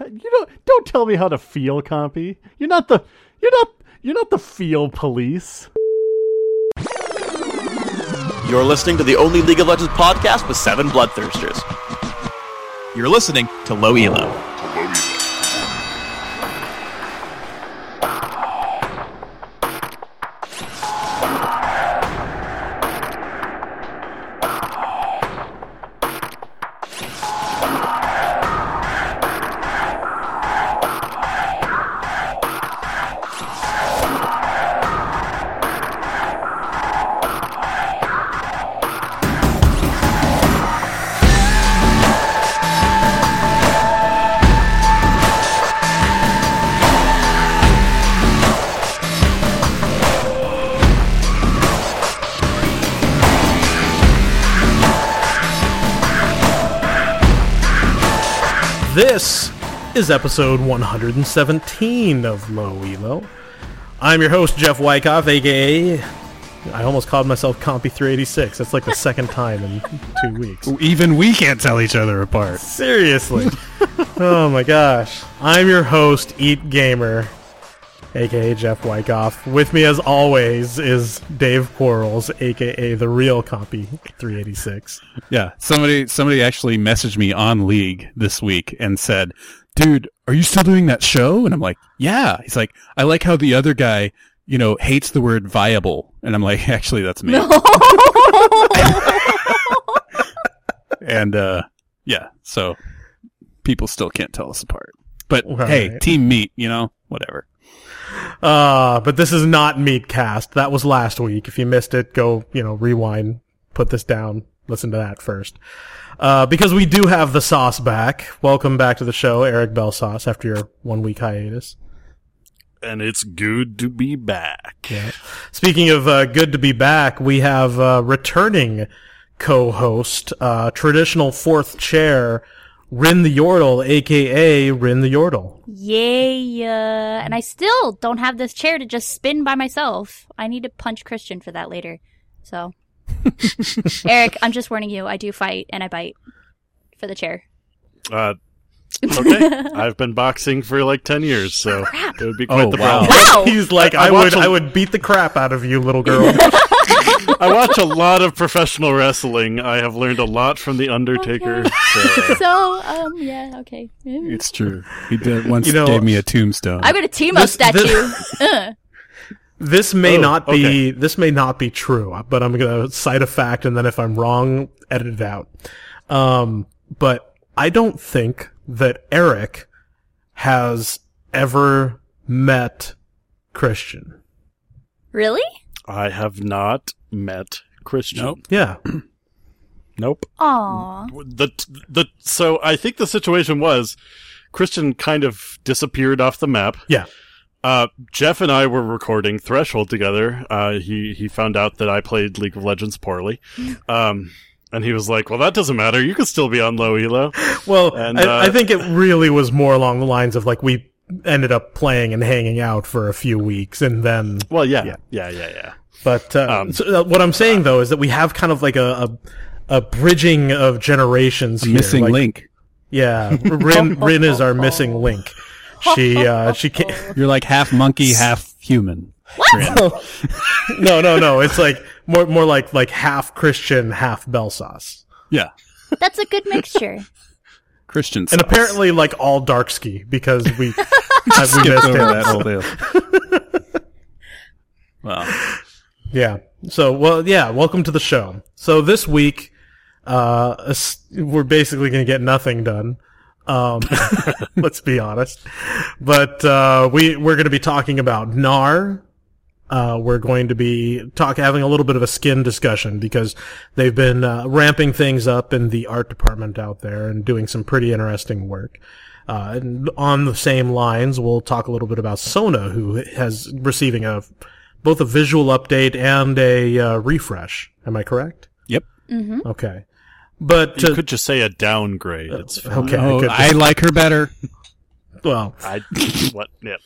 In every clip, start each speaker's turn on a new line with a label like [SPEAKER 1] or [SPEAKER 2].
[SPEAKER 1] You don't don't tell me how to feel, Compy. You're not the you're not you're not the feel police.
[SPEAKER 2] You're listening to the only League of Legends podcast with seven bloodthirsters. You're listening to Low Elo.
[SPEAKER 3] Is episode 117 of Low Elo. I'm your host, Jeff Wyckoff, aka. I almost called myself Compy386. That's like the second time in two weeks.
[SPEAKER 4] Even we can't tell each other apart.
[SPEAKER 3] Seriously. oh my gosh. I'm your host, Eat Gamer, aka Jeff Wyckoff. With me, as always, is Dave Quarles, aka the real Compy386.
[SPEAKER 4] Yeah, somebody somebody actually messaged me on League this week and said, "Dude, are you still doing that show?" And I'm like, "Yeah." He's like, "I like how the other guy, you know, hates the word viable." And I'm like, "Actually, that's me." and uh yeah, so people still can't tell us apart. But hey, team meet, you know, whatever.
[SPEAKER 3] Uh, but this is not Meatcast. That was last week. If you missed it, go, you know, rewind, put this down, listen to that first. Uh, because we do have the sauce back. Welcome back to the show, Eric Bell Sauce, after your one week hiatus.
[SPEAKER 1] And it's good to be back.
[SPEAKER 3] Speaking of uh, good to be back, we have uh, returning co-host, uh, traditional fourth chair, Rin the Yordle, aka Rin the Yordle.
[SPEAKER 5] Yay! Uh, and I still don't have this chair to just spin by myself. I need to punch Christian for that later. So, Eric, I'm just warning you. I do fight and I bite for the chair.
[SPEAKER 1] Uh, okay. I've been boxing for like ten years, so
[SPEAKER 5] Crap.
[SPEAKER 1] it would be quite
[SPEAKER 4] Oh,
[SPEAKER 1] the
[SPEAKER 4] wow.
[SPEAKER 1] problem.
[SPEAKER 5] Wow!
[SPEAKER 3] He's like,
[SPEAKER 1] I- I
[SPEAKER 3] I,
[SPEAKER 1] watch
[SPEAKER 3] would,
[SPEAKER 1] a-
[SPEAKER 3] I would beat the crap out of you, little girl.
[SPEAKER 1] I watch a lot of professional wrestling. I have learned a lot from the Undertaker. So.
[SPEAKER 5] so, um, yeah, okay.
[SPEAKER 4] It's true. He did once
[SPEAKER 3] You know-
[SPEAKER 4] gave me a tombstone.
[SPEAKER 5] I got a team up
[SPEAKER 3] This-
[SPEAKER 5] statue.
[SPEAKER 3] this-
[SPEAKER 5] uh.
[SPEAKER 3] This may
[SPEAKER 1] Oh,
[SPEAKER 3] not be
[SPEAKER 1] okay.
[SPEAKER 3] this may not be true, but I'm gonna cite a fact, and then if I'm wrong, edit it out. Um, but I don't think that Eric has ever met Christian.
[SPEAKER 5] Really?
[SPEAKER 1] I have not met Christian.
[SPEAKER 4] Nope.
[SPEAKER 3] Yeah,
[SPEAKER 1] Nope.
[SPEAKER 5] Aw.
[SPEAKER 1] The the so I think the situation was Christian kind of disappeared off the map.
[SPEAKER 3] yeah.
[SPEAKER 1] Uh, Jeff and I were recording Threshold together. Uh, he he found out that I played League of Legends poorly. Um, and he was like, "Well, that doesn't matter. You can still be on low elo."
[SPEAKER 3] Well,
[SPEAKER 1] And,
[SPEAKER 3] I,
[SPEAKER 1] uh,
[SPEAKER 3] I think it really was more along the lines of like we ended up playing and hanging out for a few weeks, and then
[SPEAKER 1] Well, yeah,
[SPEAKER 3] Yeah.
[SPEAKER 1] yeah, yeah, yeah.
[SPEAKER 3] But uh,
[SPEAKER 1] Um,
[SPEAKER 3] so, uh, what I'm saying though is that we have kind of like a a, a bridging of generations here.
[SPEAKER 4] missing
[SPEAKER 3] Like,
[SPEAKER 4] link.
[SPEAKER 3] Yeah, Rin Rin is our missing link. She uh she can't.
[SPEAKER 4] You're like half monkey, half human. What?
[SPEAKER 3] No, no, no. It's like more more like like half Christian, half Bell sauce,
[SPEAKER 4] Yeah.
[SPEAKER 5] That's a good mixture.
[SPEAKER 4] Christian
[SPEAKER 3] and
[SPEAKER 4] sauce.
[SPEAKER 3] apparently like all dark ski because we uh, we missed
[SPEAKER 4] over that whole deal. wow.
[SPEAKER 3] Yeah. So, well, yeah, welcome to the show. So this week, uh, we're basically going to get nothing done. Um, let's be honest. But, uh, we, we're going to be talking about Gnar. Uh, we're going to be talk, having a little bit of a skin discussion because they've been, uh, ramping things up in the art department out there and doing some pretty interesting work. Uh, and on the same lines, we'll talk a little bit about Sona, who has receiving a both a visual update and a uh, refresh. Am I correct?
[SPEAKER 4] Yep.
[SPEAKER 3] Okay, but
[SPEAKER 1] You
[SPEAKER 3] uh,
[SPEAKER 1] could just say a downgrade. It's fine.
[SPEAKER 3] okay,
[SPEAKER 4] Oh,
[SPEAKER 3] good.
[SPEAKER 4] I like her better.
[SPEAKER 3] well,
[SPEAKER 1] I what? Yeah.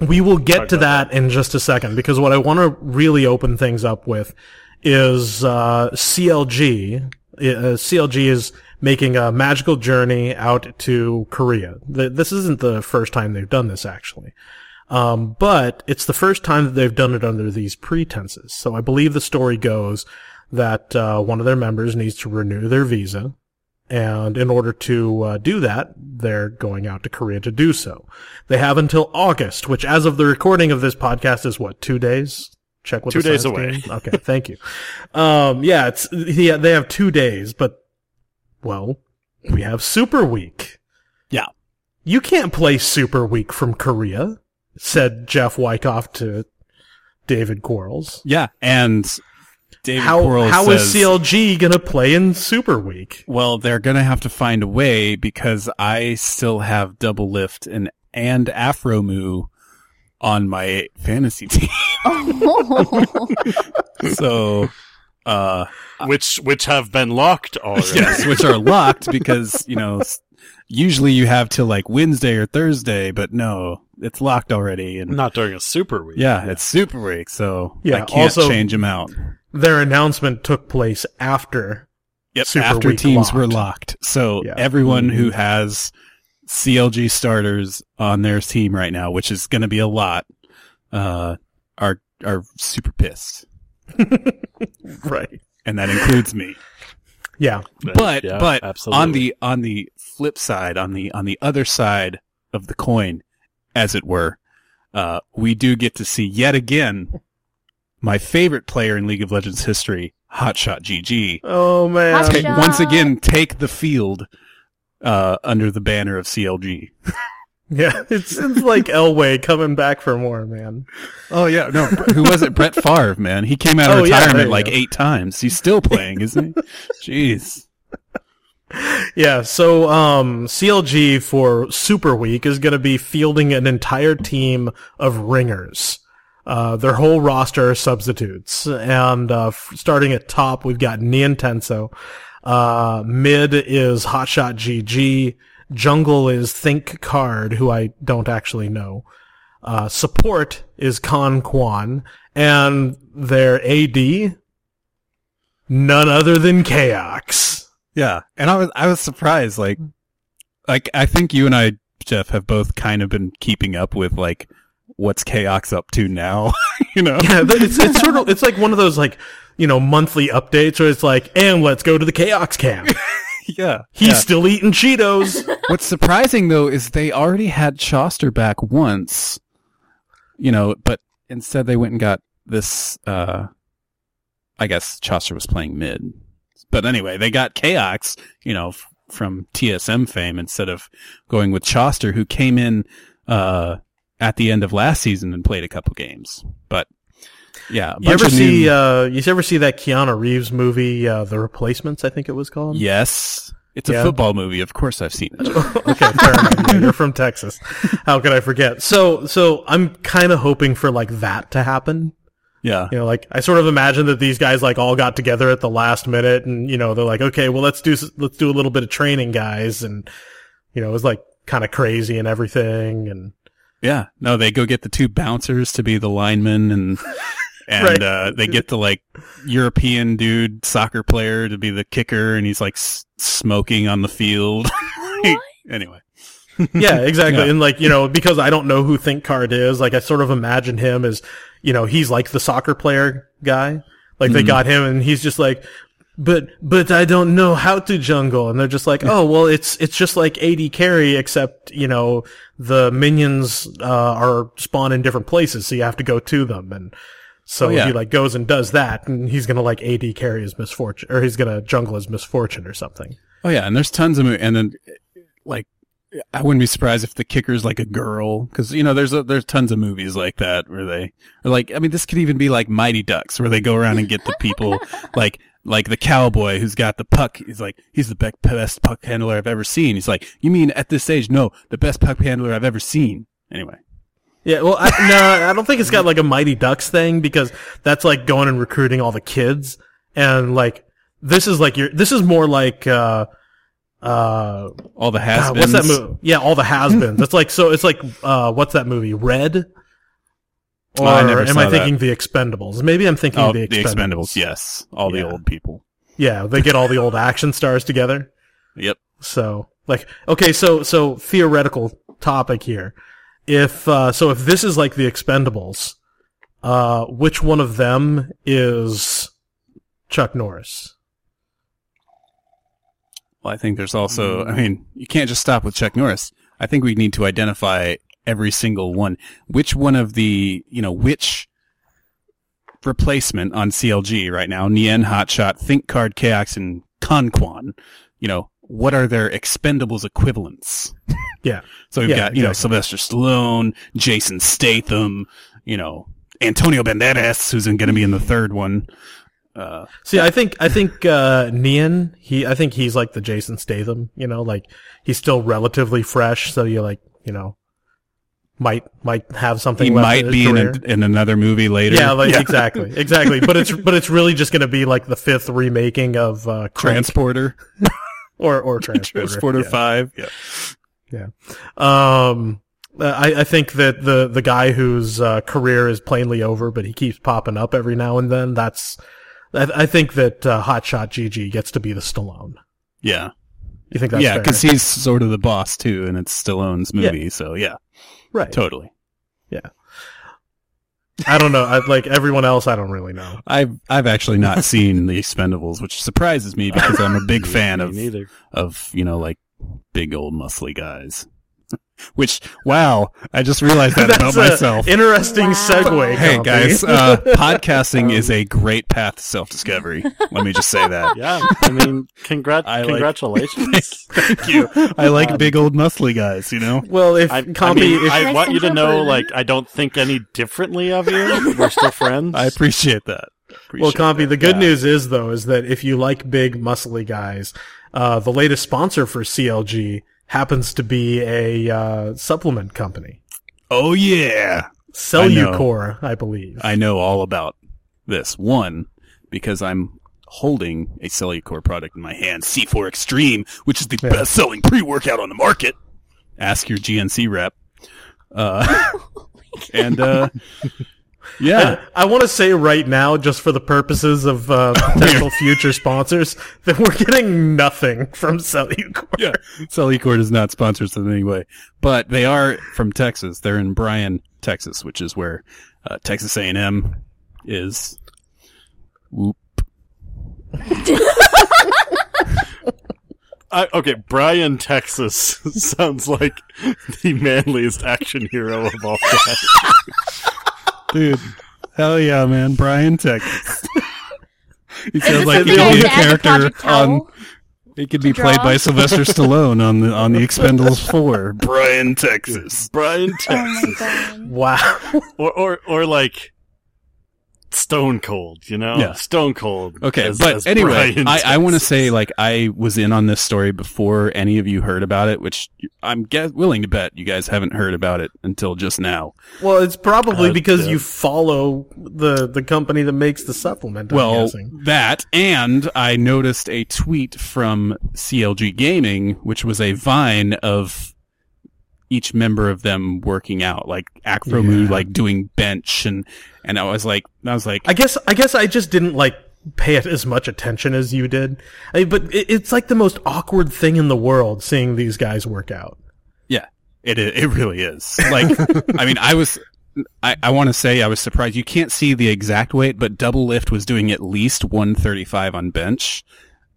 [SPEAKER 3] we will get to
[SPEAKER 1] about
[SPEAKER 3] that in just a second because what I want to really open things up with is uh, CLG. Uh, CLG is making a magical journey out to Korea. This isn't the first time they've done this, actually. Um, but it's the first time that they've done it under these pretenses. So I believe the story goes that uh, one of their members needs to renew their visa, and in order to uh, do that, they're going out to Korea to do so. They have until August, which, as of the recording of this podcast, is what two days. Check with
[SPEAKER 1] Two
[SPEAKER 3] the
[SPEAKER 1] days away.
[SPEAKER 3] game? Okay, thank you. Um, yeah, it's yeah, they have two days, but well, we have Super Week.
[SPEAKER 4] Yeah.
[SPEAKER 3] You can't play Super Week from Korea, said Jeff Wyckoff to David Quarles.
[SPEAKER 4] Yeah, and David
[SPEAKER 3] How
[SPEAKER 4] Quarles
[SPEAKER 3] how is
[SPEAKER 4] says,
[SPEAKER 3] CLG gonna play in Super Week?
[SPEAKER 4] Well, they're gonna have to find a way because I still have Doublelift and and Aphromoo on my fantasy team. oh. so, uh,
[SPEAKER 1] which which have been locked already.
[SPEAKER 4] yes, which are locked because you know usually you have till like Wednesday or Thursday, but no, it's locked already. And
[SPEAKER 1] Not during a super week.
[SPEAKER 4] yeah, it's Super Week, so
[SPEAKER 3] Yeah,
[SPEAKER 4] I can't
[SPEAKER 3] also-
[SPEAKER 4] change them out.
[SPEAKER 3] Their announcement took place after.
[SPEAKER 4] Yep,
[SPEAKER 3] Super
[SPEAKER 4] after
[SPEAKER 3] Week
[SPEAKER 4] teams were
[SPEAKER 3] locked.
[SPEAKER 4] locked. So
[SPEAKER 3] Yeah.
[SPEAKER 4] everyone who has CLG starters on their team right now, which is going to be a lot, uh, are are super pissed,
[SPEAKER 3] Right.
[SPEAKER 4] and that includes me.
[SPEAKER 3] Yeah.
[SPEAKER 4] But
[SPEAKER 1] Yeah,
[SPEAKER 4] but
[SPEAKER 1] absolutely.
[SPEAKER 4] on the on the flip side, on the on the other side of the coin, as it were, uh, we do get to see yet again my favorite player in League of Legends history, Hotshot GG.
[SPEAKER 3] Oh man.
[SPEAKER 5] Hot
[SPEAKER 4] ta- once again take the field uh, under the banner of CLG.
[SPEAKER 3] Yeah, it's, it's like Elway coming back for more, man.
[SPEAKER 4] Oh yeah, no, who was it? Brett Favre, man. He came out of
[SPEAKER 3] Oh,
[SPEAKER 4] retirement
[SPEAKER 3] you
[SPEAKER 4] like
[SPEAKER 3] go.
[SPEAKER 4] eight times. He's still playing, isn't he? Jeez.
[SPEAKER 3] Yeah, so um CLG for Super Week is going to be fielding an entire team of ringers. Uh, their whole roster are substitutes, and uh, f- starting at top, we've got Nientonsoh. Uh, mid is Hotshot GG. Jungle is Thinkcard, who I don't actually know. Uh, support is Con Quan, and their AD, none other than Chaox.
[SPEAKER 4] Yeah, and I was I was surprised. Like, like I think you and I, Jeff, have both kind of been keeping up with like what's Chaox up to now. you know?
[SPEAKER 3] Yeah, it's it's sort of it's like one of those like you know monthly updates where it's like, and let's go to the Chaox camp.
[SPEAKER 4] yeah.
[SPEAKER 3] He's
[SPEAKER 4] yeah.
[SPEAKER 3] still eating Cheetos.
[SPEAKER 4] What's surprising though is they already had Chauster back once, you know, but instead they went and got this, uh, I guess Chauster was playing mid. But anyway, they got Chaox, you know, f- from TSM fame instead of going with Chauster who came in, uh, at the end of last season and played a couple games. But yeah,
[SPEAKER 3] You ever see
[SPEAKER 4] new-
[SPEAKER 3] uh you ever see that Keanu Reeves movie, uh, The Replacements? I think it was called.
[SPEAKER 4] yes. It's a football movie. Of course I've seen it.
[SPEAKER 3] okay, fair enough. You're from Texas. How could I forget? So, so I'm kind of hoping for like that to happen.
[SPEAKER 4] Yeah.
[SPEAKER 3] You know, like I sort of imagine that these guys like all got together at the last minute, and you know they're like, okay, well let's do let's do a little bit of training, guys, and you know it was like kind of crazy and everything, and
[SPEAKER 4] Yeah, no, they go get the two bouncers to be the linemen, and and
[SPEAKER 3] Right.
[SPEAKER 4] uh, they get the like European dude soccer player to be the kicker, and he's like s- smoking on the field. anyway,
[SPEAKER 3] yeah, exactly.
[SPEAKER 4] Yeah.
[SPEAKER 3] And like, you know, because I don't know who Thinkcard is, like I sort of imagine him as, you know, he's like the soccer player guy. Like they
[SPEAKER 4] Mhm.
[SPEAKER 3] got him and he's just like, but, but I don't know how to jungle. And they're just like, oh, well, it's, it's just like AD carry, except, you know, the minions, uh, are spawn in different places. So you have to go to them. And so
[SPEAKER 4] Oh, yeah.
[SPEAKER 3] he like goes and does that and he's going to like AD carry his misfortune or he's going to jungle his misfortune or something.
[SPEAKER 4] oh yeah, and there's tons of mo- and then like I wouldn't be surprised if the kicker's like a girl because you know there's a, there's tons of movies like that where they or like I mean this could even be like Mighty Ducks where they go around and get the people like like the cowboy who's got the puck he's like he's the best puck handler I've ever seen he's like you mean at this age no the best puck handler I've ever seen anyway
[SPEAKER 3] Yeah, well, I, no, I don't think it's got like a Mighty Ducks thing because that's like going and recruiting all the kids, and like this is like your this is more like uh uh
[SPEAKER 4] all the has
[SPEAKER 3] God, what's that movie? Yeah, all the has-beens. it's like so it's like uh what's that movie? Red. Or
[SPEAKER 4] I
[SPEAKER 3] am I
[SPEAKER 4] that.
[SPEAKER 3] thinking the Expendables? Maybe I'm thinking
[SPEAKER 4] oh
[SPEAKER 3] the
[SPEAKER 4] the
[SPEAKER 3] Expendables.
[SPEAKER 4] Expendables yes all the old people
[SPEAKER 3] Yeah, they get all the old action stars together.
[SPEAKER 4] Yep.
[SPEAKER 3] So, like, okay, so so theoretical topic here. If uh, so, if this is like the Expendables, uh, which one of them is Chuck Norris?
[SPEAKER 4] Well, I think there's also, I mean, you can't just stop with Chuck Norris. I think we need to identify every single one. Which one of the, you know, which replacement on CLG right now, Nien, Hotshot, Think Card, Chaox, and Conquan, you know, what are their expendables equivalents?
[SPEAKER 3] Yeah,
[SPEAKER 4] So we've
[SPEAKER 3] Yeah,
[SPEAKER 4] got, you know. Sylvester Stallone, Jason Statham, you know, Antonio Banderas, who's going to be in the third one. Uh,
[SPEAKER 3] See, I think I think uh Nien, he I think he's like the Jason Statham, you know, like he's still relatively fresh, so you're like, you know, might might have something
[SPEAKER 4] he might be in, a, in another movie later.
[SPEAKER 3] yeah, like exactly, exactly. But it's but it's really just going to be like the fifth remaking of uh,
[SPEAKER 4] Transporter.
[SPEAKER 3] or or Transporter.
[SPEAKER 4] Transporter
[SPEAKER 3] yeah.
[SPEAKER 4] 5. Yeah.
[SPEAKER 3] Um, I, I think that the the guy whose uh, career is plainly over, but he keeps popping up every now and then. That's I, I think that uh, Hotshot GG gets to be the Stallone.
[SPEAKER 4] Yeah.
[SPEAKER 3] You think that's
[SPEAKER 4] yeah, because he's sort of the boss too, and it's Stallone's
[SPEAKER 3] Yeah.
[SPEAKER 4] movie. So yeah,
[SPEAKER 3] right?
[SPEAKER 4] totally. Yeah.
[SPEAKER 3] I don't know. I, like everyone else, I don't really know.
[SPEAKER 4] I've I've actually not seen the Expendables, which surprises me because I'm a big fan of
[SPEAKER 1] neither.
[SPEAKER 4] of you know like big old muscly guys. Which wow, I just realized that about myself.
[SPEAKER 3] Interesting
[SPEAKER 5] Wow.
[SPEAKER 3] segue.
[SPEAKER 4] Hey
[SPEAKER 3] Compy.
[SPEAKER 4] guys, uh, podcasting is a great path to self discovery. Let me just say that.
[SPEAKER 1] Yeah, I mean, congrat-
[SPEAKER 4] I like-
[SPEAKER 1] congratulations.
[SPEAKER 4] Thank you. I like big old muscly guys. You know.
[SPEAKER 3] well, if
[SPEAKER 1] I, I
[SPEAKER 3] Compy,
[SPEAKER 1] mean,
[SPEAKER 3] if,
[SPEAKER 1] I want you to know,
[SPEAKER 5] humble.
[SPEAKER 1] like, I don't think any differently of you. We're still friends.
[SPEAKER 4] I appreciate that.
[SPEAKER 3] well,
[SPEAKER 4] Appreciate
[SPEAKER 3] Compy, the good
[SPEAKER 1] Yeah.
[SPEAKER 3] news is though is that if you like big muscly guys, uh, the latest sponsor for CLG happens to be a uh, supplement company,
[SPEAKER 4] Oh yeah.
[SPEAKER 3] Cellucor, I, believe.
[SPEAKER 4] I know all about this. One, because I'm holding a Cellucor product in my hand, C4 Extreme, which is the
[SPEAKER 3] Yeah.
[SPEAKER 4] best selling pre workout on the market. Ask your GNC rep. Uh, and, uh, yeah.
[SPEAKER 3] I want to say right now, just for the purposes of uh, potential future sponsors, that we're getting nothing from Cellucor.
[SPEAKER 4] yeah. Cellucor does not sponsor us in any way, but they are from Texas. They're in Bryan, Texas, which is where, uh, Texas A&M is. Whoop.
[SPEAKER 1] I, okay, Brian, Texas sounds like the manliest action hero of all time.
[SPEAKER 4] Dude, hell yeah, man. Brian Texas. he sounds like
[SPEAKER 5] the
[SPEAKER 4] he could be a
[SPEAKER 5] that has the
[SPEAKER 4] character on.
[SPEAKER 5] Towel?
[SPEAKER 4] He could
[SPEAKER 5] to
[SPEAKER 4] be played by Sylvester Stallone on the on the Expendables Four. Bryan, Texas.
[SPEAKER 1] Brian,
[SPEAKER 5] Oh my
[SPEAKER 1] Texas.
[SPEAKER 5] god.
[SPEAKER 3] Wow.
[SPEAKER 1] or, or, or like Stone Cold, you know?
[SPEAKER 4] Yeah.
[SPEAKER 1] Stone Cold.
[SPEAKER 4] Okay,
[SPEAKER 1] as-
[SPEAKER 4] but
[SPEAKER 1] as
[SPEAKER 4] anyway,
[SPEAKER 1] Brian,
[SPEAKER 4] I, I want to say like I was in on this story before any of you heard about it, which I'm ge- willing to bet you guys haven't heard about it until just now.
[SPEAKER 3] Well, it's probably
[SPEAKER 1] Uh,
[SPEAKER 3] because
[SPEAKER 1] yeah.
[SPEAKER 3] you follow the the company that makes the supplement. I'm
[SPEAKER 4] well,
[SPEAKER 3] guessing.
[SPEAKER 4] that and I noticed a tweet from CLG Gaming, which was a vine of each member of them working out, like Aphromoo,
[SPEAKER 3] Yeah.
[SPEAKER 4] like doing bench, and and I was like, I was like,
[SPEAKER 3] I guess I guess I just didn't like pay it as much attention as you did. I mean, but it, it's like the most awkward thing in the world seeing these guys work out.
[SPEAKER 4] yeah, it it really is. Like, I mean, I was. I, I want to say I was surprised. You can't see the exact weight, but Doublelift was doing at least 135 on bench.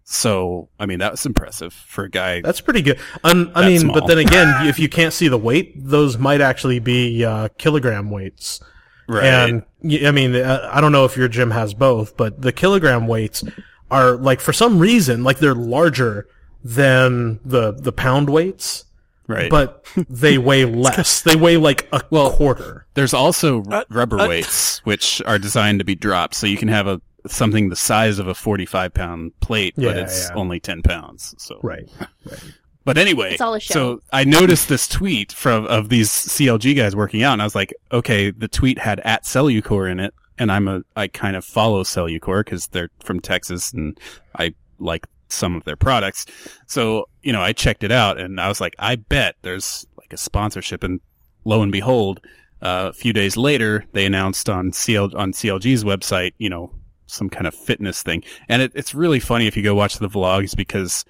[SPEAKER 4] So, I mean, that was impressive for a guy.
[SPEAKER 3] That's pretty good. Um, I mean,
[SPEAKER 4] small.
[SPEAKER 3] but then again, if you can't see the weight, those might actually be uh, kilogram weights.
[SPEAKER 4] Right.
[SPEAKER 3] And I mean, uh, I don't know if your gym has both, but the kilogram weights are like for some reason like they're larger than the the pound weights,
[SPEAKER 4] right.
[SPEAKER 3] but they weigh less. They weigh like a well, quarter.
[SPEAKER 4] There's also r-
[SPEAKER 1] Uh,
[SPEAKER 4] rubber
[SPEAKER 1] uh,
[SPEAKER 4] weights, which are designed to be dropped, so you can have a something the size of a 45 pound plate, but it's
[SPEAKER 3] yeah.
[SPEAKER 4] only 10 pounds. So,
[SPEAKER 3] right, Right.
[SPEAKER 4] But anyway,
[SPEAKER 5] It's all a show.
[SPEAKER 4] so I noticed this tweet from of these CLG guys working out, and I was like, okay, the tweet had at Cellucor in it, and I'm a I kind of follow Cellucor because they're from Texas, and I like some of their products. So you know, I checked it out, and I was like, I bet there's like a sponsorship, and lo and behold, uh, a few days later, they announced on CL on CLG's website, you know, some kind of fitness thing, and it, it's really funny if you go watch the vlogs because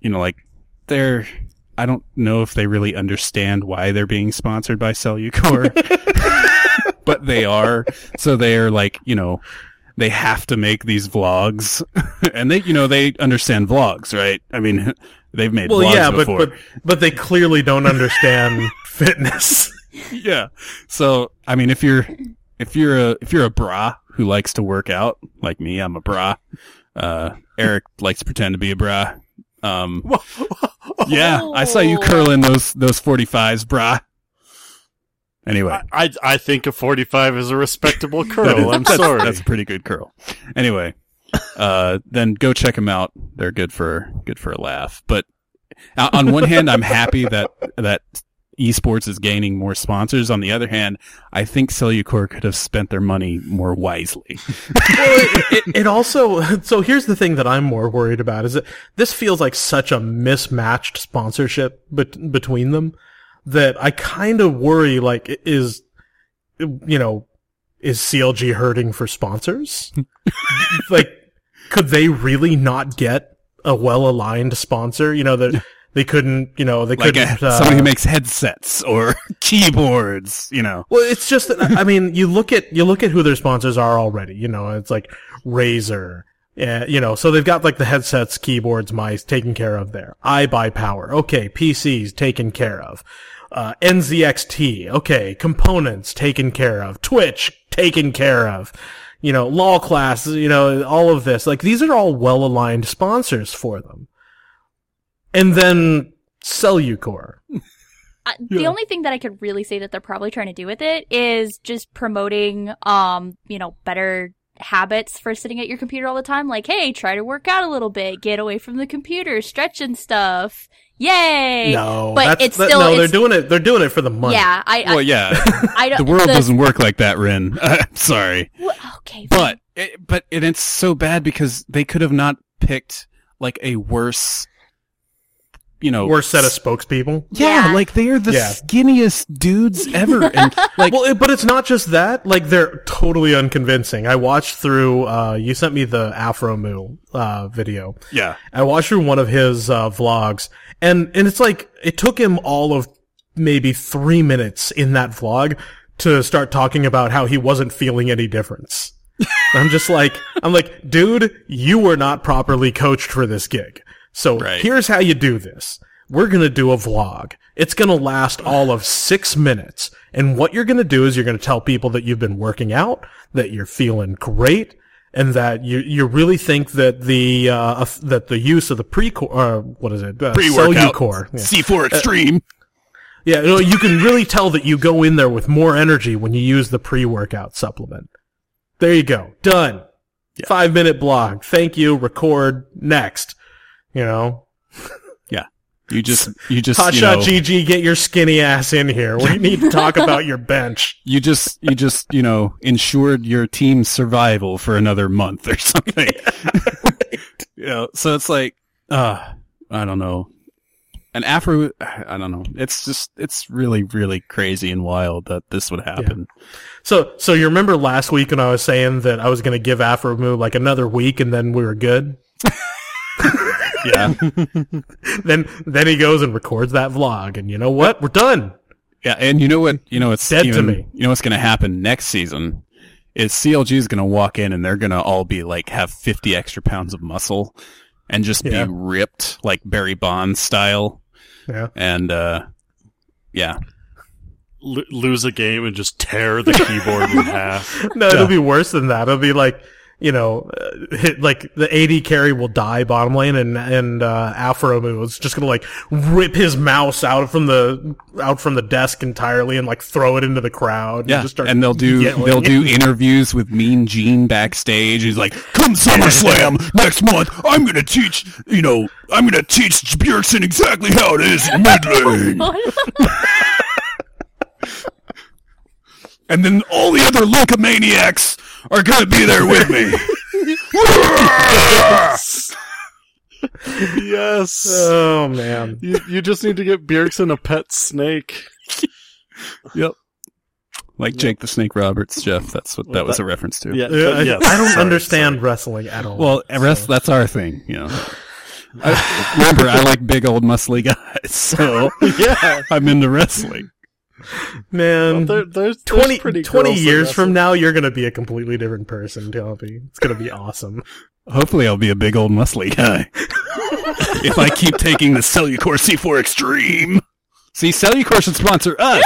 [SPEAKER 4] you know, like they're, I don't know if they really understand why they're being sponsored by Cellucor, but they are. So they're like, you know, they have to make these vlogs and they, you know, they understand vlogs, right? I mean, they've made
[SPEAKER 3] Well,
[SPEAKER 4] vlogs
[SPEAKER 3] yeah, but,
[SPEAKER 4] before.
[SPEAKER 3] but but they clearly don't understand fitness.
[SPEAKER 4] yeah. So, I mean, if you're, if you're a, if you're a bra who likes to work out, like me, I'm a bra. Uh, Eric likes to pretend to be a bra. Um, yeah, I saw you curling those, those 45s, bra. Anyway.
[SPEAKER 1] I I think a 45 is a respectable
[SPEAKER 4] that is-
[SPEAKER 1] curl. I'm
[SPEAKER 4] that's-
[SPEAKER 1] sorry.
[SPEAKER 4] That's a pretty good curl. Anyway, uh, then go check them out. They're good for, good for a laugh. But uh, on one hand, I'm happy that, that esports is gaining more sponsors. On the other hand, I think Cellucor could have spent their money more wisely.
[SPEAKER 3] well, it, it, it also so here's the thing that I'm more worried about is that this feels like such a mismatched sponsorship bet- between them that I kind of worry like is you know is CLG hurting for sponsors? like could they really not get a well-aligned sponsor? You know that they couldn't, you know, they
[SPEAKER 4] Like
[SPEAKER 3] couldn't uh,
[SPEAKER 4] somebody who makes headsets or keyboards, you know.
[SPEAKER 3] Well, it's just that I mean, you look at you look at who their sponsors are already. You know, it's like Razer. Yeah, you know, so they've got like the headsets, keyboards, mice taken care of there. iBUYPOWER. Okay, PCs taken care of. Uh, NZXT. Okay, components taken care of. Twitch taken care of. You know, law class. You know, all of this. Like these are all well aligned sponsors for them. And then Cellucor.
[SPEAKER 5] I, the only thing that I could really say that they're probably trying to do with it is just promoting, um, you know, better habits for sitting at your computer all the time. Like, hey, try to work out a little bit, get away from the computer, stretch and stuff. Yay!
[SPEAKER 3] No,
[SPEAKER 5] but
[SPEAKER 3] that's,
[SPEAKER 5] it's
[SPEAKER 3] that-
[SPEAKER 5] still
[SPEAKER 3] no.
[SPEAKER 5] it's,
[SPEAKER 3] They're doing it. They're doing it for the money.
[SPEAKER 5] yeah. I,
[SPEAKER 4] Well, yeah,
[SPEAKER 5] I don't.
[SPEAKER 4] the world
[SPEAKER 5] the-
[SPEAKER 4] doesn't work like that, Rin. I'm sorry.
[SPEAKER 5] Well, okay,
[SPEAKER 4] But it, but and it's so bad because they could have not picked like a worse, you know,
[SPEAKER 3] Worst set of spokespeople.
[SPEAKER 4] Yeah,
[SPEAKER 5] Yeah.
[SPEAKER 4] like they are the
[SPEAKER 3] Yeah.
[SPEAKER 4] skinniest dudes ever, and like
[SPEAKER 3] well, it, but it's not just that. Like they're totally unconvincing. I watched through. Uh, you sent me the Aphromoo uh, video.
[SPEAKER 4] yeah,
[SPEAKER 3] I watched through one of his uh, vlogs, and and it's like it took him all of maybe three minutes in that vlog to start talking about how he wasn't feeling any difference. I'm just like, I'm like, dude, you were not properly coached for this gig. So
[SPEAKER 4] Right.
[SPEAKER 3] here's how you do this. We're going to do a vlog. It's going to last all of six minutes. And what you're going to do is you're going to tell people that you've been working out, that you're feeling great, and that you, you really think that the, uh, that the use of the pre, uh, what is it? Uh,
[SPEAKER 4] pre-workout,
[SPEAKER 3] Cellucor. Yeah.
[SPEAKER 4] C4 Extreme.
[SPEAKER 3] Yeah, you, know, you can really tell that you go in there with more energy when you use the pre-workout supplement. There you go. Done. Five minute blog. Thank you. Record. Next. You know,
[SPEAKER 4] yeah, you just you just
[SPEAKER 3] Hot
[SPEAKER 4] you
[SPEAKER 3] Shot
[SPEAKER 4] know,
[SPEAKER 3] GG, get your skinny ass in here. We need to talk about your bench.
[SPEAKER 4] you just you just you know ensured your team's survival for another month or something. you know, so it's like, uh, I don't know. And Afro, I don't know. It's just, it's really, really crazy and wild that this would happen.
[SPEAKER 3] So, so you remember last week when I was saying that I was going to give Aphromoo like another week and then we were good?
[SPEAKER 4] Yeah.
[SPEAKER 3] Then, then he goes and records that vlog and you know what? We're done.
[SPEAKER 4] Yeah, and you know what? You know what's
[SPEAKER 3] Dead to me.
[SPEAKER 4] You know what's going to happen next season is CLG is going to walk in and they're going to all be like have fifty extra pounds of muscle and just
[SPEAKER 3] Yeah.
[SPEAKER 4] be ripped like Barry Bonds style.
[SPEAKER 3] Yeah.
[SPEAKER 4] And uh, yeah,
[SPEAKER 1] L- lose a game and just tear the keyboard in half.
[SPEAKER 3] No, it'll be worse than that. It'll be like, you know, uh, hit, like the AD carry will die bottom lane and, and, uh, Aphromoo is just gonna like rip his mouse out from the, out from the desk entirely and like throw it into the crowd.
[SPEAKER 4] yeah,
[SPEAKER 3] And, just start
[SPEAKER 4] and they'll do
[SPEAKER 3] yelling.
[SPEAKER 4] they'll do interviews with Mean Gene backstage. He's like, "Come SummerSlam next month, I'm going to teach you know I'm going to teach Bjergsen exactly how it is in mid lane." and then all the other Locomaniacs are going to be there with me.
[SPEAKER 1] yes.
[SPEAKER 3] Oh man.
[SPEAKER 1] you, you just need to get Bjergsen a pet snake.
[SPEAKER 4] yep. Like Jake the Snake Roberts, Jeff. That's what that was a reference to.
[SPEAKER 1] Yeah,
[SPEAKER 3] Uh, I,
[SPEAKER 1] yes,
[SPEAKER 3] I don't
[SPEAKER 1] sorry,
[SPEAKER 3] understand wrestling at all.
[SPEAKER 4] Well, rest, that's our thing, you know. I, remember, I like big old muscly guys, so
[SPEAKER 1] yeah.
[SPEAKER 4] I'm into wrestling.
[SPEAKER 3] Man,
[SPEAKER 1] There, there's, there's
[SPEAKER 3] 20,
[SPEAKER 1] pretty
[SPEAKER 3] 20 years from now, you're going to be a completely different person, Toby. It's going to be awesome.
[SPEAKER 4] Hopefully, I'll be a big old muscly guy. if I keep taking the Cellucor C4 Extreme. See, Cellucor should sponsor us.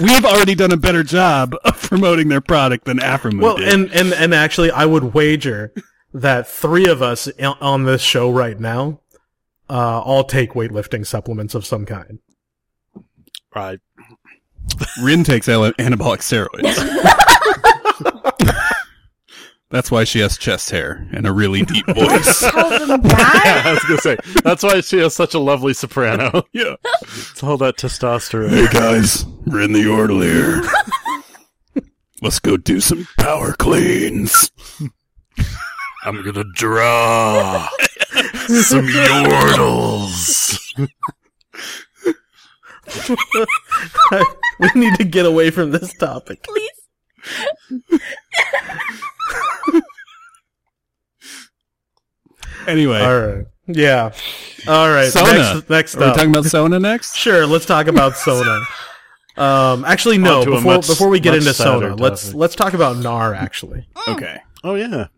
[SPEAKER 4] We've already done a better job of promoting their product than Aphromoo
[SPEAKER 3] Well,
[SPEAKER 4] did.
[SPEAKER 3] and, and, and actually, I would wager that three of us on this show right now uh, all take weightlifting supplements of some kind.
[SPEAKER 1] Right.
[SPEAKER 4] Rin takes ele- anabolic steroids. That's why she has chest hair and a really deep voice.
[SPEAKER 5] Tell them that.
[SPEAKER 1] I was gonna say that's why she has such a lovely soprano.
[SPEAKER 4] yeah.
[SPEAKER 1] It's all that testosterone.
[SPEAKER 4] Hey guys, Rin the Yordle here. Let's go do some power cleans.
[SPEAKER 1] I'm gonna draw some yordles.
[SPEAKER 3] we need to get away from this topic.
[SPEAKER 5] Please.
[SPEAKER 4] Anyway,
[SPEAKER 3] All right. Yeah. All right.
[SPEAKER 4] Sona.
[SPEAKER 3] Next, next
[SPEAKER 4] Are we
[SPEAKER 3] up.
[SPEAKER 4] talking about Sona next?
[SPEAKER 3] Sure, let's talk about Sona. Um, actually, no.
[SPEAKER 1] On
[SPEAKER 3] Before
[SPEAKER 1] much-
[SPEAKER 3] before we get into
[SPEAKER 1] sadder
[SPEAKER 3] Sona, let's let's talk about Gnar. Actually,
[SPEAKER 4] Okay.
[SPEAKER 1] Oh yeah.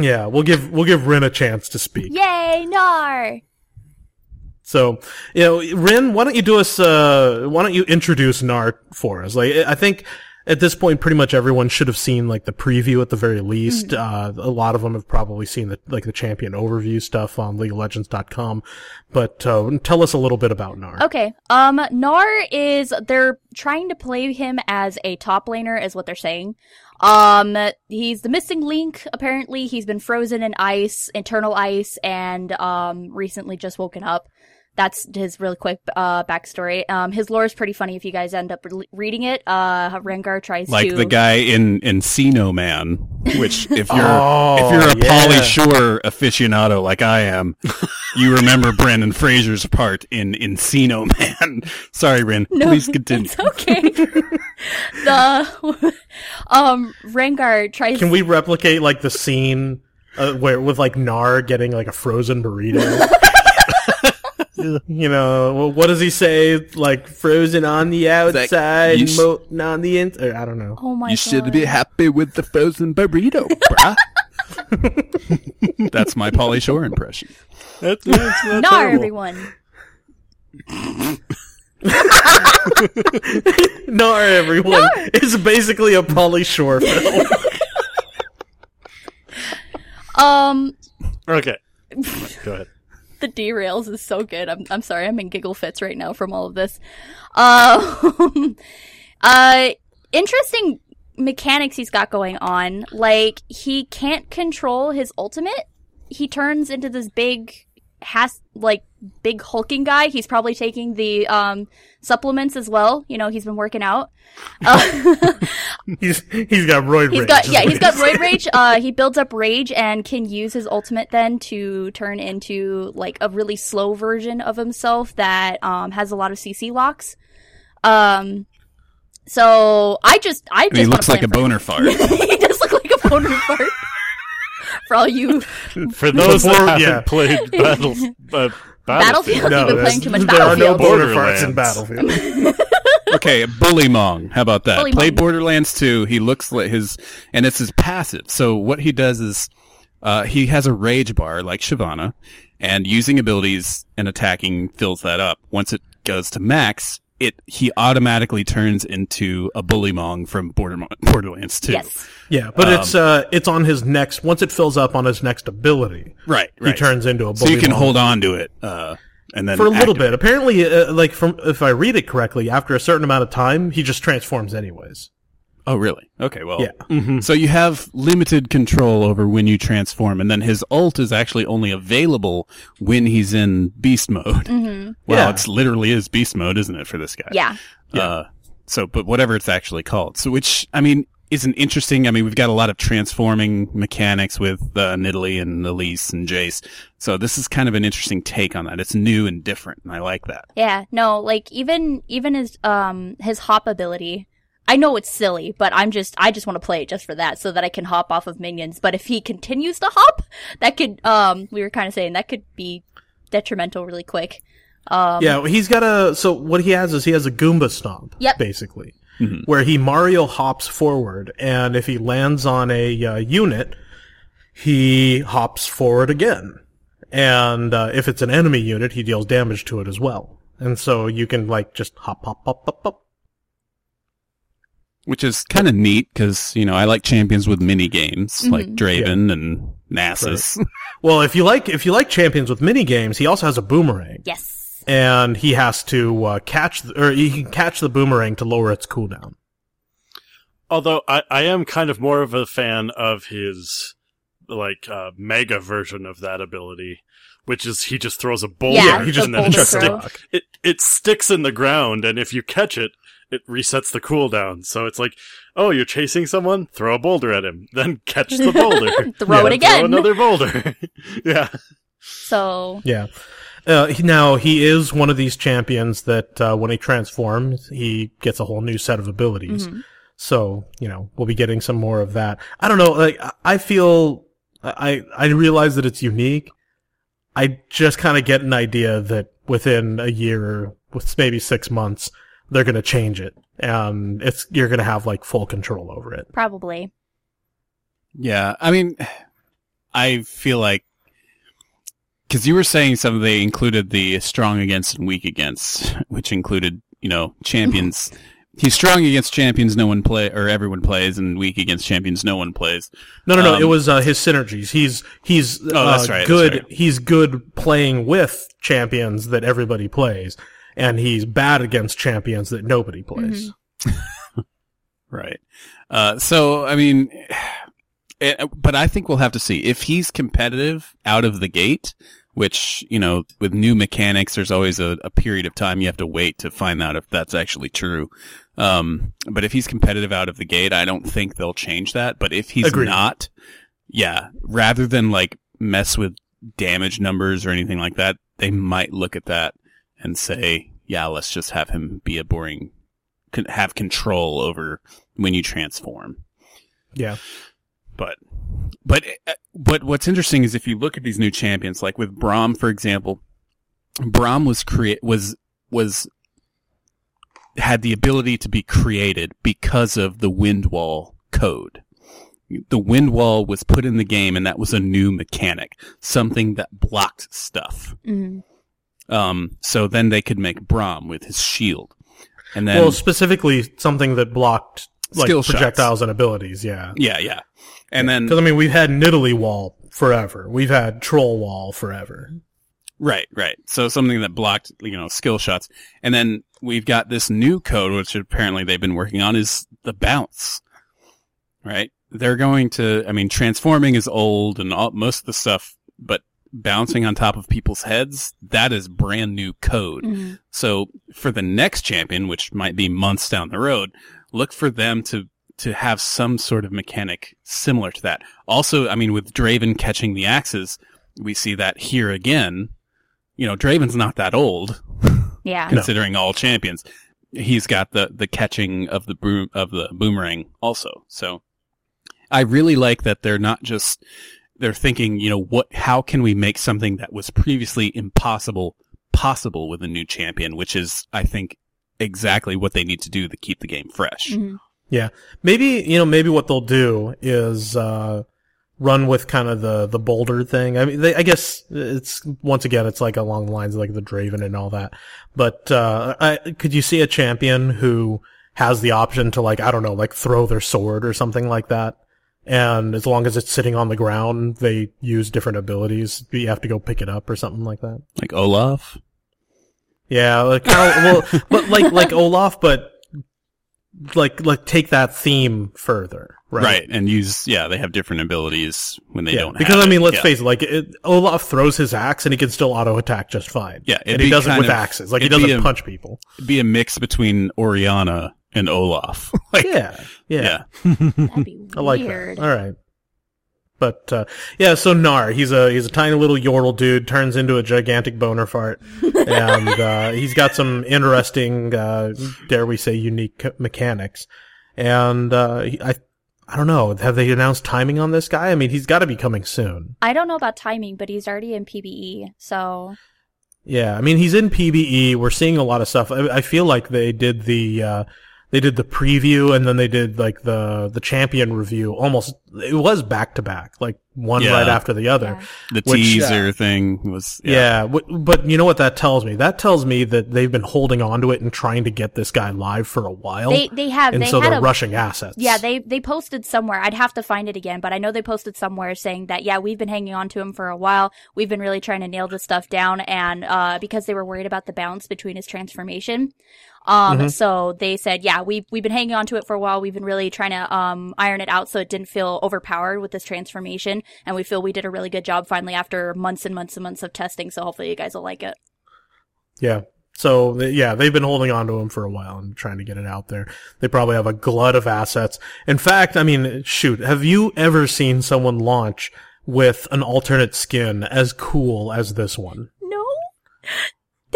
[SPEAKER 3] yeah, we'll give we'll give Rin a chance to speak.
[SPEAKER 5] Yay, Gnar.
[SPEAKER 3] So, you know, Rin, why don't you do us? Uh, why don't you introduce Gnar for us? Like, I think at this point, pretty much everyone should have seen like the preview at the very least. Uh, a lot of them have probably seen the like the champion overview stuff on LeagueOfLegends.com. But uh, tell us a little bit about Gnar.
[SPEAKER 5] Okay. Um, Gnar is they're trying to play him as a top laner, is what they're saying. Um, he's the missing link. Apparently, he's been frozen in ice, eternal ice, and um, recently just woken up. That's his really quick uh backstory. Um, his lore is pretty funny if you guys end up re- reading it. Uh, Rengar tries
[SPEAKER 4] Like
[SPEAKER 5] to
[SPEAKER 4] the guy in Encino Man, which if you're
[SPEAKER 3] Oh,
[SPEAKER 4] if you're a
[SPEAKER 3] yeah.
[SPEAKER 4] Pauly Shore aficionado like I am, you remember Brendan Fraser's part in Encino Man. Sorry, Rin.
[SPEAKER 5] No,
[SPEAKER 4] Please continue.
[SPEAKER 5] It's okay. the um Rengar tries.
[SPEAKER 3] Can we replicate like the scene uh, where with like Gnar getting like a frozen burrito? you know, well, what does he say? Like frozen on the outside,
[SPEAKER 4] you sh-
[SPEAKER 3] molten on the inside. I don't know.
[SPEAKER 5] Oh my
[SPEAKER 4] you
[SPEAKER 5] god!
[SPEAKER 4] should be happy with the frozen burrito, bruh. That's my Pauly Shore impression.
[SPEAKER 1] That's, that's not
[SPEAKER 5] Gnar,
[SPEAKER 1] terrible.
[SPEAKER 5] everyone.
[SPEAKER 3] Gnar, everyone is basically a Pauly Shore film.
[SPEAKER 5] Um,
[SPEAKER 1] Okay. Go ahead.
[SPEAKER 5] The derails is so good. I'm I'm sorry, I'm in giggle fits right now from all of this. Um, uh, interesting mechanics he's got going on. Like he can't control his ultimate. He turns into this big has like big hulking guy. He's probably taking the um supplements as well. You know, he's been working out. Uh,
[SPEAKER 3] He's he's got roid
[SPEAKER 5] He's
[SPEAKER 3] rage.
[SPEAKER 5] got yeah, he's got
[SPEAKER 3] he
[SPEAKER 5] roid rage. Uh, he builds up rage and can use his ultimate then to turn into like a really slow version of himself that um has a lot of CC locks. Um, so I just I just
[SPEAKER 4] he looks like a
[SPEAKER 5] him
[SPEAKER 4] boner fart.
[SPEAKER 5] he does look like a boner fart. For all you
[SPEAKER 1] For those that haven't
[SPEAKER 3] yeah.
[SPEAKER 1] played Battle, uh,
[SPEAKER 5] Battlefield,
[SPEAKER 3] No,
[SPEAKER 5] you've been playing too much
[SPEAKER 3] there are no
[SPEAKER 5] Battlefield.
[SPEAKER 3] boner farts in Battlefield.
[SPEAKER 4] Okay, Bullymong. How about that?
[SPEAKER 5] Bully
[SPEAKER 4] Play
[SPEAKER 5] Mong.
[SPEAKER 4] Borderlands 2. He looks like his, and it's his passive. So what he does is, uh, he has a rage bar like Shyvana, and using abilities and attacking fills that up. Once it goes to max, it, he automatically turns into a Bullymong from Border, Borderlands 2.
[SPEAKER 5] Yes.
[SPEAKER 3] Yeah, but
[SPEAKER 4] Um,
[SPEAKER 3] it's uh it's on his next once it fills up on his next ability.
[SPEAKER 4] Right,
[SPEAKER 3] He turns into a
[SPEAKER 4] so you can
[SPEAKER 3] Bullymong.
[SPEAKER 4] hold on to it, uh, and then
[SPEAKER 3] for a little
[SPEAKER 4] activate
[SPEAKER 3] bit. Apparently, uh, like from if I read it correctly, after a certain amount of time, he just transforms anyways.
[SPEAKER 4] Oh, really? Okay, well.
[SPEAKER 3] Yeah.
[SPEAKER 4] So you have limited control over when you transform, and then his ult is actually only available when he's in beast mode.
[SPEAKER 5] Mm-hmm.
[SPEAKER 4] Well,
[SPEAKER 3] Yeah.
[SPEAKER 4] it's literally is beast mode, isn't it, for this guy?
[SPEAKER 5] Yeah.
[SPEAKER 4] Uh, so, but whatever it's actually called. So, which, I mean, isn't interesting. I mean, we've got a lot of transforming mechanics with uh, Nidalee and Elise and Jace. So this is kind of an interesting take on that. It's new and different, and I like that.
[SPEAKER 5] Yeah, no, like even even his um his hop ability, I know it's silly, but I'm just I just want to play it just for that, so that I can hop off of minions. But if he continues to hop, that could um we were kind of saying that could be detrimental really quick. Um,
[SPEAKER 3] Yeah, he's got a. So what he has is he has a Goomba stomp.
[SPEAKER 5] Yep.
[SPEAKER 3] Basically, where he Mario hops forward, and if he lands on a uh, unit, he hops forward again. And uh, if it's an enemy unit, he deals damage to it as well. And so you can like just hop, hop, hop, hop, hop.
[SPEAKER 4] Which is kind of neat because, you know, I like champions with mini games like Draven and Nasus.
[SPEAKER 3] Well, if you like if you like champions with mini games, he also has a boomerang,
[SPEAKER 5] yes.
[SPEAKER 3] and he has to uh, catch the, or he can catch the boomerang to lower its cooldown.
[SPEAKER 1] Although I, I am kind of more of a fan of his like uh, mega version of that ability, which is he just throws a boulder.
[SPEAKER 5] Yeah,
[SPEAKER 3] he just
[SPEAKER 1] and then it, stick, it it sticks in the ground, and if you catch it, it resets the cooldown. So it's like, oh, you're chasing someone, throw a boulder at him, then catch the boulder,
[SPEAKER 5] Throw it again, Throw
[SPEAKER 1] another boulder. yeah,
[SPEAKER 5] So
[SPEAKER 3] Yeah. Uh, he- now he is one of these champions that uh, when he transforms, he gets a whole new set of abilities. So you know we'll be getting some more of that. I don't know. Like I- I feel I I realize that it's unique. I just kind of get an idea that within a year, with maybe six months, they're going to change it, and it's you're going to have like full control over it.
[SPEAKER 5] probably.
[SPEAKER 4] Yeah, I mean, I feel like because you were saying something they included the strong against and weak against, which included you know champions. He's strong against champions no one play or everyone plays, and weak against champions no one plays.
[SPEAKER 3] No, no, no.
[SPEAKER 4] Um,
[SPEAKER 3] it was uh, his synergies. He's he's
[SPEAKER 4] Oh, that's
[SPEAKER 3] uh,
[SPEAKER 4] right, that's
[SPEAKER 3] good.
[SPEAKER 4] right.
[SPEAKER 3] He's good playing with champions that everybody plays, and he's bad against champions that nobody plays.
[SPEAKER 4] Right. Uh, so, I mean, it, but I think we'll have to see if he's competitive out of the gate, which, you know, with new mechanics, there's always a, a period of time you have to wait to find out if that's actually true. Um, but if he's competitive out of the gate, I don't think they'll change that. But if he's
[SPEAKER 3] Agreed.
[SPEAKER 4] not, yeah, rather than like mess with damage numbers or anything like that, they might look at that and say, yeah, let's just have him be a boring, have control over when you transform.
[SPEAKER 3] Yeah,
[SPEAKER 4] But, but, uh, but what's interesting is if you look at these new champions, like with Braum, for example, Braum was create, was, was, had the ability to be created because of the wind wall code. The wind wall was put in the game and that was a new mechanic, something that blocked stuff.
[SPEAKER 5] Mhm.
[SPEAKER 4] Um, so then they could make Braum with his shield. And then,
[SPEAKER 3] well, specifically something that blocked like
[SPEAKER 4] Skill shots.
[SPEAKER 3] projectiles and abilities. Yeah,
[SPEAKER 4] yeah, yeah. And then,
[SPEAKER 3] because I mean we've had Nidalee Wall forever. We've had Troll Wall forever.
[SPEAKER 4] Right, right. So something that blocked, you know, skill shots. And then we've got this new code, which apparently they've been working on, is the bounce. Right? They're going to, I mean, transforming is old and all, most of the stuff, but bouncing on top of people's heads, that is brand new code.
[SPEAKER 5] Mhm.
[SPEAKER 4] So for the next champion, which might be months down the road, look for them to to have some sort of mechanic similar to that. Also, I mean, with Draven catching the axes, we see that here again. You know, Draven's not that old,
[SPEAKER 5] Yeah.
[SPEAKER 4] considering all champions. He's got the the catching of the boom of the boomerang also. So I really like that they're not just they're thinking, you know, what how can we make something that was previously impossible possible with a new champion, which is I think exactly what they need to do to keep the game fresh.
[SPEAKER 5] Mhm.
[SPEAKER 3] Yeah, maybe you know maybe what they'll do is uh, run with kind of the the boulder thing. I mean, they, I guess it's once again it's like along the lines of like the Draven and all that. But uh, I, could you see a champion who has the option to like I don't know like throw their sword or something like that? And as long as it's sitting on the ground, they use different abilities. You have to go pick it up or something like that.
[SPEAKER 4] Like Olaf.
[SPEAKER 3] Yeah, like well, but like like Olaf, but like like take that theme further, right?
[SPEAKER 4] Right. And use yeah, they have different abilities when they
[SPEAKER 3] yeah,
[SPEAKER 4] don't have.
[SPEAKER 3] because I mean, let's face it, like it, Olaf throws his axe and he can still auto attack just fine.
[SPEAKER 4] Yeah,
[SPEAKER 3] and he does it with
[SPEAKER 4] of-
[SPEAKER 3] axes. Like he doesn't
[SPEAKER 4] a-
[SPEAKER 3] punch people.
[SPEAKER 4] It'd be a mix between Orianna and Olaf. like,
[SPEAKER 3] Yeah, yeah,
[SPEAKER 4] yeah.
[SPEAKER 5] That'd be
[SPEAKER 3] I like that. All right. But uh, yeah, so Gnar, he's a he's a tiny little yordle dude, turns into a gigantic boner fart, and uh, he's got some interesting, uh, dare we say, unique mechanics. and uh, I I don't know. Have they announced timing on this guy? I mean, he's got to be coming soon.
[SPEAKER 5] I don't know about timing, but he's already in PBE, so
[SPEAKER 3] Yeah, I mean, he's in PBE. We're seeing a lot of stuff. I, I feel like they did the uh, they did the preview and then they did like the the champion review. Almost, it was back to back, like one
[SPEAKER 4] Yeah.
[SPEAKER 3] right after the other.
[SPEAKER 5] Yeah.
[SPEAKER 4] The
[SPEAKER 3] Which,
[SPEAKER 4] teaser
[SPEAKER 3] uh,
[SPEAKER 4] thing was
[SPEAKER 3] Yeah, w- but you know what that tells me? That tells me that they've been holding on to it and trying to get this guy live for a while.
[SPEAKER 5] they they have
[SPEAKER 3] and
[SPEAKER 5] they
[SPEAKER 3] so
[SPEAKER 5] had
[SPEAKER 3] they're
[SPEAKER 5] a
[SPEAKER 3] rushing assets.
[SPEAKER 5] Yeah, they they posted somewhere. I'd have to find it again, but I know they posted somewhere saying that yeah, we've been hanging on to him for a while. We've been really trying to nail this stuff down, and uh, because they were worried about the balance between his transformation, um,
[SPEAKER 3] Mm-hmm.
[SPEAKER 5] so they said yeah, we've we've been hanging on to it for a while. We've been really trying to um iron it out so it didn't feel overpowered with this transformation, and we feel we did a really good job finally after months and months and months of testing. So hopefully you guys will like it.
[SPEAKER 3] Yeah. So yeah, they've been holding on to him for a while and trying to get it out there. They probably have a glut of assets. In fact, I mean, shoot, have you ever seen someone launch with an alternate skin as cool as this one?
[SPEAKER 5] No,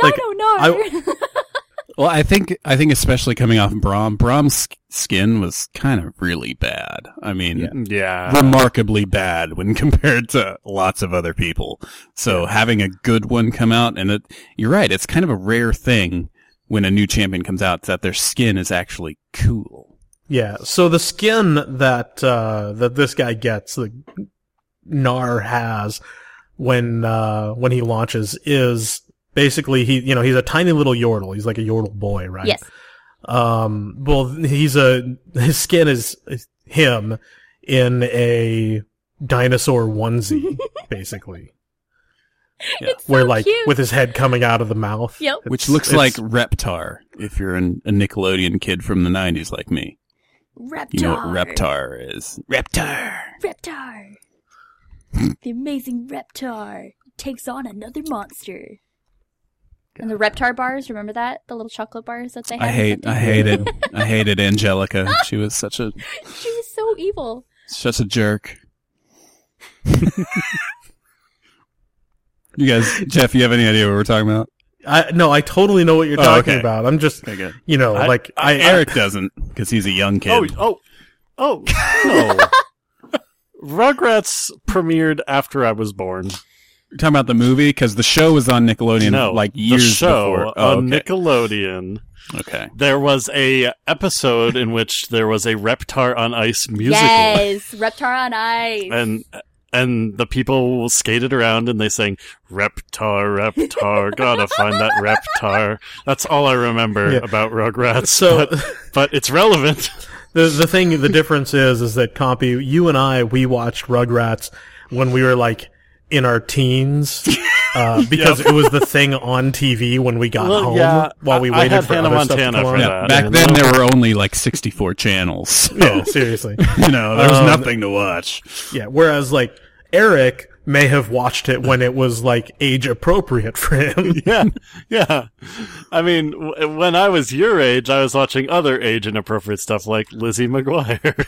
[SPEAKER 3] Like,
[SPEAKER 5] Dino no.
[SPEAKER 3] I-
[SPEAKER 4] Well, I think I think especially coming off Braum, Braum's skin was kind of really bad. I mean,
[SPEAKER 1] Yeah.
[SPEAKER 4] remarkably bad when compared to lots of other people. So having a good one come out, and it, you're right, it's kind of a rare thing when a new champion comes out that their skin is actually cool.
[SPEAKER 3] Yeah. So the skin that uh, that this guy gets, the Gnar has when uh, when he launches, is basically he you know he's a tiny little yordle. He's like a yordle boy, right?
[SPEAKER 5] yes,
[SPEAKER 3] Um. Well, he's a his skin is is him in a dinosaur onesie, basically,
[SPEAKER 5] it's
[SPEAKER 3] where like
[SPEAKER 5] cute.
[SPEAKER 3] with his head coming out of the mouth.
[SPEAKER 5] Yep.
[SPEAKER 4] Which looks like Reptar if you're an, a Nickelodeon kid from the 90s like me.
[SPEAKER 5] Reptar.
[SPEAKER 4] You know what Reptar is. Reptar!
[SPEAKER 5] Reptar. the amazing Reptar takes on another monster. And the Reptar bars, remember that? The little chocolate bars that they had.
[SPEAKER 4] I hate,
[SPEAKER 5] something?
[SPEAKER 4] I hated, I hated Angelica. She was such a,
[SPEAKER 5] She was so evil.
[SPEAKER 4] such a jerk. you guys, Jeff, you have any idea what we're talking about?
[SPEAKER 3] I no, I totally know what you're
[SPEAKER 4] Oh,
[SPEAKER 3] talking
[SPEAKER 4] okay.
[SPEAKER 3] about. I'm just
[SPEAKER 4] Okay,
[SPEAKER 3] you know
[SPEAKER 1] I-
[SPEAKER 3] like I,
[SPEAKER 4] Eric doesn't because he's a young kid.
[SPEAKER 1] Oh, oh, oh, no. Rugrats premiered after I was born.
[SPEAKER 4] You're talking about the movie because the show was on Nickelodeon
[SPEAKER 1] no,
[SPEAKER 4] like years
[SPEAKER 1] the show
[SPEAKER 4] before. Oh,
[SPEAKER 1] on
[SPEAKER 4] okay.
[SPEAKER 1] Nickelodeon.
[SPEAKER 4] okay.
[SPEAKER 1] There was a episode in which there was a Reptar on Ice musical,
[SPEAKER 5] Yes, Reptar on ice.
[SPEAKER 1] and and the people skated around and they sang Reptar, Reptar, gotta find that Reptar. That's all I remember
[SPEAKER 3] Yeah.
[SPEAKER 1] about Rugrats.
[SPEAKER 3] So-
[SPEAKER 1] but, but it's relevant.
[SPEAKER 3] The the thing, the difference is, is that Compy, you and I, we watched Rugrats when we were like in our teens, uh, because it was the thing on TV when we got
[SPEAKER 1] Well,
[SPEAKER 3] home
[SPEAKER 1] yeah,
[SPEAKER 3] while we
[SPEAKER 1] I- I
[SPEAKER 3] waited
[SPEAKER 1] had
[SPEAKER 3] for
[SPEAKER 1] Hannah
[SPEAKER 3] other stuff to
[SPEAKER 1] Montana
[SPEAKER 3] come
[SPEAKER 1] for
[SPEAKER 3] on.
[SPEAKER 1] that.
[SPEAKER 4] Yeah, back
[SPEAKER 1] and
[SPEAKER 4] then
[SPEAKER 1] then-
[SPEAKER 4] there were only like 64 channels.
[SPEAKER 3] Yeah, seriously.
[SPEAKER 4] you know, there was
[SPEAKER 3] Um,
[SPEAKER 4] nothing to watch.
[SPEAKER 3] Yeah. Whereas like Eric may have watched it when it was like age appropriate for him.
[SPEAKER 1] yeah, yeah. I mean, w- when I was your age, I was watching other age inappropriate stuff like Lizzie McGuire,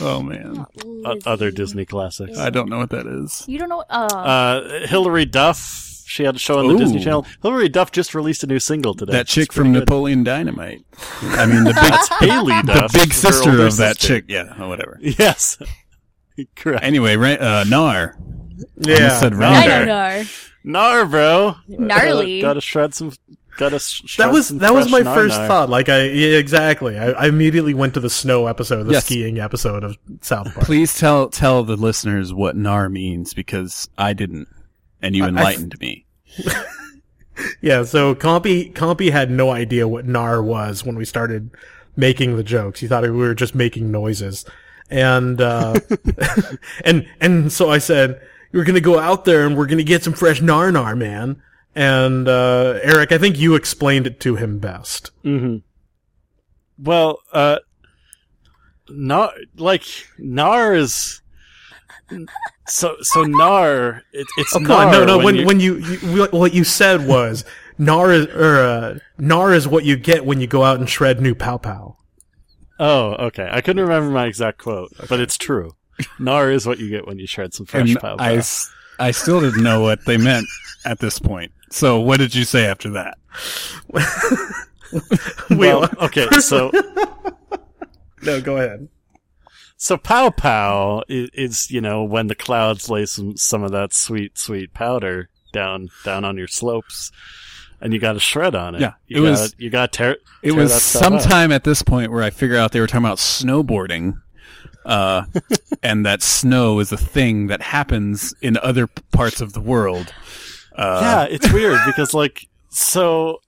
[SPEAKER 4] Oh man,
[SPEAKER 1] o- other Disney classics.
[SPEAKER 4] I don't know what that is.
[SPEAKER 5] You don't know. Uh,
[SPEAKER 1] Uh, Hilary Duff. She had a show on the
[SPEAKER 4] Ooh.
[SPEAKER 1] Disney Channel. Hilary Duff just released a new single today.
[SPEAKER 4] That chick
[SPEAKER 1] It's
[SPEAKER 4] from
[SPEAKER 1] pretty good.
[SPEAKER 4] Napoleon Dynamite. I mean, the big,
[SPEAKER 1] That's Haylie
[SPEAKER 4] the
[SPEAKER 1] Duff,
[SPEAKER 4] big
[SPEAKER 1] her
[SPEAKER 4] sister
[SPEAKER 1] older
[SPEAKER 4] of that
[SPEAKER 1] sister.
[SPEAKER 4] chick. Yeah, oh, whatever.
[SPEAKER 1] Yes, correct.
[SPEAKER 4] Anyway, Ra- uh, Gnar.
[SPEAKER 3] Yeah.
[SPEAKER 4] Almost said
[SPEAKER 5] I
[SPEAKER 4] Ranger.
[SPEAKER 5] don't know.
[SPEAKER 1] Gnar, bro.
[SPEAKER 5] Gnarly.
[SPEAKER 1] Gotta, gotta shred some. Gotta sh-
[SPEAKER 3] That was that was my
[SPEAKER 1] fresh nar
[SPEAKER 3] first thought. Like I yeah, exactly. I, I immediately went to the snow episode, the
[SPEAKER 4] Yes.
[SPEAKER 3] skiing episode of South Park.
[SPEAKER 4] Please tell tell the listeners what Nar means because I didn't, and you
[SPEAKER 3] I- I-
[SPEAKER 4] enlightened me.
[SPEAKER 3] Yeah, so Compy Compy had no idea what NAR was when we started making the jokes. He thought we were just making noises. And uh and and so I said, We're gonna go out there and we're gonna get some fresh nar nar, man. And uh Eric, I think you explained it to him best.
[SPEAKER 1] Mm-hmm. Well, uh, Nar, like, Nar is, so, so Nar, it, it's
[SPEAKER 3] Oh come
[SPEAKER 1] Nar
[SPEAKER 3] on, no, no. When
[SPEAKER 1] you-
[SPEAKER 3] when you, you what you said was nar is or uh, nar is what you get when you go out and shred new pow pow.
[SPEAKER 1] oh, okay. I couldn't remember my exact quote, but it's true. Nar is what you get when you shred some fresh
[SPEAKER 4] And
[SPEAKER 1] pow
[SPEAKER 4] I, s- I still didn't know what they meant at this point. So what did you say after that?
[SPEAKER 1] Well, okay, so
[SPEAKER 3] no, go ahead.
[SPEAKER 1] So pow pow is, is you know when the clouds lay some some of that sweet sweet powder down down on your slopes, and you got a shred on it.
[SPEAKER 4] Yeah,
[SPEAKER 1] you
[SPEAKER 4] it
[SPEAKER 1] gotta,
[SPEAKER 4] was-
[SPEAKER 1] you got tear.
[SPEAKER 4] It
[SPEAKER 1] tear
[SPEAKER 4] was
[SPEAKER 1] stuff up.
[SPEAKER 4] sometime at this point where I figure out they were talking about snowboarding, uh, and that snow is a thing that happens in other parts of the world. Uh,
[SPEAKER 1] yeah, it's weird because like so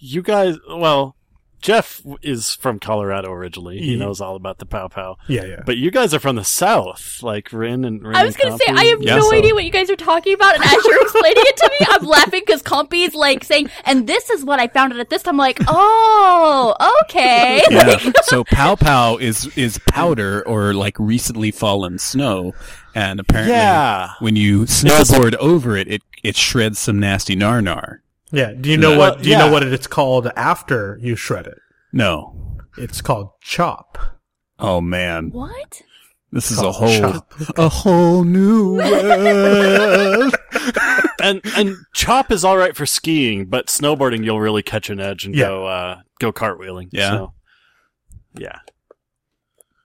[SPEAKER 1] you guys well Jeff is from Colorado originally. He
[SPEAKER 3] Yeah.
[SPEAKER 1] knows all about the pow pow.
[SPEAKER 3] Yeah, yeah.
[SPEAKER 1] But you guys are from the south, like Rin and Rin
[SPEAKER 5] I was gonna say I have
[SPEAKER 4] Yeah,
[SPEAKER 5] no
[SPEAKER 4] so-
[SPEAKER 5] idea what you guys are talking about, and as you're explaining it to me, I'm laughing because Compy's like saying, "And this is what I found out at this time." I'm like, oh, okay.
[SPEAKER 4] yeah. so pow pow is is powder or like recently fallen snow, and apparently
[SPEAKER 1] Yeah.
[SPEAKER 4] when you snowboard over it, it it shreds some nasty nar nar.
[SPEAKER 3] Yeah. Do you know
[SPEAKER 4] Well,
[SPEAKER 3] what? Do you
[SPEAKER 1] yeah.
[SPEAKER 3] know what it's called after you shred it?
[SPEAKER 4] No.
[SPEAKER 3] It's called chop.
[SPEAKER 4] Oh man,
[SPEAKER 5] what?
[SPEAKER 4] this is a whole
[SPEAKER 3] chop.
[SPEAKER 4] a whole new world.
[SPEAKER 1] and and chop is all right for skiing, but snowboarding you'll really catch an edge and
[SPEAKER 3] Yeah.
[SPEAKER 1] go uh go cartwheeling.
[SPEAKER 4] Yeah.
[SPEAKER 1] So, yeah.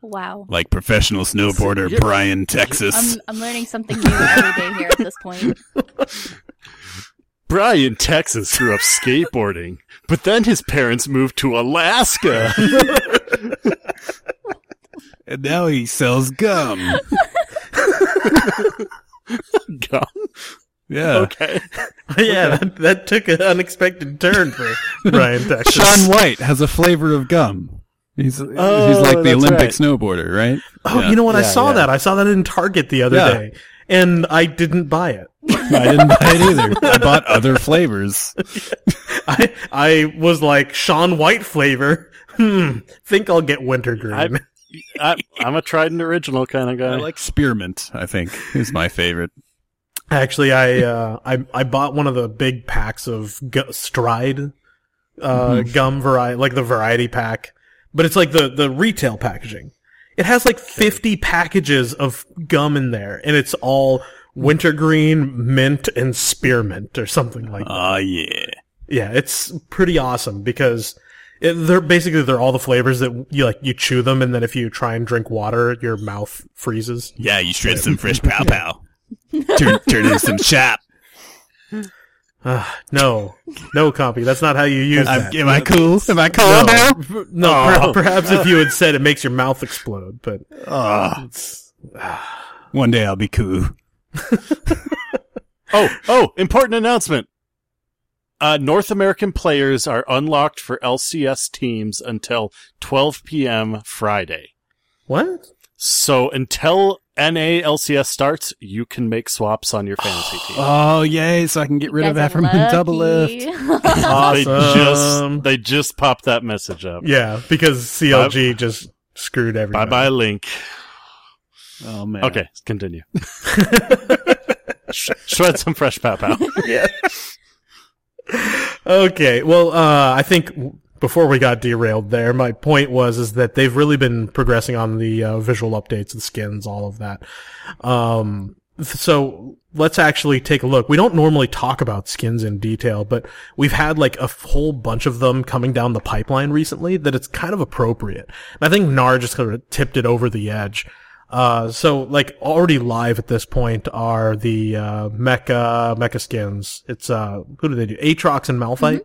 [SPEAKER 5] Wow.
[SPEAKER 4] like professional snowboarder
[SPEAKER 1] you're-
[SPEAKER 4] Brian Texas.
[SPEAKER 5] I'm I'm learning something new every day here at this point.
[SPEAKER 1] Brian Texas grew up skateboarding, but then his parents moved to Alaska.
[SPEAKER 4] and now he sells gum.
[SPEAKER 1] Gum.
[SPEAKER 4] Yeah.
[SPEAKER 1] Okay.
[SPEAKER 3] yeah, that, that took an unexpected turn for Brian Texas.
[SPEAKER 4] Shaun White has a flavor of gum. He's he's
[SPEAKER 1] Oh,
[SPEAKER 4] like the Olympic
[SPEAKER 1] right.
[SPEAKER 4] snowboarder, right?
[SPEAKER 3] Oh,
[SPEAKER 4] Yeah.
[SPEAKER 3] you know what? I saw
[SPEAKER 1] yeah.
[SPEAKER 3] that. I saw that in Target the other
[SPEAKER 4] Yeah.
[SPEAKER 3] day, and I didn't buy it.
[SPEAKER 4] I didn't buy it either. I bought other flavors.
[SPEAKER 3] I I was like Shaun White flavor. Hmm. Think I'll get wintergreen.
[SPEAKER 1] I, I, I'm a Trident original kind of guy.
[SPEAKER 4] I like spearmint. I think is my favorite.
[SPEAKER 3] Actually, I uh, I I bought one of the big packs of gu- Stride uh, gum variety, like the variety pack, but it's like the the retail packaging. It has like 50 packages of gum in there, and it's all wintergreen, mint, and spearmint or something like that.
[SPEAKER 4] Oh yeah.
[SPEAKER 3] Yeah, it's pretty awesome because it, they're basically they're all the flavors that you like. You chew them, and then if you try and drink water, your mouth freezes.
[SPEAKER 4] Yeah, you shred some fresh pow pow. Turn turn in some chop.
[SPEAKER 3] Ah, no, no, Compy. That's not how you use
[SPEAKER 4] I'm,
[SPEAKER 3] that.
[SPEAKER 4] am I cool? Am I cool
[SPEAKER 3] No,
[SPEAKER 4] now?
[SPEAKER 3] no. per- perhaps if you had said it makes your mouth explode, but
[SPEAKER 4] Oh,
[SPEAKER 3] it's,
[SPEAKER 4] one day I'll be cool.
[SPEAKER 1] Oh, oh, important announcement. Uh, North American players are unlocked for LCS teams until 12 p.m. Friday.
[SPEAKER 3] what?
[SPEAKER 1] So until NA LCS starts, you can make swaps on your fantasy team.
[SPEAKER 4] Oh yay! So I can get rid of
[SPEAKER 5] Guys are
[SPEAKER 4] Ephraim double
[SPEAKER 5] lucky.
[SPEAKER 4] lift.
[SPEAKER 1] They
[SPEAKER 3] Awesome.
[SPEAKER 1] just they just popped that message up.
[SPEAKER 3] Yeah, because CLG just screwed
[SPEAKER 1] Bye
[SPEAKER 3] everybody.
[SPEAKER 1] bye link.
[SPEAKER 4] Oh man.
[SPEAKER 1] Okay, continue. Sh- Shred some fresh pow pow.
[SPEAKER 3] Okay, well, uh, I think w- before we got derailed there, my point was is that they've really been progressing on the uh, visual updates, the skins, all of that. Um, so let's actually take a look. We don't normally talk about skins in detail, but we've had like a whole bunch of them coming down the pipeline recently that it's kind of appropriate. And I think Gnar just kind of tipped it over the edge. Uh, so like already live at this point are the, uh, mecha, mecha skins. It's, uh, who do they do? Aatrox and Malphite.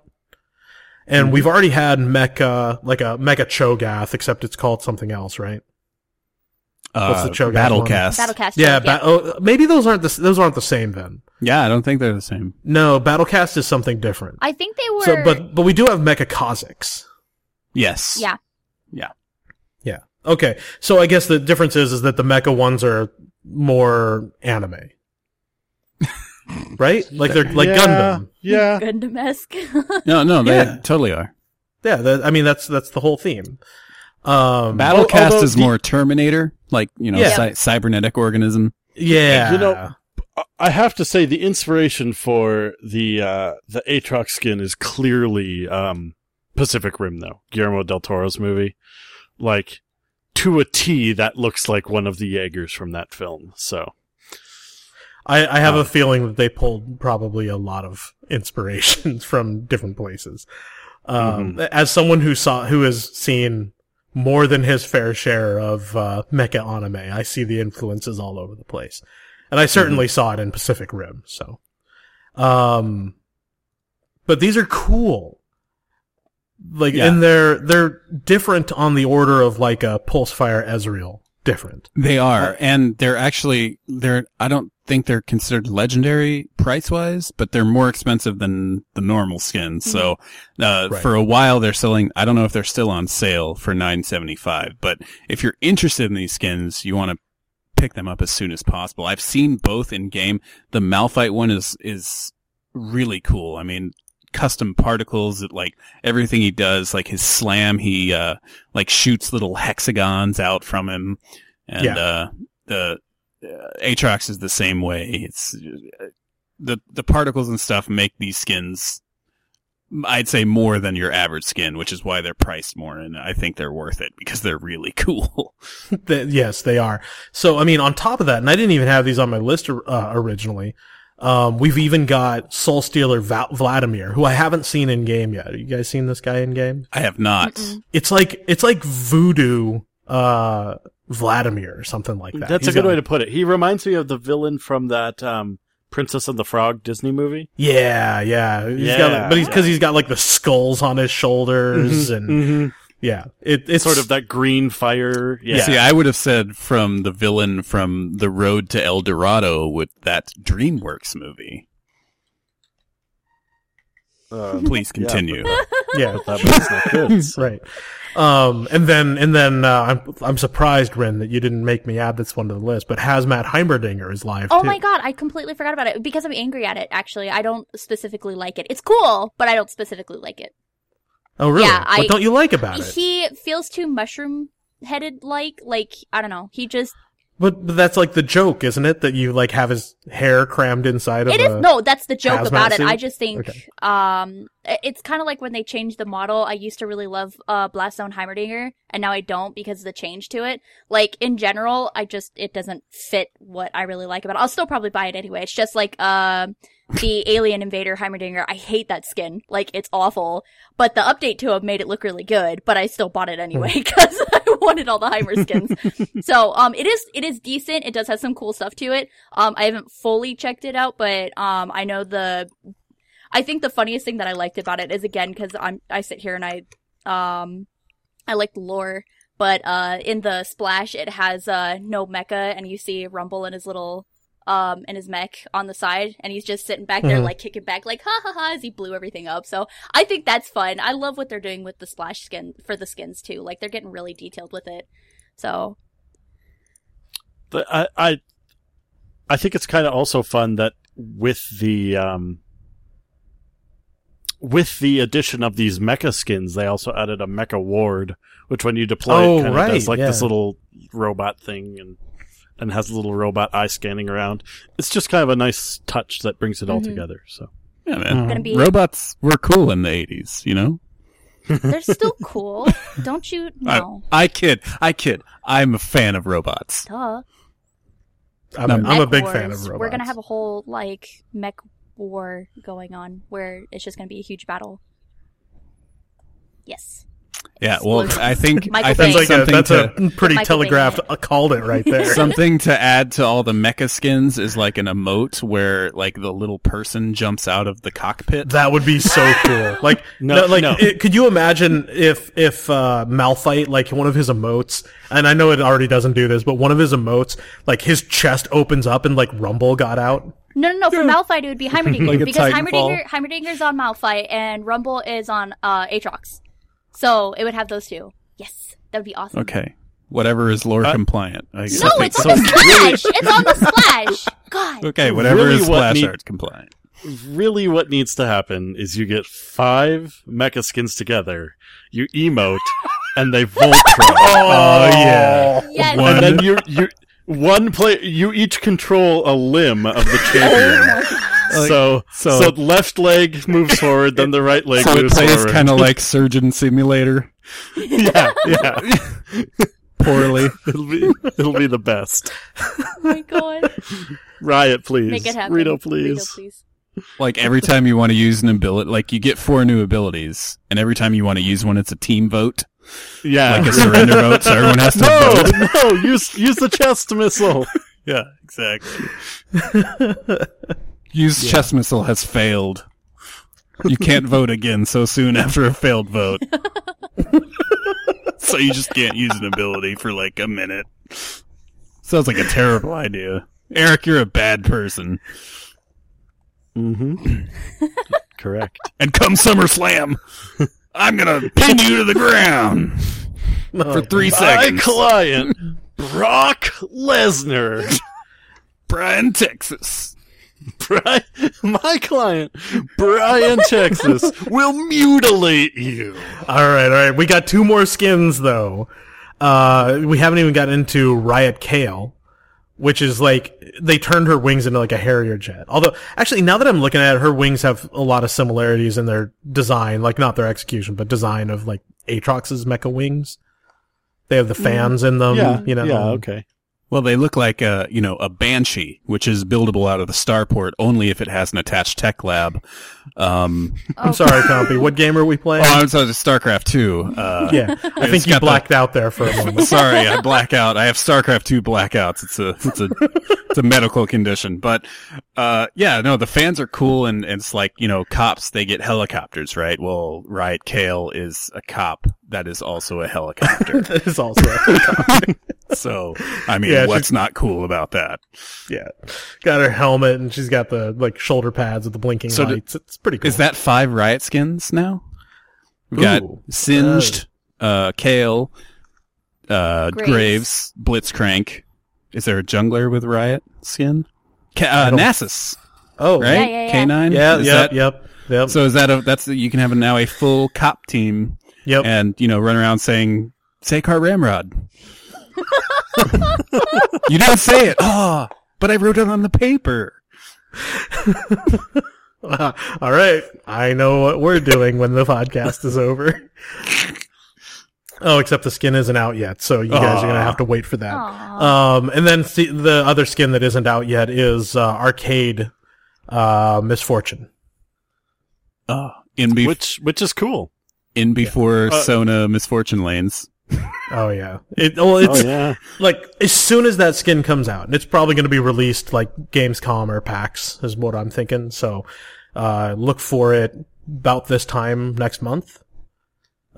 [SPEAKER 3] And we've already had mecha, like a mecha Cho'Gath, except it's called something else, right? What's the
[SPEAKER 4] Uh,
[SPEAKER 3] Cho'Gath
[SPEAKER 4] Battlecast.
[SPEAKER 5] Battlecast.
[SPEAKER 3] Yeah,
[SPEAKER 5] joke,
[SPEAKER 3] ba- oh, maybe those aren't the, those aren't the same then.
[SPEAKER 4] Yeah, I don't think they're the same.
[SPEAKER 3] No, Battlecast is something different.
[SPEAKER 5] I think they were.
[SPEAKER 3] So, but, but we do have mecha Kha'Zix.
[SPEAKER 4] Yes.
[SPEAKER 5] yeah,
[SPEAKER 4] Yeah.
[SPEAKER 3] Yeah. Okay. So I guess the difference is, is that the mecha ones are more anime. right? Like they're like Gundam.
[SPEAKER 1] Yeah.
[SPEAKER 5] Gundam-esque.
[SPEAKER 4] No, no, they
[SPEAKER 3] Yeah.
[SPEAKER 4] totally are.
[SPEAKER 3] Yeah. That, I mean, that's, that's the whole theme. Um,
[SPEAKER 4] Battlecast
[SPEAKER 1] although
[SPEAKER 4] is
[SPEAKER 1] the-
[SPEAKER 4] more Terminator, like you know,
[SPEAKER 3] Yeah.
[SPEAKER 4] cy- cybernetic organism.
[SPEAKER 3] yeah.
[SPEAKER 1] You know- I have to say the inspiration for the uh, the Aatrox skin is clearly um, Pacific Rim, though Guillermo del Toro's movie. Like to a T, that looks like one of the Jaegers from that film. So
[SPEAKER 3] I, I have
[SPEAKER 1] Uh,
[SPEAKER 3] a feeling that they pulled probably a lot of inspirations from different places. Um,
[SPEAKER 1] Mm-hmm.
[SPEAKER 3] as someone who saw, who has seen more than his fair share of uh, mecha anime. I see the influences all over the place, and I certainly saw it in Pacific Rim. So, um, but these are cool. Like,
[SPEAKER 4] Yeah.
[SPEAKER 3] and they're they're different on the order of like a Pulsefire Ezreal. Different.
[SPEAKER 4] They are, and they're actually they're. I don't think they're considered legendary price wise, but they're more expensive than the normal skins. So, uh,
[SPEAKER 3] Right.
[SPEAKER 4] for a while they're selling. I don't know if they're still on sale for nine seventy five, but if you're interested in these skins, you want to pick them up as soon as possible. I've seen both in game. The Malphite one is is really cool. I mean, custom particles that like everything he does, like his slam, he uh like shoots little hexagons out from him, and
[SPEAKER 3] Yeah.
[SPEAKER 4] uh the uh, Aatrox is the same way. It's uh, the the particles and stuff make these skins. I'd say more than your average skin, which is why they're priced more, and I think they're worth it because they're really cool.
[SPEAKER 3] Yes, they are. So, I mean, on top of that, and I didn't even have these on my list uh, originally. Um, we've even got Soul Stealer Va- Vladimir, who I haven't seen in game yet. Have you guys seen this guy in game?
[SPEAKER 4] I have not.
[SPEAKER 5] Mm-mm.
[SPEAKER 3] It's like it's like voodoo uh, Vladimir or something like that.
[SPEAKER 1] That's
[SPEAKER 3] He's
[SPEAKER 1] a good
[SPEAKER 3] got-
[SPEAKER 1] way to put it. He reminds me of the villain from that um, Princess and the Frog Disney movie.
[SPEAKER 3] Yeah, yeah. He's
[SPEAKER 1] Yeah,
[SPEAKER 3] got, but he's because he's got like the skulls on his shoulders, and
[SPEAKER 1] Mm-hmm.
[SPEAKER 3] yeah, it, it's
[SPEAKER 1] Sort of that green fire. Yeah.
[SPEAKER 4] See, I would have said from the villain from The Road to El Dorado with that DreamWorks movie.
[SPEAKER 1] Um,
[SPEAKER 4] Please continue.
[SPEAKER 3] yeah,
[SPEAKER 1] that was not good. So-
[SPEAKER 3] right. Um, and then and then uh, I'm I'm surprised, Rin, that you didn't make me add this one to the list. But Hazmat Heimerdinger is live
[SPEAKER 5] Oh
[SPEAKER 3] too.
[SPEAKER 5] my god, I completely forgot about it because I'm angry at it. Actually, I don't specifically like it. It's cool, but I don't specifically like it.
[SPEAKER 3] Oh really?
[SPEAKER 5] Yeah, I-
[SPEAKER 3] what don't you like about it?
[SPEAKER 5] He feels too mushroom headed like like I don't know. He just
[SPEAKER 3] But, but that's like the joke, isn't it? That you like have his hair crammed inside of
[SPEAKER 5] It
[SPEAKER 3] a.
[SPEAKER 5] no, that's the joke about it. I just think
[SPEAKER 3] Okay.
[SPEAKER 5] um it's kind of like when they changed the model. I used to really love uh Blast Zone Heimerdinger and now I don't because of the change to it. Like in general, I just it doesn't fit what I really like about it. I'll still probably buy it anyway. It's just like uh the Alien Invader Heimerdinger. I hate that skin. Like it's awful. But the update to it made it look really good, but I still bought it anyway because I wanted all the Heimer skins. so um it is it is decent. It does have some cool stuff to it. Um I haven't fully checked it out, but um I know the I think the funniest thing that I liked about it is again cuz I'm I sit here and I um I like the lore, but uh in the splash it has uh no mecha and you see Rumble in his little um in his mech on the side and he's just sitting back there
[SPEAKER 3] Mhm.
[SPEAKER 5] like kicking back like ha ha ha as he blew everything up. So I think that's fun. I love what they're doing with the splash skin for the skins too. Like they're getting really detailed with it. So
[SPEAKER 1] The- I, I, I think it's kind of also fun that with the um, with the addition of these mecha skins, they also added a mecha ward, which when you deploy
[SPEAKER 3] Oh,
[SPEAKER 1] it, kind of
[SPEAKER 3] right,
[SPEAKER 1] does like this little robot thing and and has a little robot eye scanning around. It's just kind of a nice touch that brings it all
[SPEAKER 5] Mhm.
[SPEAKER 1] together. So
[SPEAKER 4] Yeah, man.
[SPEAKER 5] gonna be
[SPEAKER 4] Robots were cool in the 80s, you know?
[SPEAKER 5] they're still cool. Don't you know?
[SPEAKER 4] I, I kid. I kid. I'm a fan of robots.
[SPEAKER 5] Duh.
[SPEAKER 3] I'm, a, I'm a big
[SPEAKER 5] Wars.
[SPEAKER 3] fan of robots.
[SPEAKER 5] We're gonna have a whole like mech war going on where it's just gonna be a huge battle. Yes.
[SPEAKER 4] Yeah, well, I think
[SPEAKER 5] Michael
[SPEAKER 4] I
[SPEAKER 3] That's
[SPEAKER 4] think
[SPEAKER 3] like a, that's
[SPEAKER 4] to
[SPEAKER 3] a pretty telegraphed. uh, called it right there.
[SPEAKER 4] something to add to all the mecha skins is like an emote where like the little person jumps out of the cockpit.
[SPEAKER 3] That would be so cool. Like,
[SPEAKER 1] No,
[SPEAKER 3] no, like,
[SPEAKER 1] no.
[SPEAKER 3] it- could you imagine if if uh, Malphite, like one of his emotes, and I know it already doesn't do this, but one of his emotes, like his chest opens up and like Rumble got out.
[SPEAKER 5] No, no, no. For Malphite, it would be Heimerdinger
[SPEAKER 4] Like
[SPEAKER 5] because
[SPEAKER 4] Titanfall.
[SPEAKER 5] Heimerdinger, Heimerdinger's on Malphite and Rumble is on uh, Aatrox. So it would have those two. Yes, that would be awesome.
[SPEAKER 4] Okay, whatever is lore
[SPEAKER 1] Uh,
[SPEAKER 4] compliant. I guess.
[SPEAKER 5] No,
[SPEAKER 1] So-
[SPEAKER 5] it's on the splash. it's on the splash. God.
[SPEAKER 4] okay. Whatever
[SPEAKER 1] Really
[SPEAKER 4] is
[SPEAKER 1] what
[SPEAKER 4] splash
[SPEAKER 1] need-
[SPEAKER 4] art compliant.
[SPEAKER 1] really, what needs to happen is you get five mecha skins together, you emote, and they Voltron.
[SPEAKER 3] Oh yeah.
[SPEAKER 5] Yes.
[SPEAKER 1] and then you you one play you each control a limb of the
[SPEAKER 5] Oh
[SPEAKER 1] champion. So,
[SPEAKER 4] so-
[SPEAKER 1] so leg leg moves forward, then the right leg
[SPEAKER 4] So it plays
[SPEAKER 1] forward.
[SPEAKER 4] kind of like Surgeon Simulator.
[SPEAKER 1] yeah, yeah.
[SPEAKER 4] Poorly.
[SPEAKER 1] It'll be it'll be the best.
[SPEAKER 5] oh my god.
[SPEAKER 1] Riot, please.
[SPEAKER 5] Make it happen.
[SPEAKER 1] Rito,
[SPEAKER 5] Rito,
[SPEAKER 1] please.
[SPEAKER 5] please.
[SPEAKER 4] like every time you want to use an ability, like you get four new abilities, and every time you want to use one, it's a team vote.
[SPEAKER 1] Yeah.
[SPEAKER 4] like a surrender vote, so everyone has to
[SPEAKER 1] no,
[SPEAKER 4] vote.
[SPEAKER 1] no, use use the chest missile.
[SPEAKER 4] Yeah, exactly. Use chess missile has failed. You can't vote again so soon after a failed vote. so you just can't use an ability for like a minute. Sounds like a terrible idea. Eric, you're a bad person.
[SPEAKER 1] Mm-hmm. Correct.
[SPEAKER 4] And come SummerSlam, I'm gonna pin you to the ground for three
[SPEAKER 1] My
[SPEAKER 4] seconds.
[SPEAKER 1] My client, Brock Lesnar.
[SPEAKER 4] Bryan, Texas.
[SPEAKER 1] Brian, my client, Brian Texas, will mutilate you.
[SPEAKER 3] All right, all right. We got two more skins though. Uh, we haven't even got into Riot Kayle, which is like they turned her wings into like a Harrier jet. Although, actually, now that I'm looking at it, her wings have a lot of similarities in their design, like not their execution, but design of like Aatrox's mecha wings. They have the fans in them.
[SPEAKER 1] yeah,
[SPEAKER 3] you know.
[SPEAKER 1] yeah, okay.
[SPEAKER 4] Well, they look like a, you know, a Banshee, which is buildable out of the starport only if it has an attached tech lab. Um,
[SPEAKER 3] I'm sorry, Compy. What game are we playing?
[SPEAKER 4] oh, I'm sorry, StarCraft 2. Uh,
[SPEAKER 3] yeah, I think you
[SPEAKER 4] got the-
[SPEAKER 3] blacked out there for a moment.
[SPEAKER 4] Sorry, I black out. I have StarCraft 2 blackouts. It's a, it's a, it's a medical condition. But, uh, yeah, no, the fans are cool and, and it's like, you know, cops, they get helicopters, right? Well, Riot Kayle is a cop that is also a helicopter.
[SPEAKER 3] that is also a helicopter.
[SPEAKER 4] so, I mean,
[SPEAKER 3] Yeah,
[SPEAKER 4] what's not cool about that?
[SPEAKER 3] yeah. Got her helmet and she's got the like shoulder pads with the blinking
[SPEAKER 4] So do-
[SPEAKER 3] lights. it's pretty cool.
[SPEAKER 4] Is that five Riot skins now? We've got Singed, uh, Kayle, uh,
[SPEAKER 5] Graves.
[SPEAKER 4] Graves. Blitzcrank. Is there a jungler with Riot skin? Ca- uh,
[SPEAKER 3] I
[SPEAKER 4] Nasus,
[SPEAKER 3] Oh,
[SPEAKER 4] right?
[SPEAKER 5] Yeah, yeah, yeah.
[SPEAKER 4] K9?
[SPEAKER 3] Yeah,
[SPEAKER 4] Is
[SPEAKER 3] yep,
[SPEAKER 4] that-
[SPEAKER 3] yep, yep,
[SPEAKER 4] So is that a, that's, you can have now a full cop team
[SPEAKER 3] yep.
[SPEAKER 4] and, you know, run around saying, say Car Ramrod. you didn't say it. Oh, but I wrote it on the paper.
[SPEAKER 3] All right. I know what we're doing when the podcast is over. Oh, except the skin isn't out yet, so you guys are gonna have to wait for that. Um, and then see, the other skin that isn't out yet is uh, Arcade uh, Miss Fortune.
[SPEAKER 4] Oh, in, be-
[SPEAKER 1] Which which is cool.
[SPEAKER 4] In before
[SPEAKER 1] Uh,
[SPEAKER 4] Sona Miss Fortune Lanes.
[SPEAKER 3] Oh yeah. It well, it's
[SPEAKER 1] oh yeah.
[SPEAKER 3] like as soon as that skin comes out, and it's probably going to be released like Gamescom or PAX is what I'm thinking. So, uh, look for it about this time next month.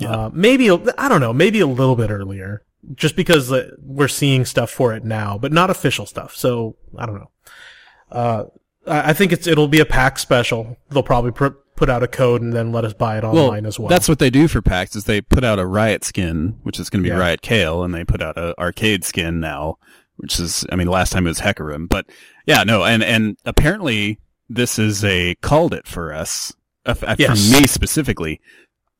[SPEAKER 3] Uh, maybe I don't know, maybe a little bit earlier, just because uh, we're seeing stuff for it now, but not official stuff. So I don't know. Uh, I I think it's it'll be a PAX special. They'll probably pr- put out a code and then let us buy it online as well.
[SPEAKER 4] That's what they do for PAX is they put out a Riot skin, which is going to be
[SPEAKER 3] Yeah.
[SPEAKER 4] Riot Kayle, and they put out a arcade skin now, which is, I mean, last time it was Hecarim, but yeah, no, and, and apparently this is a called it for us, uh, uh,
[SPEAKER 3] Yes.
[SPEAKER 4] for me specifically.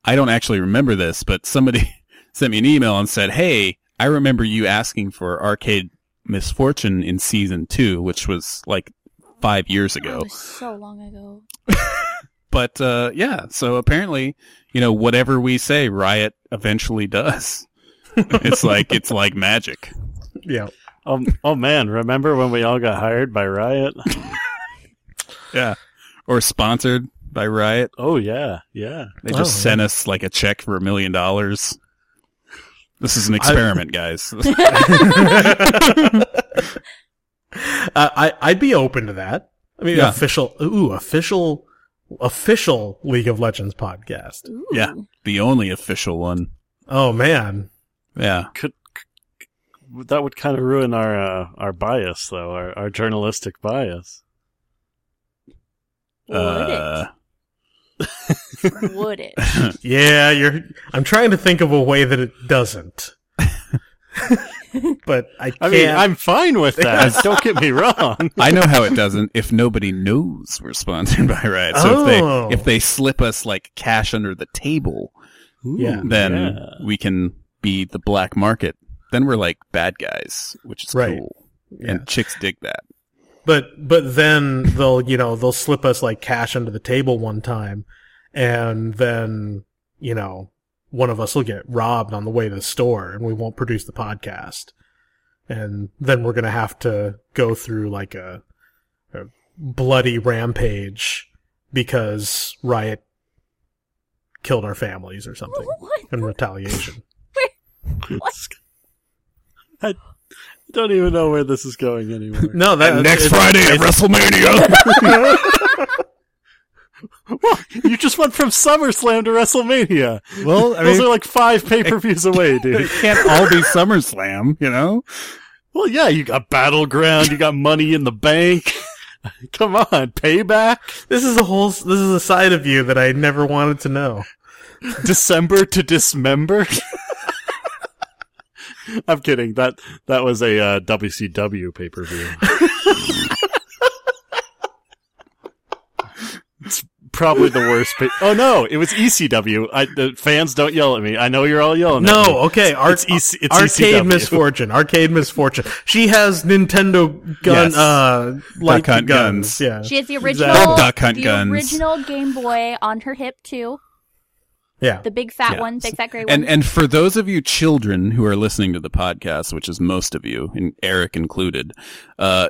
[SPEAKER 4] I don't actually remember this, but somebody sent me an email and said, Hey, I remember you asking for arcade Miss Fortune in season two, which was like five years
[SPEAKER 5] That
[SPEAKER 4] ago.
[SPEAKER 5] was so long ago.
[SPEAKER 4] But uh, yeah, so apparently, you know, whatever we say, Riot eventually does. it's like it's like magic.
[SPEAKER 3] yeah.
[SPEAKER 1] Oh, oh man, remember when we all got hired by Riot?
[SPEAKER 4] Yeah, or sponsored by Riot.
[SPEAKER 1] Oh yeah, yeah.
[SPEAKER 4] They just
[SPEAKER 3] Oh,
[SPEAKER 4] sent us like a check for a million dollars. This is an experiment, guys.
[SPEAKER 3] Uh, I I'd be open to that. I mean,
[SPEAKER 4] Yeah.
[SPEAKER 3] official, ooh, official, official League of Legends podcast.
[SPEAKER 5] Ooh.
[SPEAKER 4] yeah, the only official one.
[SPEAKER 3] Oh man,
[SPEAKER 4] Yeah,
[SPEAKER 1] Could that would kind of ruin our uh, our bias though, our, our journalistic bias.
[SPEAKER 5] Would
[SPEAKER 4] uh,
[SPEAKER 5] it? Would it?
[SPEAKER 3] yeah, you're. I'm trying to think of a way that it doesn't, but I can't.
[SPEAKER 1] I mean, I'm fine with that. Don't get me wrong.
[SPEAKER 4] I know how it doesn't. If nobody knows we're sponsored by Riot, so
[SPEAKER 3] Oh.
[SPEAKER 4] if they oh. if they slip us like cash under the table,
[SPEAKER 3] Yeah.
[SPEAKER 4] then
[SPEAKER 1] yeah.
[SPEAKER 4] we can be the black market. Then we're like bad guys, which is
[SPEAKER 3] Right.
[SPEAKER 4] cool.
[SPEAKER 3] Yeah.
[SPEAKER 4] And chicks dig that.
[SPEAKER 3] But but then they'll you know they'll slip us like cash under the table one time, and then you know one of us will get robbed on the way to the store, and we won't produce the podcast, and then we're gonna have to go through like a, a bloody rampage because Riot killed our families or something
[SPEAKER 5] What?
[SPEAKER 3] in retaliation. what?
[SPEAKER 1] I don't even know where this is going anymore.
[SPEAKER 3] No, that
[SPEAKER 4] Next Friday at
[SPEAKER 3] it's-
[SPEAKER 4] WrestleMania.
[SPEAKER 1] you just went from SummerSlam to WrestleMania.
[SPEAKER 4] well, I
[SPEAKER 1] Those
[SPEAKER 4] mean,
[SPEAKER 1] are like five pay per views away, dude.
[SPEAKER 4] it can't all be SummerSlam, you know?
[SPEAKER 1] Well, yeah, you got Battleground, you got Money in the Bank. Come on, payback.
[SPEAKER 3] This is a whole. This is a side of you that I never wanted to know.
[SPEAKER 1] December to dismember. I'm kidding. That that was a uh, WCW pay per view. Probably the worst. Pay- oh no, it was ECW. I, the fans don't yell at me. I know you're all yelling. at me.
[SPEAKER 3] No, okay. Ar-
[SPEAKER 1] It's EC- it's
[SPEAKER 3] arcade
[SPEAKER 1] ECW.
[SPEAKER 3] Miss Fortune. Arcade Miss Fortune. She has Nintendo gun.
[SPEAKER 1] Yes.
[SPEAKER 3] Uh, like
[SPEAKER 4] Hunt
[SPEAKER 3] guns.
[SPEAKER 4] guns.
[SPEAKER 3] Yeah.
[SPEAKER 5] She has the original,
[SPEAKER 3] Exactly.
[SPEAKER 4] Duck Hunt
[SPEAKER 5] the
[SPEAKER 4] guns.
[SPEAKER 5] original Game Boy on her hip too.
[SPEAKER 3] Yeah.
[SPEAKER 5] The big fat
[SPEAKER 4] Yeah.
[SPEAKER 5] one, big fat gray
[SPEAKER 4] And
[SPEAKER 5] one.
[SPEAKER 4] and for those of you children who are listening to the podcast, which is most of you, and Eric included, uh,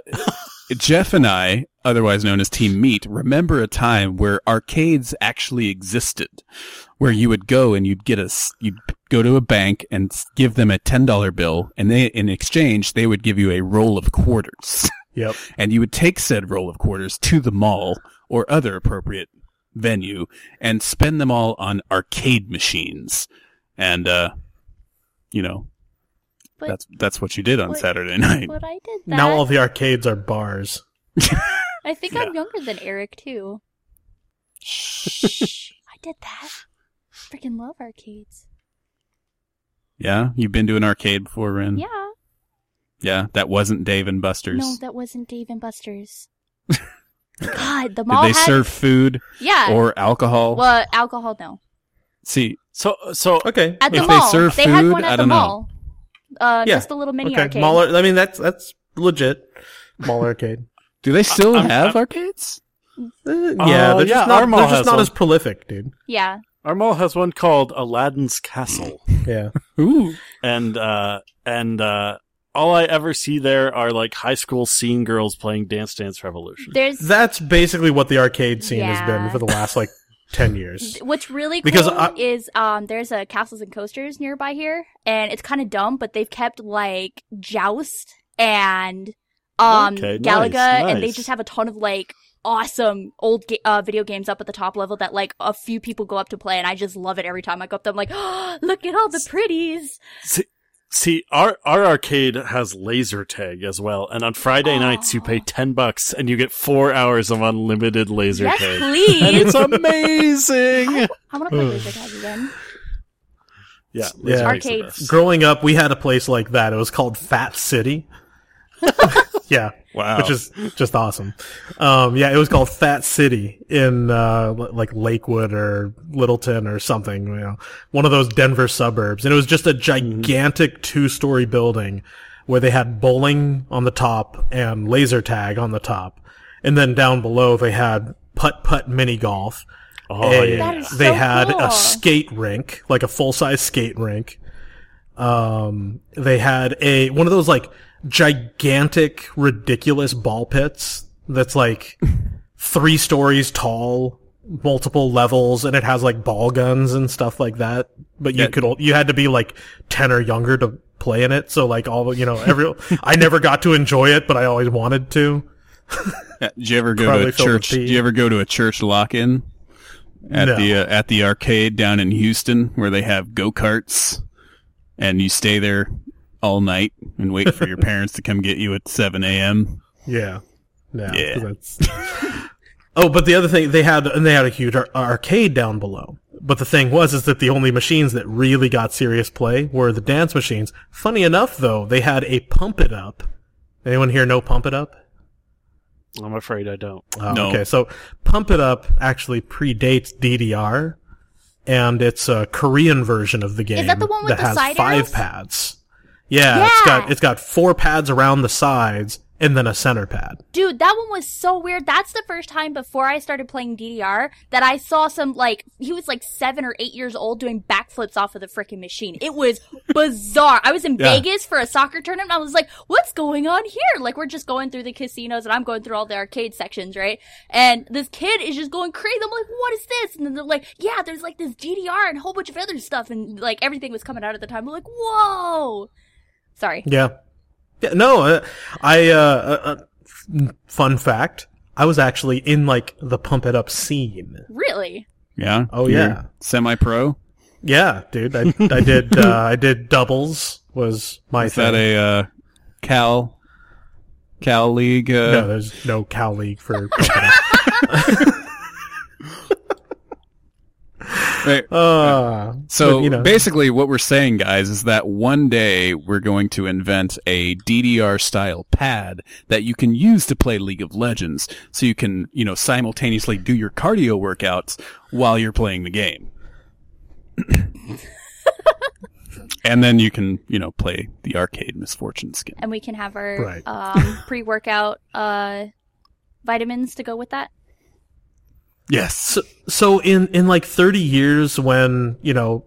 [SPEAKER 4] Jeff and I, otherwise known as Team Meat, remember a time where arcades actually existed, where you would go and you'd get a you'd go to a bank and give them a ten dollar bill, and they in exchange they would give you a roll of quarters,
[SPEAKER 3] Yep.
[SPEAKER 4] and you would take said roll of quarters to the mall or other appropriate venue and spend them all on arcade machines. And, uh, you know,
[SPEAKER 5] But-
[SPEAKER 4] that's, that's what you did on
[SPEAKER 5] but-
[SPEAKER 4] Saturday night.
[SPEAKER 5] but I did that.
[SPEAKER 3] Now all the arcades are bars.
[SPEAKER 5] I think I'm younger than Eric too. Shh. I did that. Freaking love arcades.
[SPEAKER 4] Yeah. You've been to an arcade before, Rin?
[SPEAKER 5] Yeah.
[SPEAKER 4] Yeah. That wasn't Dave and Buster's.
[SPEAKER 5] No, that wasn't Dave and Buster's. God, the mall.
[SPEAKER 4] did they
[SPEAKER 5] had
[SPEAKER 4] serve food
[SPEAKER 5] yeah.
[SPEAKER 4] or alcohol?
[SPEAKER 5] well, alcohol no.
[SPEAKER 4] See,
[SPEAKER 1] So so
[SPEAKER 3] Okay.
[SPEAKER 5] At the
[SPEAKER 4] If they
[SPEAKER 5] mall,
[SPEAKER 4] serve
[SPEAKER 5] they had one at
[SPEAKER 4] I
[SPEAKER 5] the
[SPEAKER 4] don't know.
[SPEAKER 5] Mall. Uh,
[SPEAKER 3] Yeah.
[SPEAKER 5] just a little mini
[SPEAKER 3] okay.
[SPEAKER 5] arcade.
[SPEAKER 3] Mall. I mean, that's that's legit. Mall arcade.
[SPEAKER 4] do they still
[SPEAKER 1] I'm-
[SPEAKER 4] have
[SPEAKER 1] I'm-
[SPEAKER 4] arcades?
[SPEAKER 3] Uh, yeah,
[SPEAKER 1] Oh,
[SPEAKER 3] they're
[SPEAKER 1] yeah,
[SPEAKER 3] just
[SPEAKER 1] our
[SPEAKER 3] not. They're just
[SPEAKER 1] has
[SPEAKER 3] not
[SPEAKER 1] one.
[SPEAKER 3] as prolific, dude.
[SPEAKER 5] Yeah.
[SPEAKER 1] our mall has one called Aladdin's Castle,
[SPEAKER 3] Yeah.
[SPEAKER 4] Ooh.
[SPEAKER 1] and uh and uh all I ever see there are like high school scene girls playing Dance Dance Revolution.
[SPEAKER 5] There's
[SPEAKER 3] That's basically what the arcade scene has been for the last like ten years.
[SPEAKER 5] What's really
[SPEAKER 3] Because
[SPEAKER 5] cool
[SPEAKER 3] I-
[SPEAKER 5] is um there's a castles and coasters nearby here, and it's kind of dumb, but they've kept like Joust and um
[SPEAKER 1] Okay,
[SPEAKER 5] Galaga,
[SPEAKER 1] nice,
[SPEAKER 5] and they just have a ton of like awesome old ga- uh, video games up at the top level that like a few people go up to play, and I just love it every time I go up there. I'm like, oh, look at all the pretties.
[SPEAKER 1] See, see, our our arcade has laser tag as well, and on Friday nights you pay ten bucks and you get four hours of unlimited laser
[SPEAKER 5] yes,
[SPEAKER 1] tag, and it's amazing.
[SPEAKER 5] I want to play laser tag again.
[SPEAKER 1] yeah,
[SPEAKER 3] Yeah.
[SPEAKER 1] laser tag's the
[SPEAKER 5] Arcades.
[SPEAKER 3] Growing up, we had a place like that. It was called Fat City. yeah.
[SPEAKER 4] Wow.
[SPEAKER 3] Which is just awesome. Um, yeah, it was called Fat City in, uh, like Lakewood or Littleton or something, you know, one of those Denver suburbs. And it was just a gigantic two story building where they had bowling on the top and laser tag on the top. And then down below they had putt putt mini golf.
[SPEAKER 1] Oh
[SPEAKER 3] A-
[SPEAKER 1] yeah,
[SPEAKER 5] That is
[SPEAKER 3] they
[SPEAKER 5] so
[SPEAKER 3] had
[SPEAKER 5] cool.
[SPEAKER 3] a skate rink, like a full size skate rink. Um, they had a one of those like gigantic, ridiculous ball pits that's like three stories tall, multiple levels, and it has like ball guns and stuff like that. But you
[SPEAKER 4] Yeah.
[SPEAKER 3] could you had to be like ten or younger to play in it. So like all you know, every I never got to enjoy it, but I always wanted to.
[SPEAKER 4] Did you ever go
[SPEAKER 3] Probably
[SPEAKER 4] to a church? Did you ever go to a church lock-in at
[SPEAKER 3] No.
[SPEAKER 4] the uh, at the arcade down in Houston where they have go karts, and you stay there all night and wait for your parents to come get you at seven a.m.
[SPEAKER 3] Yeah. No,
[SPEAKER 4] Yeah.
[SPEAKER 3] That's... oh, but the other thing they had, and they had a huge ar- arcade down below. But the thing was, is that the only machines that really got serious play were the dance machines. Funny enough, though, they had a Pump It Up. Anyone here know Pump It Up?
[SPEAKER 1] I'm afraid I don't.
[SPEAKER 3] Oh,
[SPEAKER 4] No.
[SPEAKER 3] Okay, so Pump It Up actually predates DDR, and it's a Korean version of the game Is
[SPEAKER 5] that the one with the
[SPEAKER 3] has
[SPEAKER 5] side
[SPEAKER 3] five
[SPEAKER 5] arrows?
[SPEAKER 3] pads. Yeah, it's
[SPEAKER 5] Yeah.
[SPEAKER 3] got it's got four pads around the sides and then a center pad.
[SPEAKER 5] Dude, that one was so weird. That's the first time before I started playing DDR that I saw some like he was like seven or eight years old doing backflips off of the freaking machine. It was bizarre. I was in
[SPEAKER 4] Yeah.
[SPEAKER 5] Vegas for a soccer tournament. I was like, "What's going on here?" Like we're just going through the casinos and I'm going through all the arcade sections, right? And this kid is just going crazy. I'm like, "What is this?" And then they're like, "Yeah, there's like this DDR and a whole bunch of other stuff." And like everything was coming out at the time. I'm like, "Whoa!" Sorry.
[SPEAKER 3] Yeah. Yeah, no, uh, I, uh, uh, uh, fun fact, I was actually in like the pump it up scene.
[SPEAKER 5] Really?
[SPEAKER 4] Yeah.
[SPEAKER 3] Oh, yeah.
[SPEAKER 4] Semi-pro.
[SPEAKER 3] Yeah, dude, I, I did, uh, I did doubles was my
[SPEAKER 4] Is
[SPEAKER 3] thing.
[SPEAKER 4] that a uh, Cal Cal League? Uh,
[SPEAKER 3] no, there's no Cal League for pump it up.
[SPEAKER 4] right.
[SPEAKER 3] Uh,
[SPEAKER 4] So
[SPEAKER 3] but, you know,
[SPEAKER 4] basically, what we're saying, guys, is that one day we're going to invent a DDR style pad that you can use to play League of Legends, so you can, you know, simultaneously do your cardio workouts while you're playing the game. and then you can, you know, play the arcade Miss Fortune skin.
[SPEAKER 5] and we can have our
[SPEAKER 3] Right.
[SPEAKER 5] um, pre-workout uh, vitamins to go with that.
[SPEAKER 4] Yes.
[SPEAKER 3] So, so in, in like 30 years when, you know,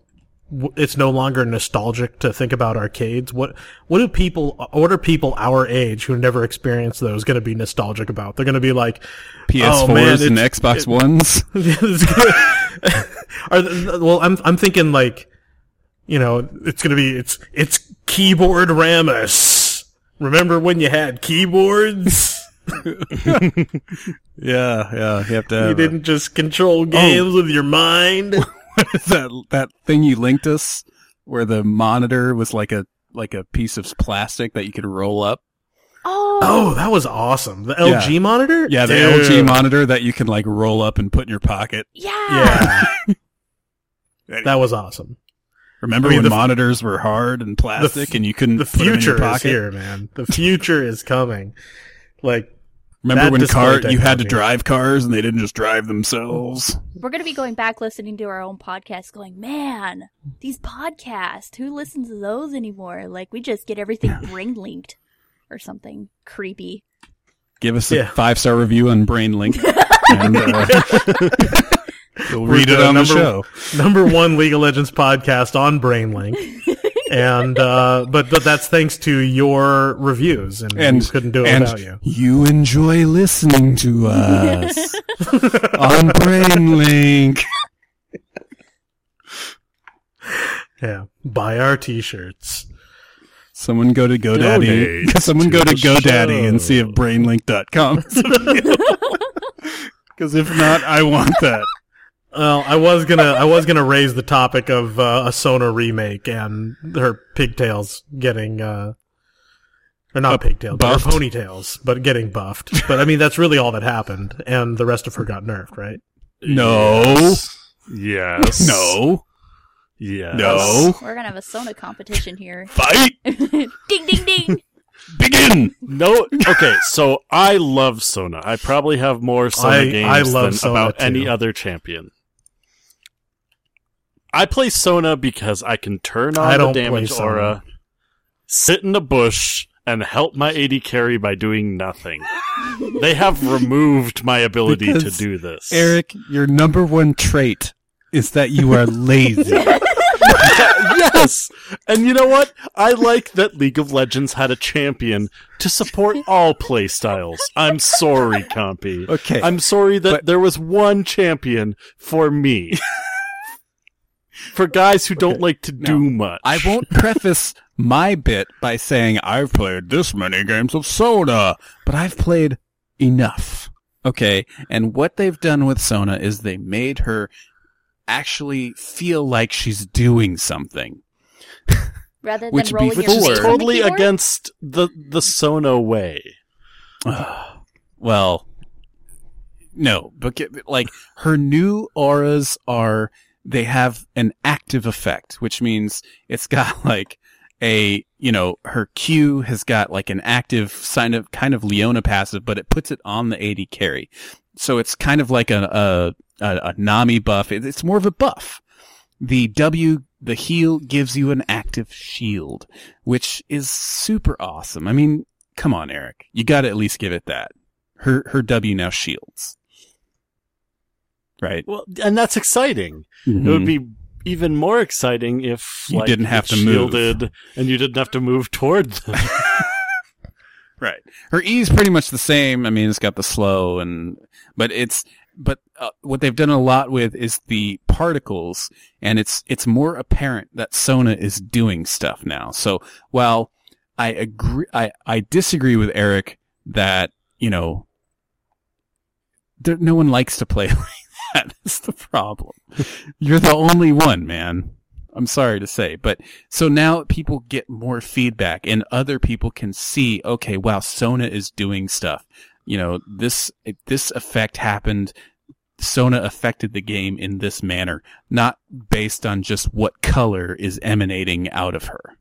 [SPEAKER 3] it's no longer nostalgic to think about arcades, what, what do people, what are people our age who never experienced those going to be nostalgic about? They're going to be like,
[SPEAKER 4] PS4s
[SPEAKER 3] Oh, man,
[SPEAKER 4] and Xbox
[SPEAKER 3] it-
[SPEAKER 4] Ones.
[SPEAKER 3] Gonna- Are well, I'm I'm thinking like, you know, it's gonna be it's it's keyboard Ramus. Remember when you had keyboards?
[SPEAKER 4] Yeah, yeah. You have to.
[SPEAKER 3] you
[SPEAKER 4] Have a-
[SPEAKER 3] didn't just control oh. games with your mind.
[SPEAKER 4] what is that that thing you linked us where the monitor was like a like a piece of plastic that you could roll up
[SPEAKER 5] Oh,
[SPEAKER 3] oh, that was awesome. The LG monitor.
[SPEAKER 4] yeah the
[SPEAKER 3] Dude.
[SPEAKER 4] lg monitor that you can like roll up and put in your pocket
[SPEAKER 5] yeah.
[SPEAKER 3] Yeah, that was awesome.
[SPEAKER 4] remember
[SPEAKER 3] I mean,
[SPEAKER 4] when
[SPEAKER 3] the-
[SPEAKER 4] monitors were hard and plastic
[SPEAKER 3] f-
[SPEAKER 4] and you couldn't
[SPEAKER 3] The
[SPEAKER 4] put 'em in your
[SPEAKER 3] future is here, man. The future is coming. Like,
[SPEAKER 4] remember
[SPEAKER 3] That
[SPEAKER 4] when car you had to drive cars and they didn't just drive themselves
[SPEAKER 5] We're gonna be going back listening to our own podcast, going, man, these podcasts. Who listens to those anymore? Like we just get everything brain linked or something creepy.
[SPEAKER 4] give us a
[SPEAKER 3] Yeah.
[SPEAKER 4] five star review on brainlink and uh, we'll read it
[SPEAKER 3] the
[SPEAKER 4] on the
[SPEAKER 3] number-
[SPEAKER 4] show
[SPEAKER 3] number one League of Legends podcast on BrainLink. And uh but but that's thanks to your reviews and,
[SPEAKER 4] and
[SPEAKER 3] we couldn't do it
[SPEAKER 4] and
[SPEAKER 3] without you.
[SPEAKER 4] You enjoy listening to us on BrainLink.
[SPEAKER 3] Yeah. Buy our t-shirts.
[SPEAKER 4] Someone go to GoDaddy.
[SPEAKER 1] Donate
[SPEAKER 4] Someone go to
[SPEAKER 1] the
[SPEAKER 4] GoDaddy and see if brainlink.com. Because if not, I want that.
[SPEAKER 3] Well, I was gonna I was gonna raise the topic of uh, a Sona remake and her pigtails getting uh or not pigtails, but her
[SPEAKER 4] buffed?
[SPEAKER 3] ponytails, but getting buffed. But I mean that's really all that happened, and the rest of her got nerfed, right?
[SPEAKER 4] No.
[SPEAKER 1] Yes.
[SPEAKER 4] No.
[SPEAKER 1] Yes.
[SPEAKER 4] No.
[SPEAKER 5] We're gonna have a Sona competition here.
[SPEAKER 4] Fight.
[SPEAKER 5] ding ding ding.
[SPEAKER 4] Begin.
[SPEAKER 1] No. Okay, so I love Sona. I probably have more Sona
[SPEAKER 3] I-
[SPEAKER 1] games
[SPEAKER 3] I love
[SPEAKER 1] than
[SPEAKER 3] Sona
[SPEAKER 1] about
[SPEAKER 3] too.
[SPEAKER 1] any other champion. I play Sona because I can turn on
[SPEAKER 3] I
[SPEAKER 1] the damage aura, sit in a bush, and help my AD carry by doing nothing. they have removed my ability to do this.
[SPEAKER 4] Eric, your number one trait is that you are lazy.
[SPEAKER 1] yes. And you know what? I like that League of Legends had a champion to support all playstyles. I'm sorry, Compy.
[SPEAKER 4] Okay.
[SPEAKER 1] I'm sorry that
[SPEAKER 4] But-
[SPEAKER 1] there was one champion for me. for guys who don't like to do much.
[SPEAKER 4] I won't preface my bit by saying I've played this many games of Sona, but I've played enough. Okay, and what they've done with Sona is they made her actually feel like she's doing something.
[SPEAKER 5] Rather than
[SPEAKER 4] Which
[SPEAKER 5] rolling
[SPEAKER 4] before-
[SPEAKER 5] your
[SPEAKER 1] which is totally
[SPEAKER 5] keyboard?
[SPEAKER 1] against the the Sona way.
[SPEAKER 4] well, no, but get, like her new auras are they have an active effect, which means it's got like a you know her Q has got like an active sign of kind of Leona passive, but it puts it on the AD carry, so it's kind of like a a, a, a Nami buff. It's more of a buff. The W, the heal gives you an active shield, which is super awesome. I mean, come on, Eric. You got to at least give it that. Her her W now shields. Right.
[SPEAKER 1] Well, and that's exciting. It would be even more exciting if
[SPEAKER 4] You
[SPEAKER 1] like,
[SPEAKER 4] didn't have
[SPEAKER 1] it
[SPEAKER 4] to move.
[SPEAKER 1] and you didn't have to move toward them.
[SPEAKER 4] Right. Her E is pretty much the same. I mean, it's got the slow and, but it's, but uh, what they've done a lot with is the particles and it's, it's more apparent that Sona is doing stuff now. So while I agree, I, I disagree with Eric that, you know, there, no one likes to play like that. That's the problem. You're the only one, man. I'm sorry to say, but so now people get more feedback and other people can see, okay, wow, Sona is doing stuff. You know, this, this effect happened. Sona affected the game in this manner, not based on just what color is emanating out of her.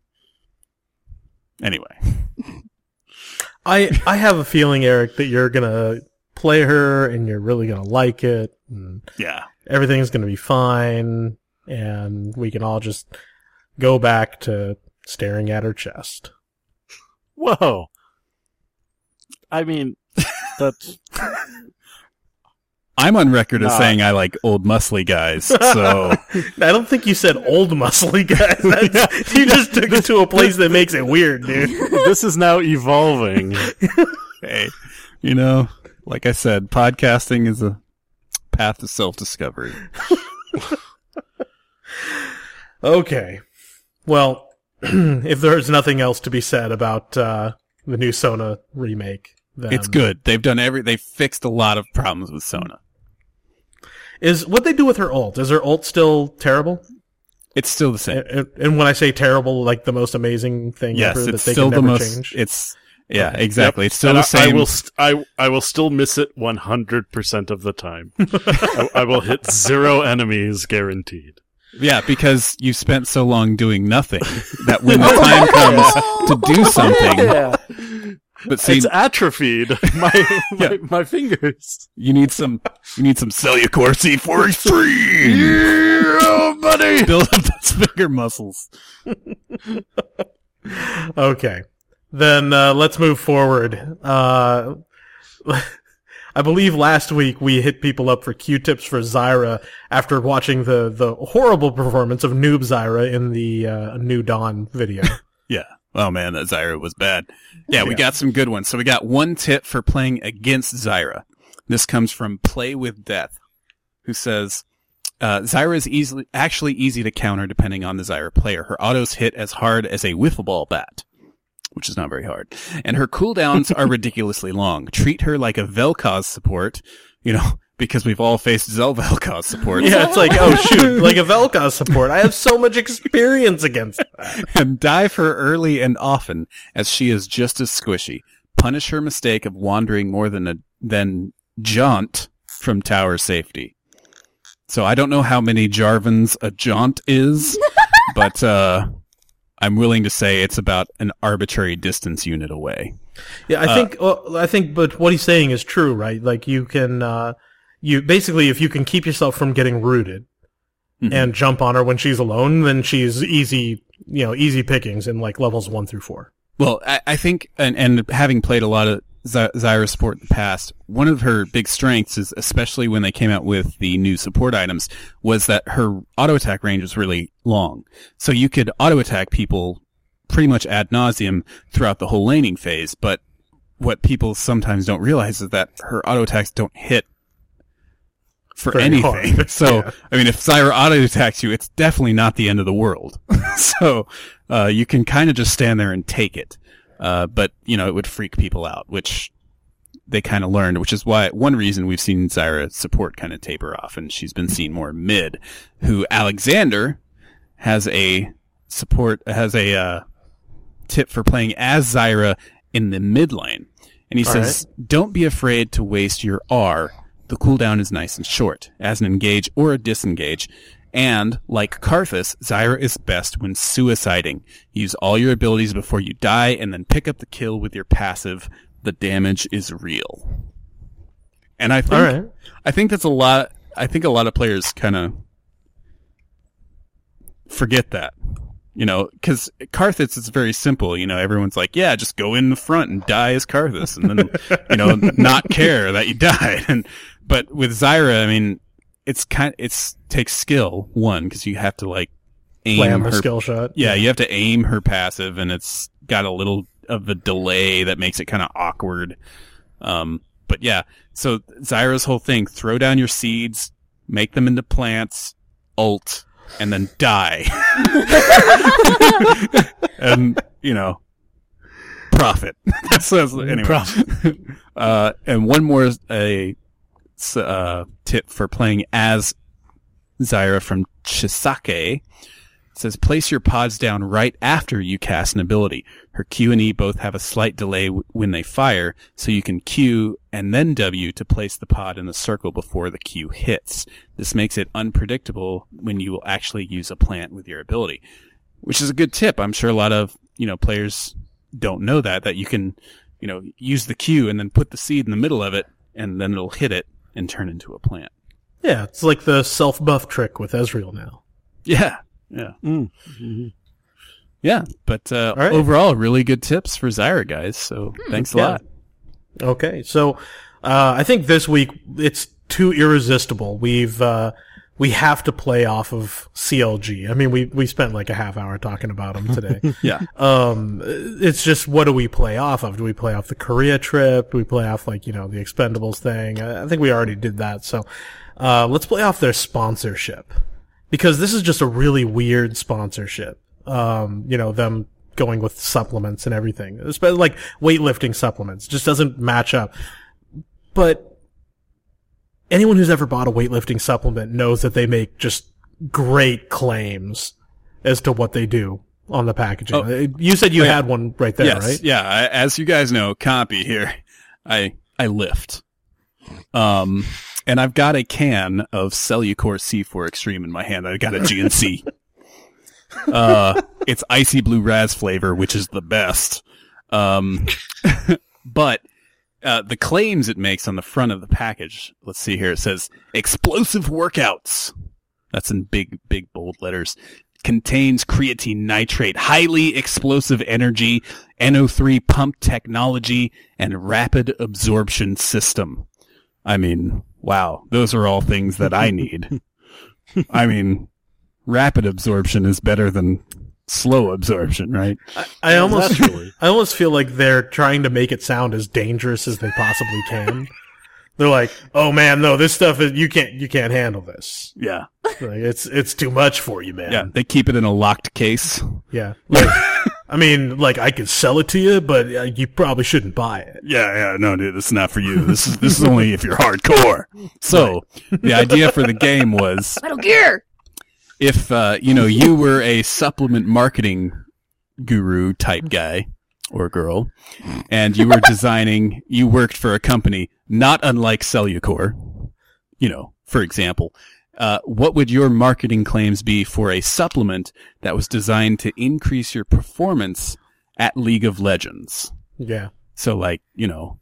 [SPEAKER 4] Anyway,
[SPEAKER 3] I I have a feeling, Eric, that you're gonna play her and you're really gonna like it, and
[SPEAKER 4] yeah.
[SPEAKER 3] everything's gonna be fine, and we can all just go back to staring at her chest.
[SPEAKER 1] Whoa. I mean, that's
[SPEAKER 4] I'm on record as
[SPEAKER 1] Nah.
[SPEAKER 4] saying I like old muscly guys, so
[SPEAKER 3] I don't think you said old muscly guys. That's, you just took it to a place that makes it weird, dude.
[SPEAKER 1] this is now evolving.
[SPEAKER 4] hey, you know, like I said, podcasting is a path to self-discovery.
[SPEAKER 3] Okay. Well, if there's nothing else to be said about uh, the new Sona remake, then
[SPEAKER 4] It's good. They've done every. They fixed a lot of problems with Sona.
[SPEAKER 3] Is what they do with her ult? Is her ult still terrible?
[SPEAKER 4] It's still the same.
[SPEAKER 3] And, and when I say terrible, like the most amazing thing
[SPEAKER 4] yes,
[SPEAKER 3] ever that
[SPEAKER 4] it's
[SPEAKER 3] they
[SPEAKER 4] still
[SPEAKER 3] can
[SPEAKER 4] the most.
[SPEAKER 3] change.
[SPEAKER 4] It's yeah,
[SPEAKER 3] Okay.
[SPEAKER 4] exactly. It's still
[SPEAKER 1] And
[SPEAKER 4] the
[SPEAKER 1] I-
[SPEAKER 4] same.
[SPEAKER 1] I will, st- I, I will still miss it 100% of the time. I, I will hit zero enemies guaranteed.
[SPEAKER 4] yeah, because you spent so long doing nothing that when the oh, time comes to do something, but see,
[SPEAKER 1] it's atrophied my, my, my fingers.
[SPEAKER 4] you need some. You need some Cellucor C4
[SPEAKER 1] Yeah, buddy.
[SPEAKER 4] Build up those finger muscles.
[SPEAKER 3] Okay. Then uh, let's move forward. Uh, I believe last week we hit people up for Q-tips for Zyra after watching the, the horrible performance of Noob Zyra in the uh, New Dawn video.
[SPEAKER 4] Yeah. Oh man, that Zyra was bad. Yeah, we got some good ones. So we got one tip for playing against Zyra. This comes from Play with Death, who says, uh, Zyra is easily, actually easy to counter depending on the Zyra player. Her autos hit as hard as a wiffle ball bat, which is not very hard. And her cooldowns are ridiculously long. Treat her like a Vel'Koz support, you know, because we've all faced Zel Vel'Koz support.
[SPEAKER 3] yeah, it's like, oh shoot, like a Vel'Koz support. I have so much experience against that.
[SPEAKER 4] and dive her early and often, as she is just as squishy. Punish her mistake of wandering more than a than jaunt from tower safety. So I don't know how many Jarvans a jaunt is, but uh, I'm willing to say it's about an arbitrary distance unit away.
[SPEAKER 3] Yeah, I think well, I think, but what he's saying is true, right? Like you can, uh, you basically, if you can keep yourself from getting rooted
[SPEAKER 4] Mhm.
[SPEAKER 3] and jump on her when she's alone, then she's easy, you know, easy pickings in like levels one through four.
[SPEAKER 4] Well, I, I think, and, and having played a lot of Support in the past, one of her big strengths is, especially when they came out with the new support items, was that her auto attack range was really long. So you could auto attack people pretty much ad nauseum throughout the whole laning phase. But what people sometimes don't realize is that her auto attacks don't hit for
[SPEAKER 3] Very
[SPEAKER 4] anything.
[SPEAKER 3] hard.
[SPEAKER 4] So,
[SPEAKER 3] Yeah.
[SPEAKER 4] I mean, if Zyra auto attacks you, it's definitely not the end of the world. so, uh, you can kind of just stand there and take it. Uh, but, you know, it would freak people out, which they kind of learned, which is why one reason we've seen Zyra support kind of taper off and she's been seen more mid, who Alexander has a support, has a, uh, tip for playing as Zyra in the mid lane. And he
[SPEAKER 3] All
[SPEAKER 4] says, don't be afraid to waste your R. The cooldown is nice and short, as an engage or a disengage. And, like Karthus, Zyra is best when suiciding. Use all your abilities before you die and then pick up the kill with your passive. The damage is real. And I think,
[SPEAKER 3] right.
[SPEAKER 4] I think that's a lot, I think a lot of players kind of forget that. You know, because Karthus is very simple. You know, everyone's like, yeah, just go in the front and die as Karthus, and then you know, not care that you died. And but with Zyra, I mean, it's kind, it's takes skill one because you have to like aim her
[SPEAKER 3] skill shot.
[SPEAKER 4] yeah, you have to aim her passive, and it's got a little of a delay that makes it kind of awkward. Um, but yeah, so Zyra's whole thing: throw down your seeds, make them into plants, ult, and then die. and you know, profit. That's, that's anyway. uh, and one more a uh, tip for playing as Zyra from Chisake. It says place your pods down right after you cast an ability. Her Q and E both have a slight delay w- when they fire, so you can Q and then W to place the pod in the circle before the Q hits. This makes it unpredictable when you will actually use a plant with your ability, which is a good tip. I'm sure a lot of, you know, players don't know that, that you can, you know, use the Q and then put the seed in the middle of it and then it'll hit it and turn into a plant.
[SPEAKER 3] Yeah, it's like the self buff trick with Ezreal now.
[SPEAKER 4] Yeah. Yeah.
[SPEAKER 1] Mm.
[SPEAKER 4] Yeah, but uh,
[SPEAKER 3] All right.
[SPEAKER 4] overall, really good tips for Zyra, guys. So thanks a
[SPEAKER 3] Yeah.
[SPEAKER 4] lot.
[SPEAKER 3] Okay, so uh, I think this week it's too irresistible. We've uh, we have to play off of CLG. I mean, we we spent like a half hour talking about them today.
[SPEAKER 4] Yeah,
[SPEAKER 3] um, it's just what do we play off of? Do we play off the Korea trip? Do we play off like you know the Expendables thing? I think we already did that. So uh, let's play off their sponsorship because this is just a really weird sponsorship. Um, you know them going with supplements and everything, like weightlifting supplements, just doesn't match up. But anyone who's ever bought a weightlifting supplement knows that they make just great claims as to what they do on the packaging.
[SPEAKER 4] Oh.
[SPEAKER 3] You said you
[SPEAKER 4] yeah.
[SPEAKER 3] had one right there,
[SPEAKER 4] yes,
[SPEAKER 3] right?
[SPEAKER 4] yeah. I, as you guys know, Compy here, I I lift, um, and I've got a can of Cellucor C4 Extreme in my hand. I got a GNC. uh, it's icy blue raz flavor, which is the best. Um, but uh, the claims it makes on the front of the package. Let's see here. It says explosive workouts. That's in big, big bold letters. Contains creatine nitrate, highly explosive energy, NO3 pump technology, and rapid absorption system. I mean, wow, those are all things that I need. I mean, rapid absorption is better than slow absorption, right?
[SPEAKER 3] I almost, I almost feel like they're trying to make it sound as dangerous as they possibly can. They're like, "Oh man, no, this stuff is you can't, you can't handle this.
[SPEAKER 4] Yeah.
[SPEAKER 3] Like, it's, it's too much for you, man."
[SPEAKER 4] Yeah. They keep it in a locked case.
[SPEAKER 3] yeah. Like, I mean, like I could sell it to you, but uh, you probably shouldn't buy it.
[SPEAKER 4] Yeah, yeah, no, dude, this is not for you. This is this is only if you're hardcore. So the idea for the game was
[SPEAKER 5] Metal Gear.
[SPEAKER 4] If uh, you know you were a supplement marketing guru type guy or girl, and you were designing, you worked for a company not unlike Cellucor, you know, for example. Uh, what would your marketing claims be for a supplement that was designed to increase your performance at League of Legends?
[SPEAKER 3] Yeah.
[SPEAKER 4] So like, you know,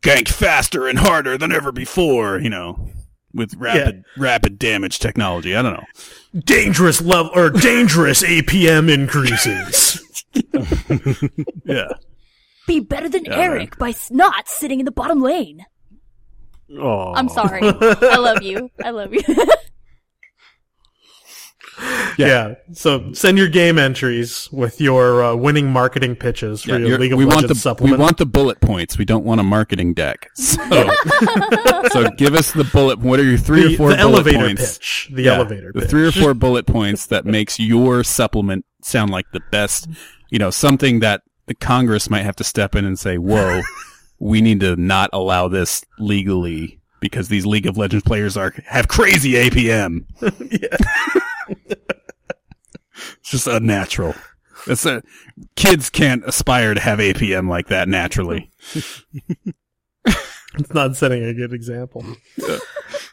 [SPEAKER 4] gank faster and harder than ever before, you know, with rapid rapid damage technology. I don't know.
[SPEAKER 3] Dangerous level or dangerous APM increases.
[SPEAKER 4] Yeah.
[SPEAKER 5] Be better than
[SPEAKER 4] Yeah,
[SPEAKER 5] Eric by not sitting in the bottom lane.
[SPEAKER 1] Oh,
[SPEAKER 5] I'm sorry. I love you. I love you.
[SPEAKER 3] yeah. So send your game entries with your uh, winning marketing pitches for
[SPEAKER 4] Yeah,
[SPEAKER 3] your League of
[SPEAKER 4] we want
[SPEAKER 3] Legends
[SPEAKER 4] the
[SPEAKER 3] supplement.
[SPEAKER 4] we want the bullet points. We don't want a marketing deck. So, so give us the bullet. What are your three
[SPEAKER 3] the,
[SPEAKER 4] or four
[SPEAKER 3] the
[SPEAKER 4] bullet
[SPEAKER 3] elevator
[SPEAKER 4] points?
[SPEAKER 3] pitch. The
[SPEAKER 4] Yeah,
[SPEAKER 3] elevator
[SPEAKER 4] the
[SPEAKER 3] pitch.
[SPEAKER 4] three or four bullet points that makes your supplement sound like the best. You know, something that the Congress might have to step in and say, "Whoa, we need to not allow this legally." Because these League of Legends players are have crazy APM. It's just unnatural. It's a kids can't aspire to have APM like that naturally.
[SPEAKER 3] It's not setting a good example. All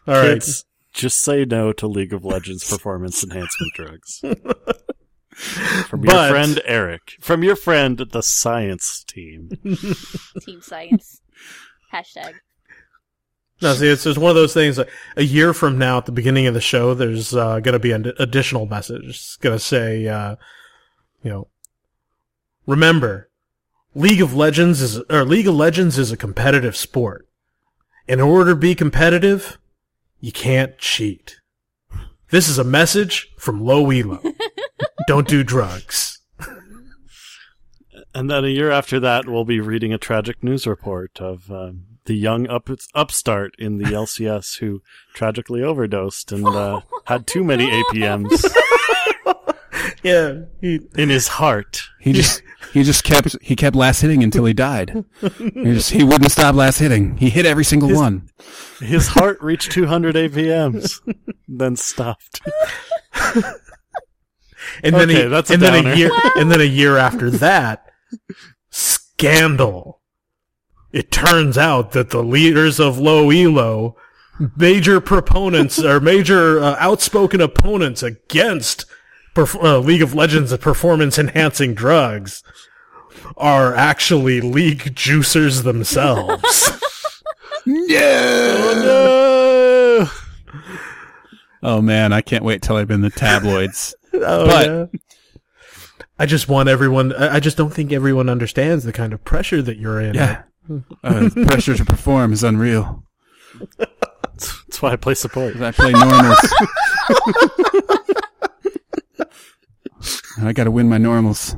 [SPEAKER 3] right.
[SPEAKER 1] Kids, just say no to League of Legends performance enhancement drugs. From your
[SPEAKER 3] But-
[SPEAKER 1] friend Eric. From your friend, the science team.
[SPEAKER 5] Team science. Hashtag.
[SPEAKER 3] No, see, it's just one of those things. Like, a year from now, at the beginning of the show, there's uh, going to be an additional message. It's going to say, uh, you know, remember, League of Legends is or League of Legends is a competitive sport. In order to be competitive, you can't cheat. This is a message from Low Elo. Don't do drugs.
[SPEAKER 1] And then a year after that, we'll be reading a tragic news report of um, the young up- upstart in the LCS who tragically overdosed and uh, had too many APMs
[SPEAKER 3] Yeah, he,
[SPEAKER 1] in his heart.
[SPEAKER 4] He just he just kept he kept last hitting until he died. He just he wouldn't stop last hitting. He hit every single one.
[SPEAKER 1] His heart reached 200 APMs, then stopped.
[SPEAKER 3] and then
[SPEAKER 1] Okay,
[SPEAKER 3] he,
[SPEAKER 1] that's a
[SPEAKER 3] and then a year and then a year after that, scandal. It turns out that the leaders of Low Elo, major proponents or major uh, outspoken opponents against perf- uh, League of Legends performance enhancing drugs, are actually league juicers themselves.
[SPEAKER 1] No!
[SPEAKER 4] Oh man, I can't wait till I'm in the tabloids.
[SPEAKER 3] Oh,
[SPEAKER 4] But-
[SPEAKER 3] yeah. I just want everyone. I I just don't think everyone understands the kind of pressure that you're in.
[SPEAKER 4] Yeah. Uh, the pressure to perform is unreal.
[SPEAKER 1] That's why I play support.
[SPEAKER 4] I play normals. I gotta win my normals.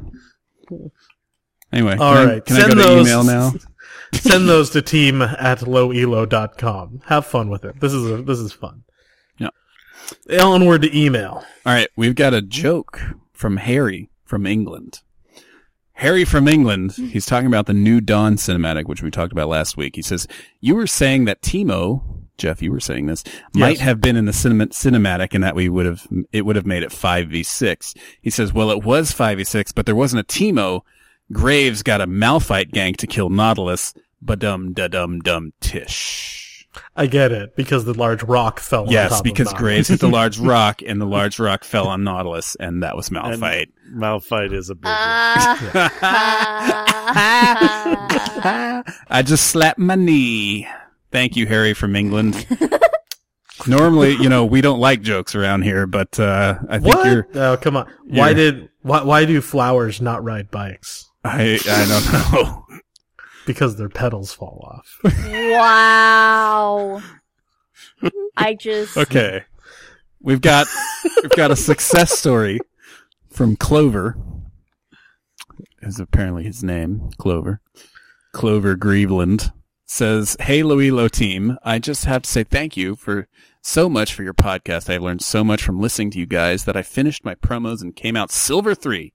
[SPEAKER 4] Anyway,
[SPEAKER 3] All
[SPEAKER 4] can, I-
[SPEAKER 3] right,
[SPEAKER 4] can I
[SPEAKER 3] send
[SPEAKER 4] go to
[SPEAKER 3] those-
[SPEAKER 4] email now?
[SPEAKER 3] Send those to team at lowelo.com. Have fun with it. This is a, this is fun.
[SPEAKER 4] Yeah.
[SPEAKER 3] Onward to email.
[SPEAKER 4] All right, we've got a joke from Harry from England. Harry from England, he's talking about the new Dawn cinematic, which we talked about last week. He says, You were saying that Teemo, Jeff, you were saying this, might
[SPEAKER 3] Yes.
[SPEAKER 4] have been in the cinema- cinematic and that we would have, it would have made it 5v6. He says, Well, it was 5v6, but there wasn't a Teemo. Graves got a Malphite gang to kill Nautilus. Ba-dum, da-dum, dum, tish.
[SPEAKER 3] I get it because the large rock fell. on
[SPEAKER 4] Yes,
[SPEAKER 3] top
[SPEAKER 4] because
[SPEAKER 3] Nautilus.
[SPEAKER 4] Graves hit the large rock and the large rock fell on Nautilus and that was
[SPEAKER 1] And
[SPEAKER 4] Malphite.
[SPEAKER 1] Malphite is a big one.
[SPEAKER 5] Ah.
[SPEAKER 4] I just slapped my knee. Thank you, Harry from England. Normally, you know, we don't like jokes around here, but uh, I think
[SPEAKER 3] What?
[SPEAKER 4] you're.
[SPEAKER 3] Oh, come on. Why did why why do flowers not ride bikes?
[SPEAKER 4] I I don't know.
[SPEAKER 3] Because their petals fall off.
[SPEAKER 5] wow. I just.
[SPEAKER 4] Okay, we've got we've got a success story from Clover. Is apparently his name, Clover. Clover Grieveland says, "Hey, Low Elo team, I just have to say thank you for so much for your podcast. I learned so much from listening to you guys that I finished my promos and came out silver three.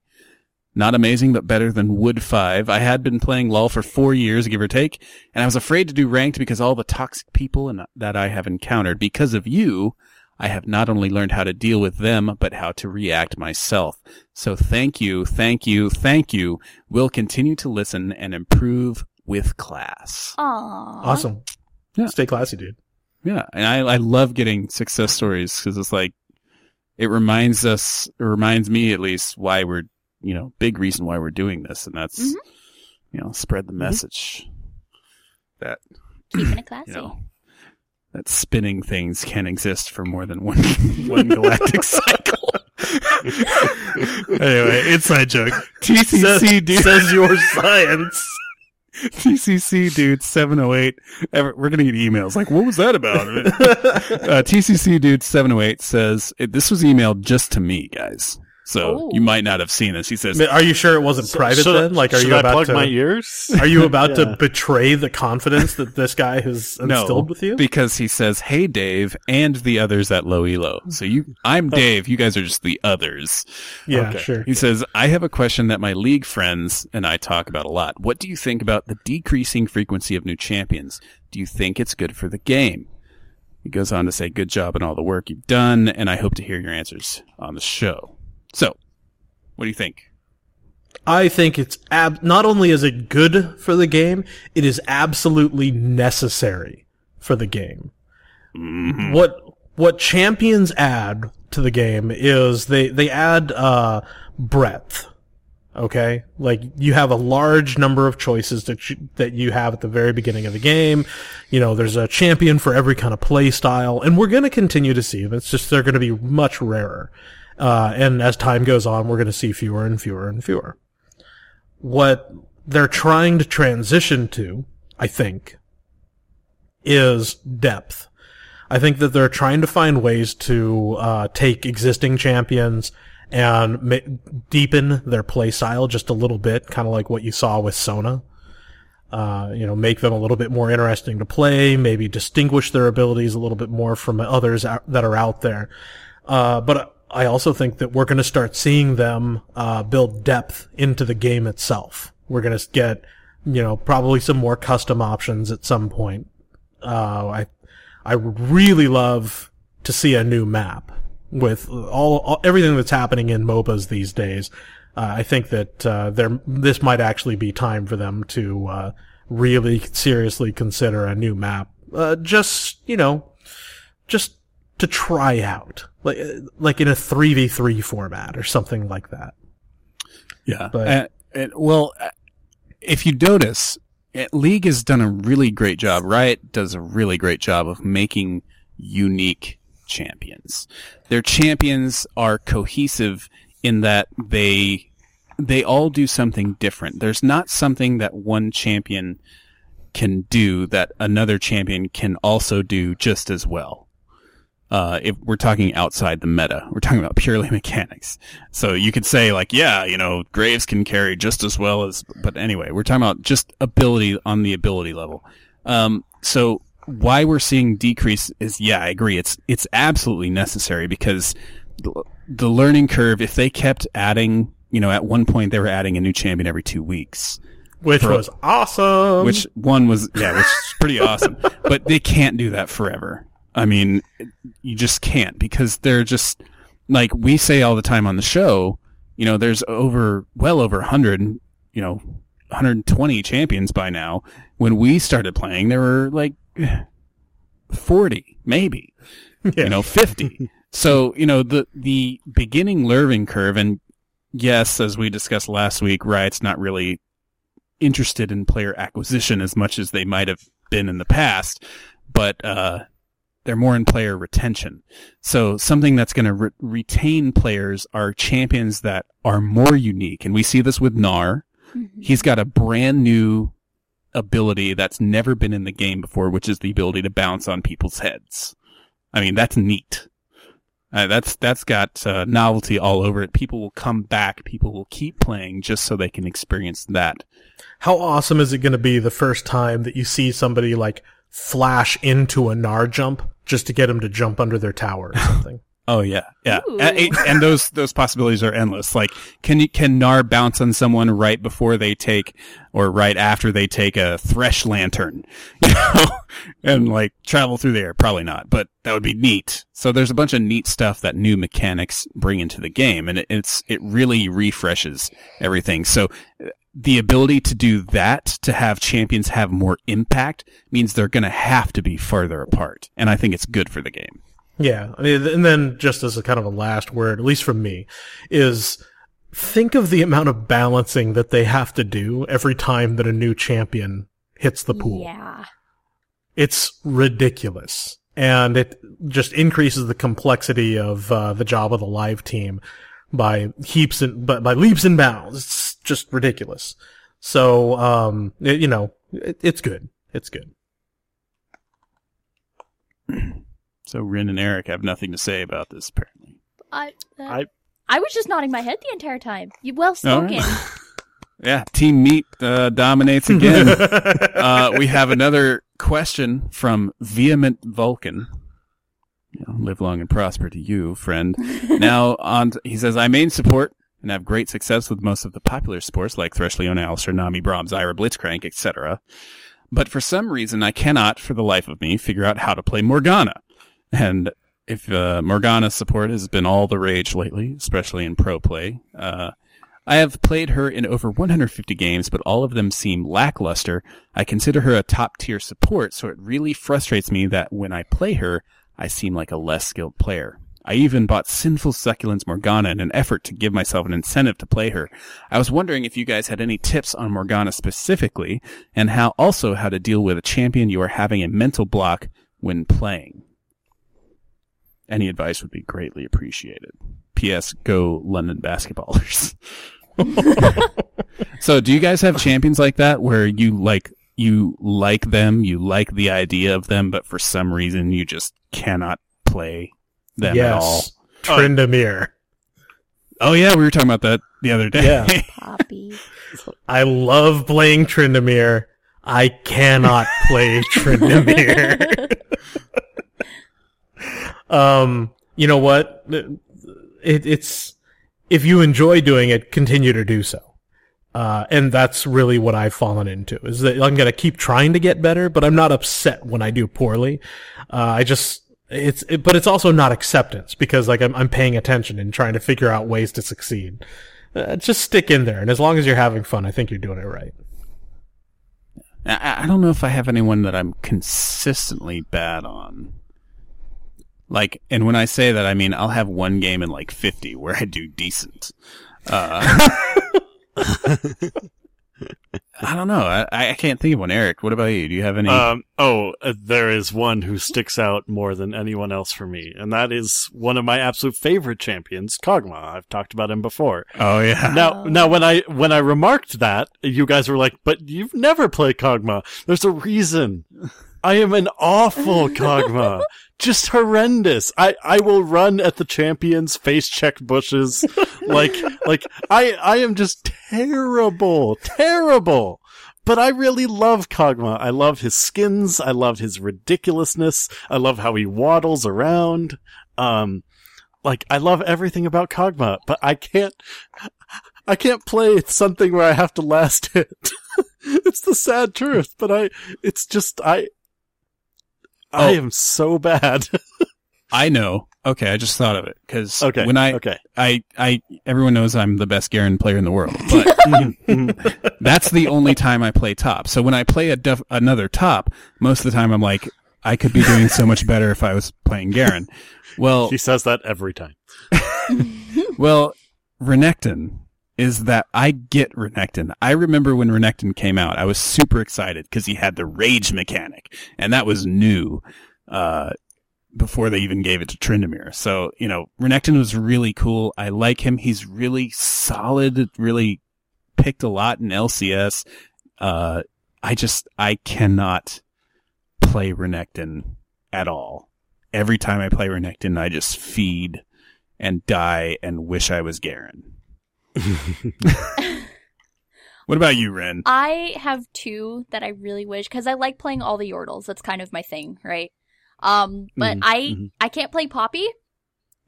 [SPEAKER 4] Not amazing, but better than Wood 5. I had been playing LoL for four years, give or take, and I was afraid to do ranked because all the toxic people and that I have encountered. Because of you, I have not only learned how to deal with them, but how to react myself. So thank you, thank you, thank you. We'll continue to listen and improve with class.
[SPEAKER 5] Aw.
[SPEAKER 3] Awesome.
[SPEAKER 4] Yeah.
[SPEAKER 3] Stay classy, dude.
[SPEAKER 4] Yeah, and I, I love getting success stories because it's like it reminds us, it reminds me at least why we're, you know, big reason why we're doing this, and that's,
[SPEAKER 5] Mhm.
[SPEAKER 4] you know, spread the message that
[SPEAKER 5] Keeping it classy.
[SPEAKER 4] you know that spinning things can exist for more than one one galactic cycle.
[SPEAKER 3] Anyway, inside joke.
[SPEAKER 4] TCC dude,
[SPEAKER 3] says your science.
[SPEAKER 4] TCC dude seven oh eight. We're gonna get emails like, what was that about? uh, TCC dude seven oh eight says this was emailed just to me, guys. So
[SPEAKER 5] Oh.
[SPEAKER 4] you might not have seen this. He says,
[SPEAKER 3] Are you sure it wasn't private
[SPEAKER 1] should,
[SPEAKER 3] then? Like, are you
[SPEAKER 1] I
[SPEAKER 3] about
[SPEAKER 1] plug
[SPEAKER 3] to?
[SPEAKER 1] my ears?
[SPEAKER 3] Are you about
[SPEAKER 1] Yeah.
[SPEAKER 3] to betray the confidence that this guy has
[SPEAKER 4] no,
[SPEAKER 3] instilled with you?
[SPEAKER 4] because he says, "Hey, Dave," and the others at Low Elo. So you, I'm oh. Dave. You guys are just the others.
[SPEAKER 3] yeah,
[SPEAKER 1] okay.
[SPEAKER 3] sure.
[SPEAKER 4] He says, I have a question that my league friends and I talk about a lot. What do you think about the decreasing frequency of new champions? Do you think it's good for the game? He goes on to say, good job on all the work you've done, and I hope to hear your answers on the show. So, what do you think?
[SPEAKER 3] I think it's ab- not only is it good for the game, it is absolutely necessary for the game. What what champions add to the game is they they add uh breadth. Okay? Like you have a large number of choices that you, that you have at the very beginning of the game. You know, there's a champion for every kind of play style and we're going to continue to see them. It's just they're going to be much rarer. Uh, and as time goes on, we're going to see fewer and fewer and fewer. What they're trying to transition to, I think, is depth. I think that they're trying to find ways to uh, take existing champions and ma- deepen their play style just a little bit, kind of like what you saw with Sona. Uh, you know, make them a little bit more interesting to play, maybe distinguish their abilities a little bit more from others out, that are out there. Uh, but I also think that we're going to start seeing them uh, build depth into the game itself. We're going to get, you know, probably some more custom options at some point. Uh, I, I would really love to see a new map with all, all everything that's happening in MOBAs these days. Uh, I think that uh, there this might actually be time for them to uh, really seriously consider a new map. Uh, just you know, just to try out, like like in a three v three format or something like that.
[SPEAKER 4] Yeah.
[SPEAKER 3] But-
[SPEAKER 4] Uh, and- well, uh, if you notice, uh, League has done a really great job. Riot does a really great job of making unique champions. Their champions are cohesive in that they they all do something different. There's not something that one champion can do that another champion can also do just as well. Uh, if we're talking outside the meta, we're talking about purely mechanics. So you could say like, yeah, you know, Graves can carry just as well as, but anyway, we're talking about just ability on the ability level. Um, so why we're seeing decrease is, yeah, I agree. It's, it's absolutely necessary because the, the learning curve, if they kept adding, you know, at one point they were adding a new champion every two weeks
[SPEAKER 3] Which
[SPEAKER 4] Pro-
[SPEAKER 3] was awesome.
[SPEAKER 4] which one was yeah, which is pretty awesome. But they can't do that forever. I mean, you just can't because they're just like we say all the time on the show. You know, there's over well over hundred, you know, 120 champions by now. When we started playing, there were like 40, maybe
[SPEAKER 3] Yeah.
[SPEAKER 4] you know, 50. so, you know, the, the beginning learning curve, and yes, as we discussed last week, Riot's not really interested in player acquisition as much as they might have been in the past, but, uh, they're more in player retention. So something that's going to re- retain players are champions that are more unique. And we see this with Gnar. He's got a brand new ability that's never been in the game before, which is the ability to bounce on people's heads. I mean, that's neat. Uh, that's that's got uh, novelty all over it. People will come back. People will keep playing just so they can experience that.
[SPEAKER 3] How awesome is it going to be the first time that you see somebody like flash into a Gnar jump just to get him to jump under their tower or something?
[SPEAKER 4] Oh yeah, yeah, and, and those those possibilities are endless. Like, can you can Gnar bounce on someone right before they take, or right after they take a Thresh Lantern, you know, and like travel through the air? Probably not, but that would be neat. So there's a bunch of neat stuff that new mechanics bring into the game, and it, it's it really refreshes everything. So the ability to do that, to have champions have more impact, means they're going to have to be farther apart, and I think it's good for the game.
[SPEAKER 3] Yeah, I mean, and then just as a kind of a last word, at least from me, is think of the amount of balancing that they have to do every time that a new champion hits the pool.
[SPEAKER 5] Yeah.
[SPEAKER 3] It's ridiculous. And it just increases the complexity of uh, the job of the live team by heaps and by, by leaps and bounds. It's just ridiculous. So, um, it- you know, it, it's good. It's good.
[SPEAKER 4] So Rin and Eric have nothing to say about this, apparently.
[SPEAKER 5] I, uh,
[SPEAKER 1] I-
[SPEAKER 5] I was just nodding my head the entire time. You well spoken.
[SPEAKER 4] Yeah, Team Meat uh, dominates again. uh, we have another question from Vehement Vulcan. You know, live long and prosper to you, friend. now, on t- he says, I main support and have great success with most of the popular sports like Thresh, Leona, Alistar, Nami, Braum, Zyra, Blitzcrank, etc. But for some reason, I cannot, for the life of me, figure out how to play Morgana. And if uh, Morgana support has been all the rage lately, especially in pro play, uh, I have played her in over 150 games, but all of them seem lackluster. I consider her a top tier support, so it really frustrates me that when I play her, I seem like a less skilled player. I even bought Sinful Succulence Morgana in an effort to give myself an incentive to play her. I was wondering if you guys had any tips on Morgana specifically, and how also how to deal with a champion you are having a mental block when playing. any advice would be greatly appreciated. P.S. Go London basketballers. so, do you guys have champions like that where you like you like them, you like the idea of them, but for some reason you just cannot play them at all?
[SPEAKER 3] yes. Tryndamere.
[SPEAKER 4] Oh yeah, we were talking about that the other day.
[SPEAKER 3] Yeah.
[SPEAKER 5] Poppy.
[SPEAKER 3] I love playing Tryndamere. I cannot play Tryndamere. um, you know what? It, it's if you enjoy doing it, continue to do so. Uh, and that's really what I've fallen into is that I'm going to keep trying to get better, but I'm not upset when I do poorly. Uh, I just, it's, it, but it's also not acceptance because like I'm, I'm paying attention and trying to figure out ways to succeed. Uh, just stick in there. And as long as you're having fun, I think you're doing it right.
[SPEAKER 4] I, I don't know if I have anyone that I'm consistently bad on. Like, and when I say that, I mean I'll have one game in like 50 where I do decent. Uh, I don't know. I, I can't think of one. Eric, what about you? Do you have any?
[SPEAKER 1] Um, oh, uh, there is one who sticks out more than anyone else for me, and that is one of my absolute favorite champions, Kog'Maw. I've talked about him before.
[SPEAKER 4] oh yeah.
[SPEAKER 1] Now, now, when I when I remarked that, you guys were like, "But you've never played Kog'Maw." There's a reason. I am an awful Kog'Maw. Just horrendous. I, I will run at the champions, face check bushes. like, like, I, I am just terrible, terrible. But I really love Kog'Maw. I love his skins. I love his ridiculousness. I love how he waddles around. Um, like, I love everything about Kog'Maw, but I can't, I can't play something where I have to last hit. it's the sad truth, but I, it's just, I, Oh. I
[SPEAKER 4] Oh.
[SPEAKER 1] am so bad.
[SPEAKER 4] I know. Okay, I just thought of it because
[SPEAKER 1] okay.
[SPEAKER 4] when I,
[SPEAKER 1] okay.
[SPEAKER 4] I, I, everyone knows I'm the best Garen player in the world, but mm-hmm, mm-hmm. that's the only time I play top. So when I play a def- another top, most of the time I'm like, I could be doing so much better if I was playing Garen. Well,
[SPEAKER 1] she says that every time.
[SPEAKER 4] Well, Renekton is that I get Renekton. I remember when Renekton came out, I was super excited because he had the rage mechanic, and that was new uh, before they even gave it to Tryndamere. So you know, Renekton was really cool. I like him. He's really solid. Really picked a lot in LCS. Uh, I just I cannot play Renekton at all. Every time I play Renekton, I just feed and die and wish I was Garen. what about you, Rin?
[SPEAKER 5] I have two that I really wish because I like playing all the Yordles. That's kind of my thing, right? Um, but
[SPEAKER 1] Mhm,
[SPEAKER 5] I
[SPEAKER 1] mhm.
[SPEAKER 5] I can't play Poppy.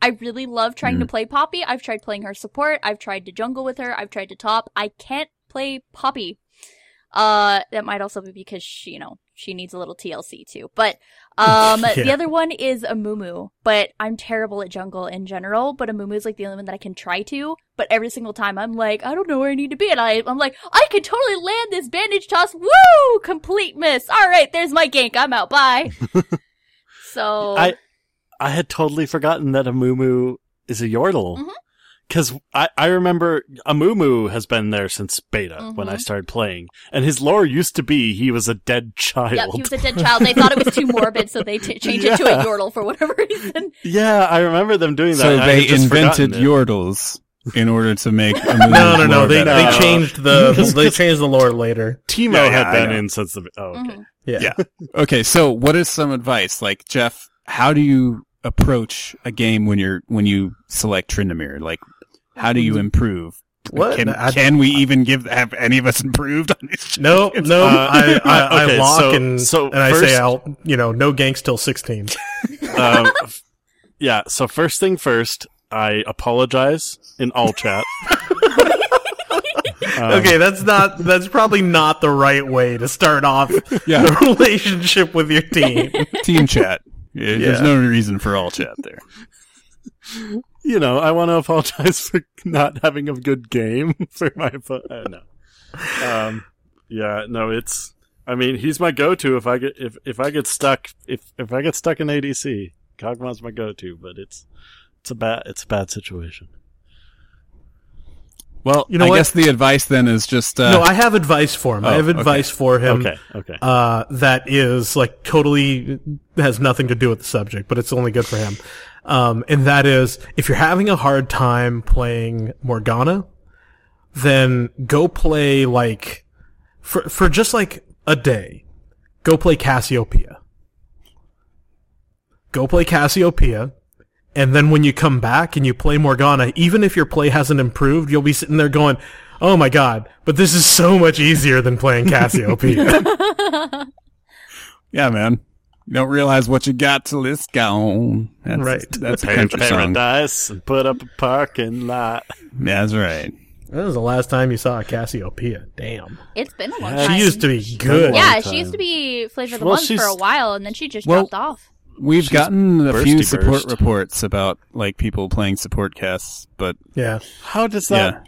[SPEAKER 5] I really love trying to play Poppy. I've tried playing her support. I've tried to jungle with her. I've tried to top. I can't play Poppy. Uh, that might also be because she, you know, she needs a little TLC too. But um, the other one is Amumu. But I'm terrible at jungle in general. But Amumu is like the only one that I can try to. But every single time I'm like, I don't know where I need to be, and I, I'm like, I can totally land this bandage toss. Woo! Complete miss. All right, there's my gank. I'm out. Bye. so
[SPEAKER 1] I I had totally forgotten that Amumu is a Yordle.
[SPEAKER 5] Mhm.
[SPEAKER 1] Cause I, I remember Amumu has been there since beta when I
[SPEAKER 5] Mhm.
[SPEAKER 1] started playing. And his lore used to be he was a dead child.
[SPEAKER 5] Yep, he was a dead child. They thought it was too morbid, so they t- changed it to a Yordle for whatever reason.
[SPEAKER 1] yeah, I remember them doing that.
[SPEAKER 4] So they invented. Yordles in order to make a
[SPEAKER 3] No, no, no. They,
[SPEAKER 4] better.
[SPEAKER 3] they
[SPEAKER 1] No.
[SPEAKER 3] changed the they changed the lore later.
[SPEAKER 1] Teemo
[SPEAKER 4] Yeah, yeah,
[SPEAKER 1] had
[SPEAKER 4] I
[SPEAKER 1] been in since the. Oh, okay.
[SPEAKER 5] Mhm.
[SPEAKER 3] Yeah.
[SPEAKER 4] Yeah. Okay, so what is some advice? Like Jeff, how do you approach a game when you're when you select Tryndamere? Like, how do you improve?
[SPEAKER 3] What?
[SPEAKER 4] Can,
[SPEAKER 3] I-
[SPEAKER 4] can we even give have any of us improved on these?
[SPEAKER 3] No, no.
[SPEAKER 1] Uh,
[SPEAKER 3] I, I,
[SPEAKER 1] okay,
[SPEAKER 3] I lock
[SPEAKER 1] so-
[SPEAKER 3] and
[SPEAKER 1] so
[SPEAKER 3] and I say I'll you know no ganks till sixteen.
[SPEAKER 1] um, yeah. So first thing first, I apologize in all chat. Um,
[SPEAKER 3] okay, that's not that's probably not the right way to start off
[SPEAKER 4] Yeah.
[SPEAKER 3] the relationship with your team.
[SPEAKER 4] Team chat. Yeah, There's no reason for all chat there.
[SPEAKER 1] You know, I want to apologize for not having a good game for my. oppo- Uh, no. Um. Yeah. No. It's. I mean, he's my go-to if I get if if I get stuck if if I get stuck in ADC. Kog'Maw's my go-to, but it's it's a bad it's a bad situation.
[SPEAKER 4] Well,
[SPEAKER 3] You know
[SPEAKER 4] I
[SPEAKER 3] what?
[SPEAKER 4] guess the advice then is just uh,
[SPEAKER 3] no, I have advice for him. I
[SPEAKER 4] Oh,
[SPEAKER 3] have
[SPEAKER 4] okay.
[SPEAKER 3] advice for him.
[SPEAKER 1] Okay, okay.
[SPEAKER 3] uh, that is like totally has nothing to do with the subject, but it's only good for him. Um, and that is if you're having a hard time playing Morgana, then go play like for for just like a day, go play Cassiopeia. Go play Cassiopeia. And then when you come back and you play Morgana, even if your play hasn't improved, you'll be sitting there going, "Oh my god!" But this is so much easier than playing Cassiopeia.
[SPEAKER 4] yeah, man. You don't realize what you got till it's gone. That's,
[SPEAKER 3] Right.
[SPEAKER 4] That's a
[SPEAKER 1] Pay
[SPEAKER 4] country song.
[SPEAKER 1] paradise and put up a parking lot.
[SPEAKER 4] That's right.
[SPEAKER 3] When was the last time you saw a Cassiopeia? Damn.
[SPEAKER 5] It's been a long
[SPEAKER 1] Yeah,
[SPEAKER 5] time.
[SPEAKER 3] She used to be good.
[SPEAKER 5] yeah, she used to be flavor of the
[SPEAKER 1] Well,
[SPEAKER 5] month for a while, and then she just
[SPEAKER 4] Well-
[SPEAKER 5] dropped off.
[SPEAKER 4] We've
[SPEAKER 1] She's
[SPEAKER 4] gotten a few
[SPEAKER 1] bursty
[SPEAKER 4] support
[SPEAKER 1] burst.
[SPEAKER 4] reports about like people playing support casts, but
[SPEAKER 3] Yeah.
[SPEAKER 1] How does that?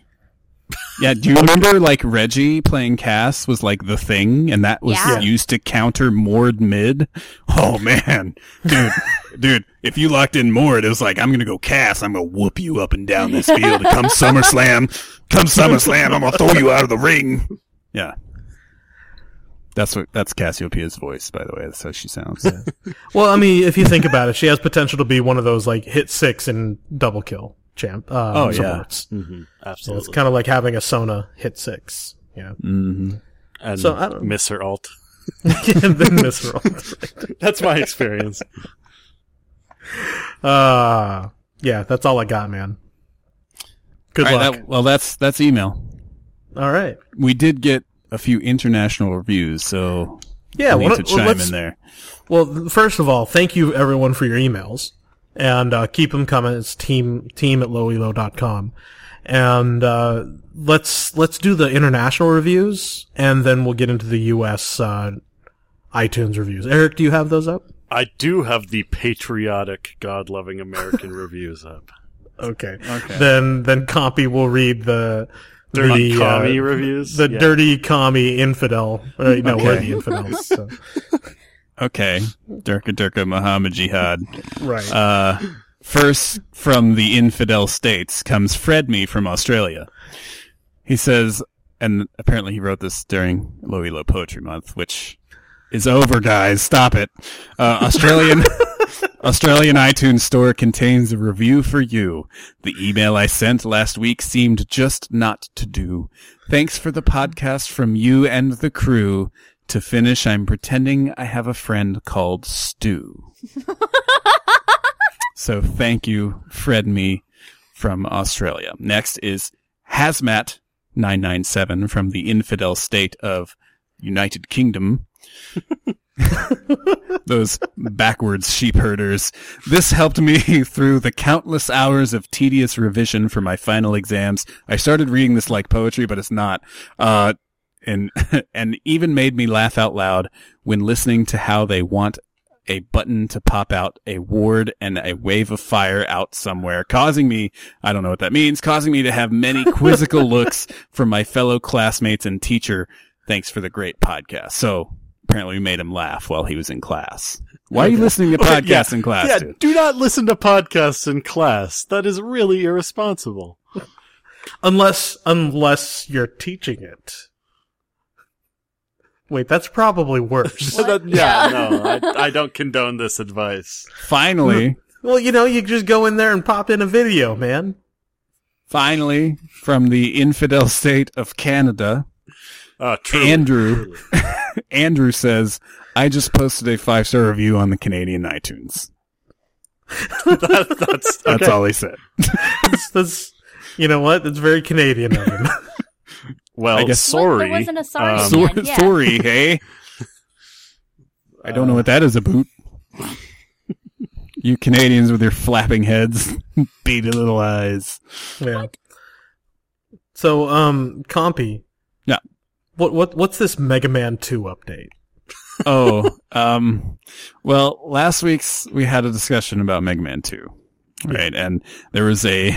[SPEAKER 4] Yeah, yeah do you remember like Reggie playing Cass was like the thing and that was
[SPEAKER 5] Yeah.
[SPEAKER 4] used to counter Mord mid? Oh man. Dude, dude, if you locked in Mord, it was like, I'm gonna go Cass, I'm gonna whoop you up and down this field. Come SummerSlam, come SummerSlam, I'm gonna throw you out of the ring. Yeah. That's what that's Cassiopeia's voice, by the way. That's how she sounds.
[SPEAKER 3] Well, I mean, if you think about it, she has potential to be one of those like hit six and double kill champ. Um,
[SPEAKER 4] Oh, yeah.
[SPEAKER 3] supports.
[SPEAKER 1] Mm-hmm,
[SPEAKER 3] So
[SPEAKER 1] absolutely.
[SPEAKER 3] it's kind of like having a Sona hit six. Yeah.
[SPEAKER 4] hmm
[SPEAKER 1] and
[SPEAKER 3] so I don't-
[SPEAKER 1] miss her alt.
[SPEAKER 3] and then miss roll.
[SPEAKER 1] That's my experience.
[SPEAKER 3] Uh, yeah, that's all I got, man. Good
[SPEAKER 4] All right,
[SPEAKER 3] luck.
[SPEAKER 4] that- well, that's that's email.
[SPEAKER 3] all right.
[SPEAKER 4] We did get a few international reviews, so
[SPEAKER 3] Yeah,
[SPEAKER 4] we need
[SPEAKER 3] well,
[SPEAKER 4] to chime
[SPEAKER 3] let's-
[SPEAKER 4] in there.
[SPEAKER 3] Well, first of all, thank you everyone for your emails and uh, keep them coming. It's team team at lowelo.com. And uh, let's let's do the international reviews and then we'll get into the US uh, iTunes reviews. Eric, do you have those up?
[SPEAKER 1] I do have the patriotic, God-loving American reviews up.
[SPEAKER 3] Okay.
[SPEAKER 4] Okay.
[SPEAKER 3] Then then Compy will read the
[SPEAKER 1] Dirty
[SPEAKER 3] the,
[SPEAKER 1] commie
[SPEAKER 3] uh,
[SPEAKER 1] reviews.
[SPEAKER 3] the
[SPEAKER 1] Yeah.
[SPEAKER 3] dirty commie infidel. Uh, no, we're
[SPEAKER 4] Okay.
[SPEAKER 3] the infidels. So.
[SPEAKER 4] Okay, Durka Durka Muhammad Jihad.
[SPEAKER 3] Right.
[SPEAKER 4] Uh, first from the infidel states comes Fred Me from Australia. He says, and apparently he wrote this during Low Elo Poetry Month, which is over, guys. Stop it. Uh, Australian Australian iTunes Store contains a review for you. The email I sent last week seemed just not to do. Thanks for the podcast from you and the crew. To finish, I'm pretending I have a friend called Stu. so thank you, Fred Me from Australia. Next is Hazmat 997 from the infidel state of United Kingdom. Those backwards sheep herders. This helped me through the countless hours of tedious revision for my final exams. I started reading this like poetry, but it's not. Uh, and, and even made me laugh out loud when listening to how they want a button to pop out a ward and a wave of fire out somewhere, causing me, I don't know what that means, causing me to have many quizzical looks from my fellow classmates and teacher. Thanks for the great podcast. So apparently we made him laugh while he was in class. Why are you listening to
[SPEAKER 1] Okay,
[SPEAKER 4] podcasts
[SPEAKER 1] yeah,
[SPEAKER 4] in class?
[SPEAKER 1] Yeah,
[SPEAKER 4] dude?
[SPEAKER 1] do not listen to podcasts in class. That is really irresponsible.
[SPEAKER 3] unless unless you're teaching it. Wait, that's probably worse.
[SPEAKER 1] That- yeah,
[SPEAKER 5] Yeah.
[SPEAKER 1] no, I, I don't condone this advice.
[SPEAKER 4] Finally,
[SPEAKER 3] well, you know, you just go in there and pop in a video, man.
[SPEAKER 4] finally, from the infidel state of Canada,
[SPEAKER 1] Uh, true.
[SPEAKER 4] Andrew. Andrew says, I just posted a five star review on the Canadian iTunes.
[SPEAKER 1] that, that's
[SPEAKER 4] That's
[SPEAKER 1] okay.
[SPEAKER 4] all he said.
[SPEAKER 3] That's, that's you know what? That's very Canadian of him.
[SPEAKER 1] Well,
[SPEAKER 4] I guess-
[SPEAKER 1] sorry.
[SPEAKER 5] There wasn't a sorry
[SPEAKER 1] Um,
[SPEAKER 5] at the
[SPEAKER 4] Sor-
[SPEAKER 5] end, yeah.
[SPEAKER 4] Sorry, hey? I don't know what that is a boot. you Canadians with your flapping heads, beady little eyes.
[SPEAKER 3] yeah. So, um, Compy.
[SPEAKER 4] Yeah.
[SPEAKER 3] What what what's this Mega Man Two update?
[SPEAKER 4] Oh, um, well, last week's we had a discussion about Mega Man 2, right? And there was a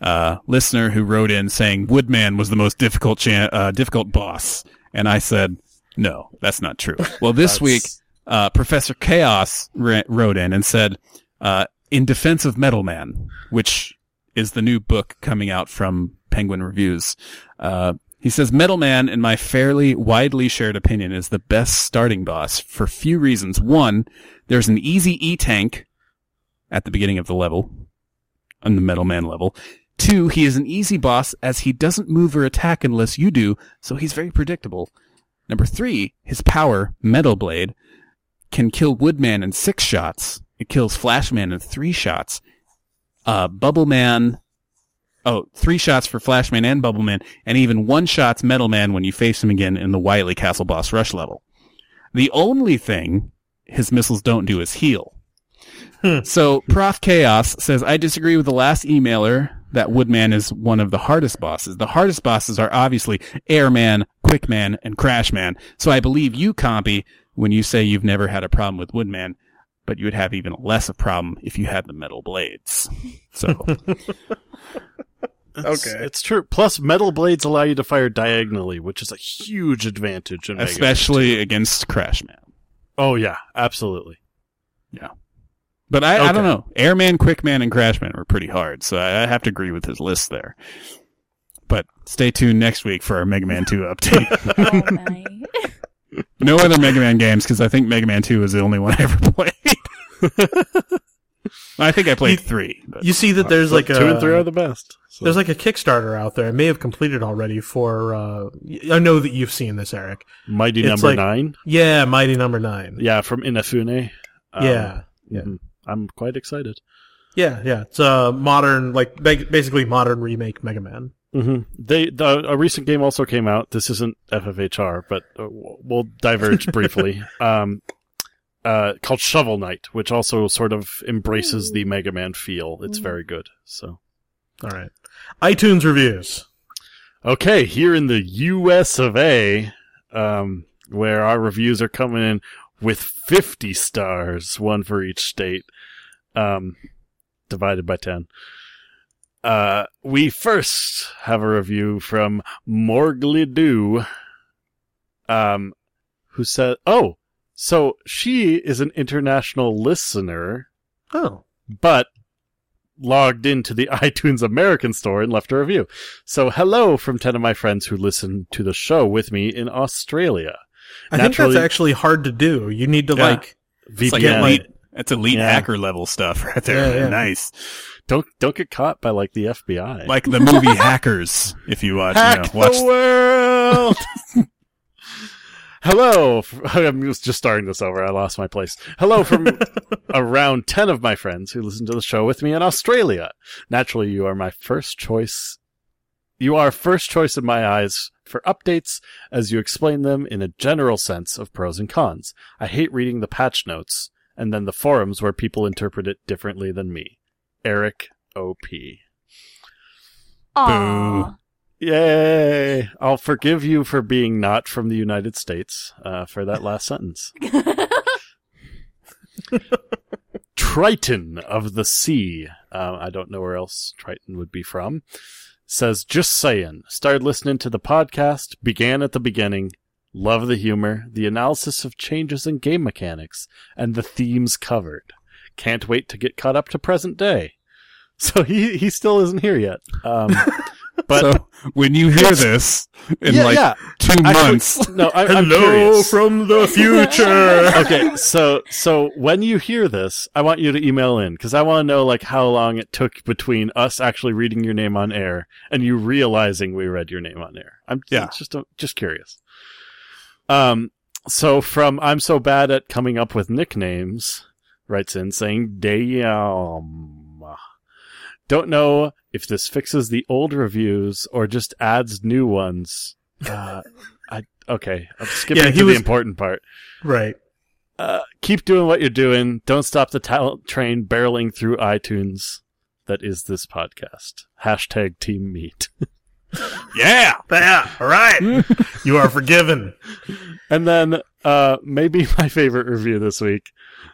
[SPEAKER 4] uh, listener who wrote in saying Woodman was the most difficult cha- uh, difficult boss, and I said no, that's not true. Well, this week uh, Professor Chaos ra- wrote in and said uh, in defense of Metal Man, which is the new book coming out from Penguin Reviews. He says Metal Man, in my fairly widely shared opinion, is the best starting boss for few reasons. One, there's an easy E tank at the beginning of the level, on the Metal Man level. Two, he is an easy boss as he doesn't move or attack unless you do, so he's very predictable. Number three, his power, Metal Blade, can kill Woodman in six shots. It kills Flashman in three shots. Uh, Bubble Man, oh, three shots for Flashman and Bubble Man, and even one shots Metal Man when you face him again in the Wily Castle boss rush level. The only thing his missiles don't do is heal. Hmm. so Prof Chaos says, I disagree with the last emailer that Woodman is one of the hardest bosses. The hardest bosses are obviously Airman, Quickman, and Crashman. So I believe you, Compy, when you say you've never had a problem with Woodman, but you would have even less of a problem if you had the metal blades. So
[SPEAKER 1] It's,
[SPEAKER 3] Okay.
[SPEAKER 1] it's true. Plus, metal blades allow you to fire diagonally, which is a huge advantage in Mega Man
[SPEAKER 4] especially against Crash
[SPEAKER 1] Man. Oh yeah, absolutely.
[SPEAKER 4] Yeah, but I, I don't know. Airman, Quickman, and Crashman were pretty hard, so I, I have to agree with his list there. But stay tuned next week for our Mega Man 2 update. No other Mega Man games because I think Mega Man 2 is the only one I ever played. I think I played
[SPEAKER 3] You-
[SPEAKER 4] three. But
[SPEAKER 3] You see that there's like a
[SPEAKER 1] two and three are the best. So.
[SPEAKER 3] there's like a Kickstarter out there. I may have completed already for. Uh, I know that you've seen this, Eric.
[SPEAKER 1] Mighty
[SPEAKER 3] it's
[SPEAKER 1] Number
[SPEAKER 3] like-
[SPEAKER 1] Nine.
[SPEAKER 3] Yeah, Mighty Number Nine.
[SPEAKER 1] Yeah, from Inafune. Um,
[SPEAKER 3] yeah, yeah.
[SPEAKER 1] mhm. I'm quite excited.
[SPEAKER 3] yeah, yeah. It's a modern, like basically modern remake Mega Man.
[SPEAKER 1] hmm They the, a recent game also came out. This isn't FFHR, but uh, we'll diverge briefly. Um, uh, called Shovel Knight, which also sort of embraces the Mega Man feel. It's
[SPEAKER 5] Mm.
[SPEAKER 1] very good. So
[SPEAKER 3] All right. iTunes reviews.
[SPEAKER 1] okay, here in the U.S. of A, um, where our reviews are coming in with 50 stars, one for each state, um, divided by 10. Uh, we first have a review from Morgly Doo, um, who said, oh, so she is an international listener,
[SPEAKER 3] Oh,
[SPEAKER 1] but logged into the iTunes American store and left a review. So hello from 10 of my friends who listen to the show with me in Australia.
[SPEAKER 3] I think that's actually hard to do. You need to
[SPEAKER 4] Yeah.
[SPEAKER 3] like.
[SPEAKER 4] it's like
[SPEAKER 1] VPN.
[SPEAKER 4] elite. That's elite
[SPEAKER 1] Yeah.
[SPEAKER 4] hacker level stuff right there.
[SPEAKER 3] Yeah, yeah.
[SPEAKER 4] Nice.
[SPEAKER 1] Don't don't get caught by like the FBI.
[SPEAKER 4] Like the movie Hackers, if you watch,
[SPEAKER 1] Hack
[SPEAKER 4] you know, watch
[SPEAKER 1] the world. Hello. I'm just starting this over. I lost my place. Hello from around 10 of my friends who listen to the show with me in Australia. Naturally, you are my first choice. You are first choice in my eyes for updates as you explain them in a general sense of pros and cons. I hate reading the patch notes and then the forums where people interpret it differently than me. Eric OP.
[SPEAKER 5] Aw.
[SPEAKER 1] Yay! I'll forgive you for being not from the United States uh, for that last sentence. Triton of the Sea. Uh, I don't know where else Triton would be from. Says, just saying. Started listening to the podcast, began at the beginning. Love the humor, the analysis of changes in game mechanics, and the themes covered. Can't wait to get caught up to present day. So he, he still isn't here yet. Um, but
[SPEAKER 4] so when you hear this in
[SPEAKER 1] yeah,
[SPEAKER 4] like
[SPEAKER 1] yeah.
[SPEAKER 4] two
[SPEAKER 1] Actually,
[SPEAKER 4] months,
[SPEAKER 1] no, I, I'm
[SPEAKER 3] Hello
[SPEAKER 1] curious.
[SPEAKER 3] from the future.
[SPEAKER 1] okay, so so when you hear this, I want you to email in because I want to know like how long it took between us actually reading your name on air and you realizing we read your name on air. I'm
[SPEAKER 4] Yeah.
[SPEAKER 1] just just curious. Um, so from I'm so bad at coming up with nicknames, writes in saying damn. Don't know if this fixes the old reviews or just adds new ones. Uh, I okay. I'm skipping
[SPEAKER 3] Yeah,
[SPEAKER 1] to
[SPEAKER 3] he
[SPEAKER 1] the important part.
[SPEAKER 3] right.
[SPEAKER 1] Uh, keep doing what you're doing. Don't stop the talent train barreling through iTunes. That is this podcast. Hashtag Team Meet.
[SPEAKER 4] yeah,
[SPEAKER 3] Yeah. All right. you are forgiven.
[SPEAKER 1] And then, uh, maybe my favorite review this week.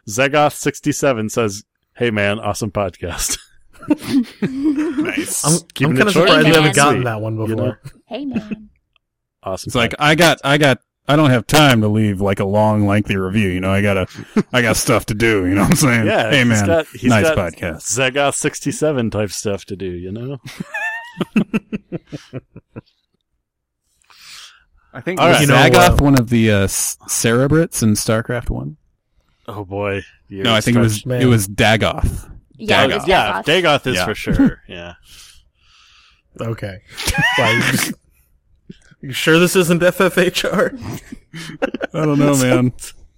[SPEAKER 1] Zegoth67 says, Hey man, awesome podcast.
[SPEAKER 4] nice.
[SPEAKER 3] I'm, I'm kind of
[SPEAKER 1] short
[SPEAKER 3] surprised we haven't gotten that one
[SPEAKER 1] you
[SPEAKER 3] before.
[SPEAKER 1] know?
[SPEAKER 5] hey man.
[SPEAKER 1] Awesome.
[SPEAKER 4] It's like I got, I got, I don't have time to leave like a long, lengthy review. You know, I gotta, I got stuff to do. You know what I'm saying?
[SPEAKER 1] yeah,
[SPEAKER 4] Hey
[SPEAKER 1] he's
[SPEAKER 4] man,
[SPEAKER 1] got, he's
[SPEAKER 4] nice
[SPEAKER 1] got
[SPEAKER 4] podcast.
[SPEAKER 1] Zegoth67 type stuff to do, you know?
[SPEAKER 4] I think
[SPEAKER 1] All right.
[SPEAKER 3] You know,
[SPEAKER 4] Zagoth
[SPEAKER 3] uh,
[SPEAKER 4] one of the uh, S- Cerebrates in StarCraft One.
[SPEAKER 1] Oh boy. You're
[SPEAKER 4] No, I think it was
[SPEAKER 3] Man.
[SPEAKER 4] it was Daggoth.
[SPEAKER 5] Yeah,
[SPEAKER 4] Daggoth.
[SPEAKER 5] it's
[SPEAKER 1] Yeah,
[SPEAKER 5] Daggoth.
[SPEAKER 1] Daggoth is
[SPEAKER 4] Yeah.
[SPEAKER 1] for sure. Yeah.
[SPEAKER 3] Okay. Why, you, just- sure this isn't FFHR?
[SPEAKER 4] I don't know, man.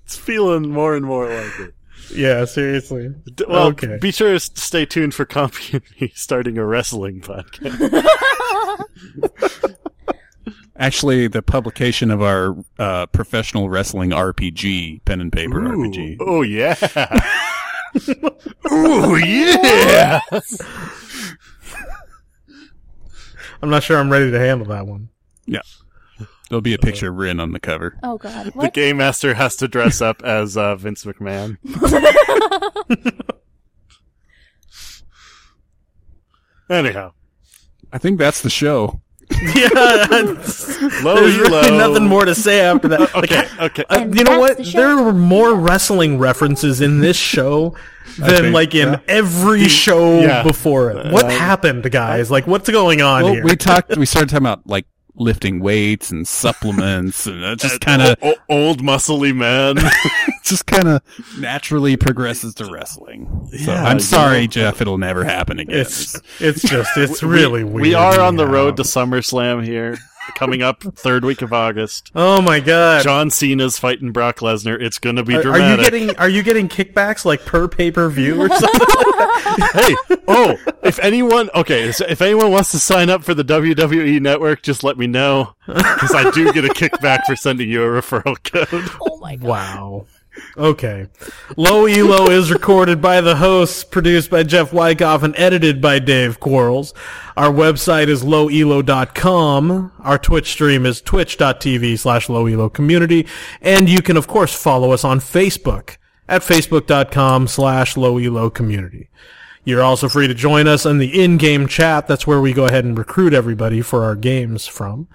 [SPEAKER 1] It's feeling more and more like it.
[SPEAKER 3] yeah, seriously.
[SPEAKER 1] D- Well,
[SPEAKER 3] Okay.
[SPEAKER 1] be sure to stay tuned for Compy and me starting a wrestling podcast.
[SPEAKER 4] Actually, the publication of our uh, professional wrestling RPG, pen and paper RPG.
[SPEAKER 1] Oh yeah. Ooh yeah.
[SPEAKER 3] I'm not sure I'm ready to handle that one.
[SPEAKER 4] Yeah. There'll be a picture of Rin on the cover.
[SPEAKER 5] Oh god.
[SPEAKER 1] The
[SPEAKER 5] What?
[SPEAKER 1] game master has to dress up as uh, Vince McMahon. Anyhow,
[SPEAKER 4] I think that's the show.
[SPEAKER 3] yeah,
[SPEAKER 1] low
[SPEAKER 3] there's really
[SPEAKER 1] low.
[SPEAKER 3] nothing more to say after that. Like,
[SPEAKER 1] Okay, okay.
[SPEAKER 3] Uh, you know what?
[SPEAKER 5] the.
[SPEAKER 3] There were more wrestling references in this show than
[SPEAKER 4] think,
[SPEAKER 3] like in
[SPEAKER 4] yeah.
[SPEAKER 3] every show
[SPEAKER 1] yeah.
[SPEAKER 3] before it. What
[SPEAKER 1] Uh,
[SPEAKER 3] happened, guys? Like, what's going on
[SPEAKER 4] Well,
[SPEAKER 3] here?
[SPEAKER 4] we talked. We started talking about like lifting weights and supplements, and it just kind of,
[SPEAKER 1] O- o- old muscly man.
[SPEAKER 4] just kind of naturally progresses to wrestling. So
[SPEAKER 1] Yeah,
[SPEAKER 4] I'm sorry,
[SPEAKER 1] know.
[SPEAKER 4] Jeff. It'll never happen again.
[SPEAKER 3] it's it's just it's really
[SPEAKER 1] we,
[SPEAKER 3] weird.
[SPEAKER 1] We are on the road to SummerSlam here, coming up third week of August.
[SPEAKER 3] Oh my god.
[SPEAKER 1] John Cena's fighting Brock Lesnar. It's going to be
[SPEAKER 3] Are, are you getting are you getting kickbacks like per pay per view or something?
[SPEAKER 1] hey, oh, if anyone, okay, if anyone wants to sign up for the WWE network, just let me know. Because I do get a kickback for sending you a referral code.
[SPEAKER 5] Oh my god.
[SPEAKER 3] Wow. Okay. Low Elo is recorded by the hosts, produced by Jeff Wyckoff, and edited by Dave Quarles. Our website is lowelo.com. Our Twitch stream is twitch.tv slash lowelo community. And you can, of course, follow us on Facebook at facebook.com slash lowelo community. You're also free to join us in the in-game chat. That's where we go ahead and recruit everybody for our games from.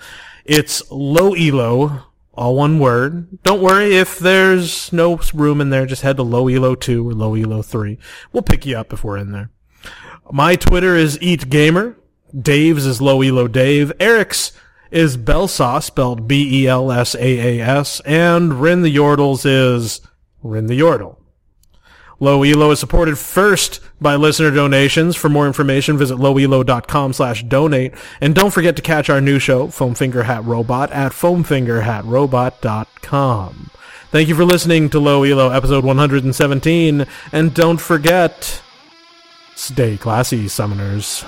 [SPEAKER 3] It's low elo, all one word. Don't worry if there's no room in there. Just head to low elo two or low elo three. We'll pick you up if we're in there. My Twitter is eat gamer. Dave's is low elo Dave. Eric's is Belsauce, spelled B E L S A A S, and Rin the Yordles is Rin the Yordle. Low Elo is supported first by listener donations. For more information, visit lowelo.com slash donate. And don't forget to catch our new show, Foam Finger Hat Robot, at foamfingerhatrobot.com. Thank you for listening to Low Elo episode 117. And don't forget, stay classy, summoners.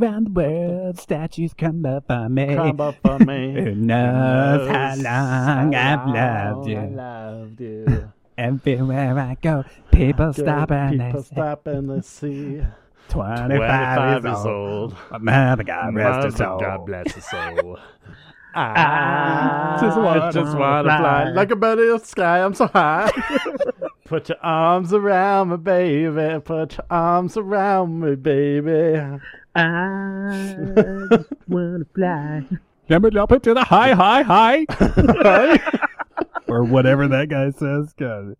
[SPEAKER 4] Around the world, statues come up for me.
[SPEAKER 1] Come up for me.
[SPEAKER 4] Who knows how long I've loved you?
[SPEAKER 1] I loved you.
[SPEAKER 4] Everywhere I go, people stop and
[SPEAKER 1] People
[SPEAKER 4] they
[SPEAKER 1] stop and they see.
[SPEAKER 4] 25,
[SPEAKER 1] 25
[SPEAKER 4] years old.
[SPEAKER 1] old.
[SPEAKER 4] Mother God rest his soul.
[SPEAKER 1] God bless his soul.
[SPEAKER 4] Ah, ah, I just wanna
[SPEAKER 1] just wanna fly.
[SPEAKER 4] fly.
[SPEAKER 1] like a bird in the sky. I'm so high. Put your arms around me, baby. Put your arms around me, baby.
[SPEAKER 4] I wanna fly. Jump it up into the high, high, high. or whatever that guy says. God.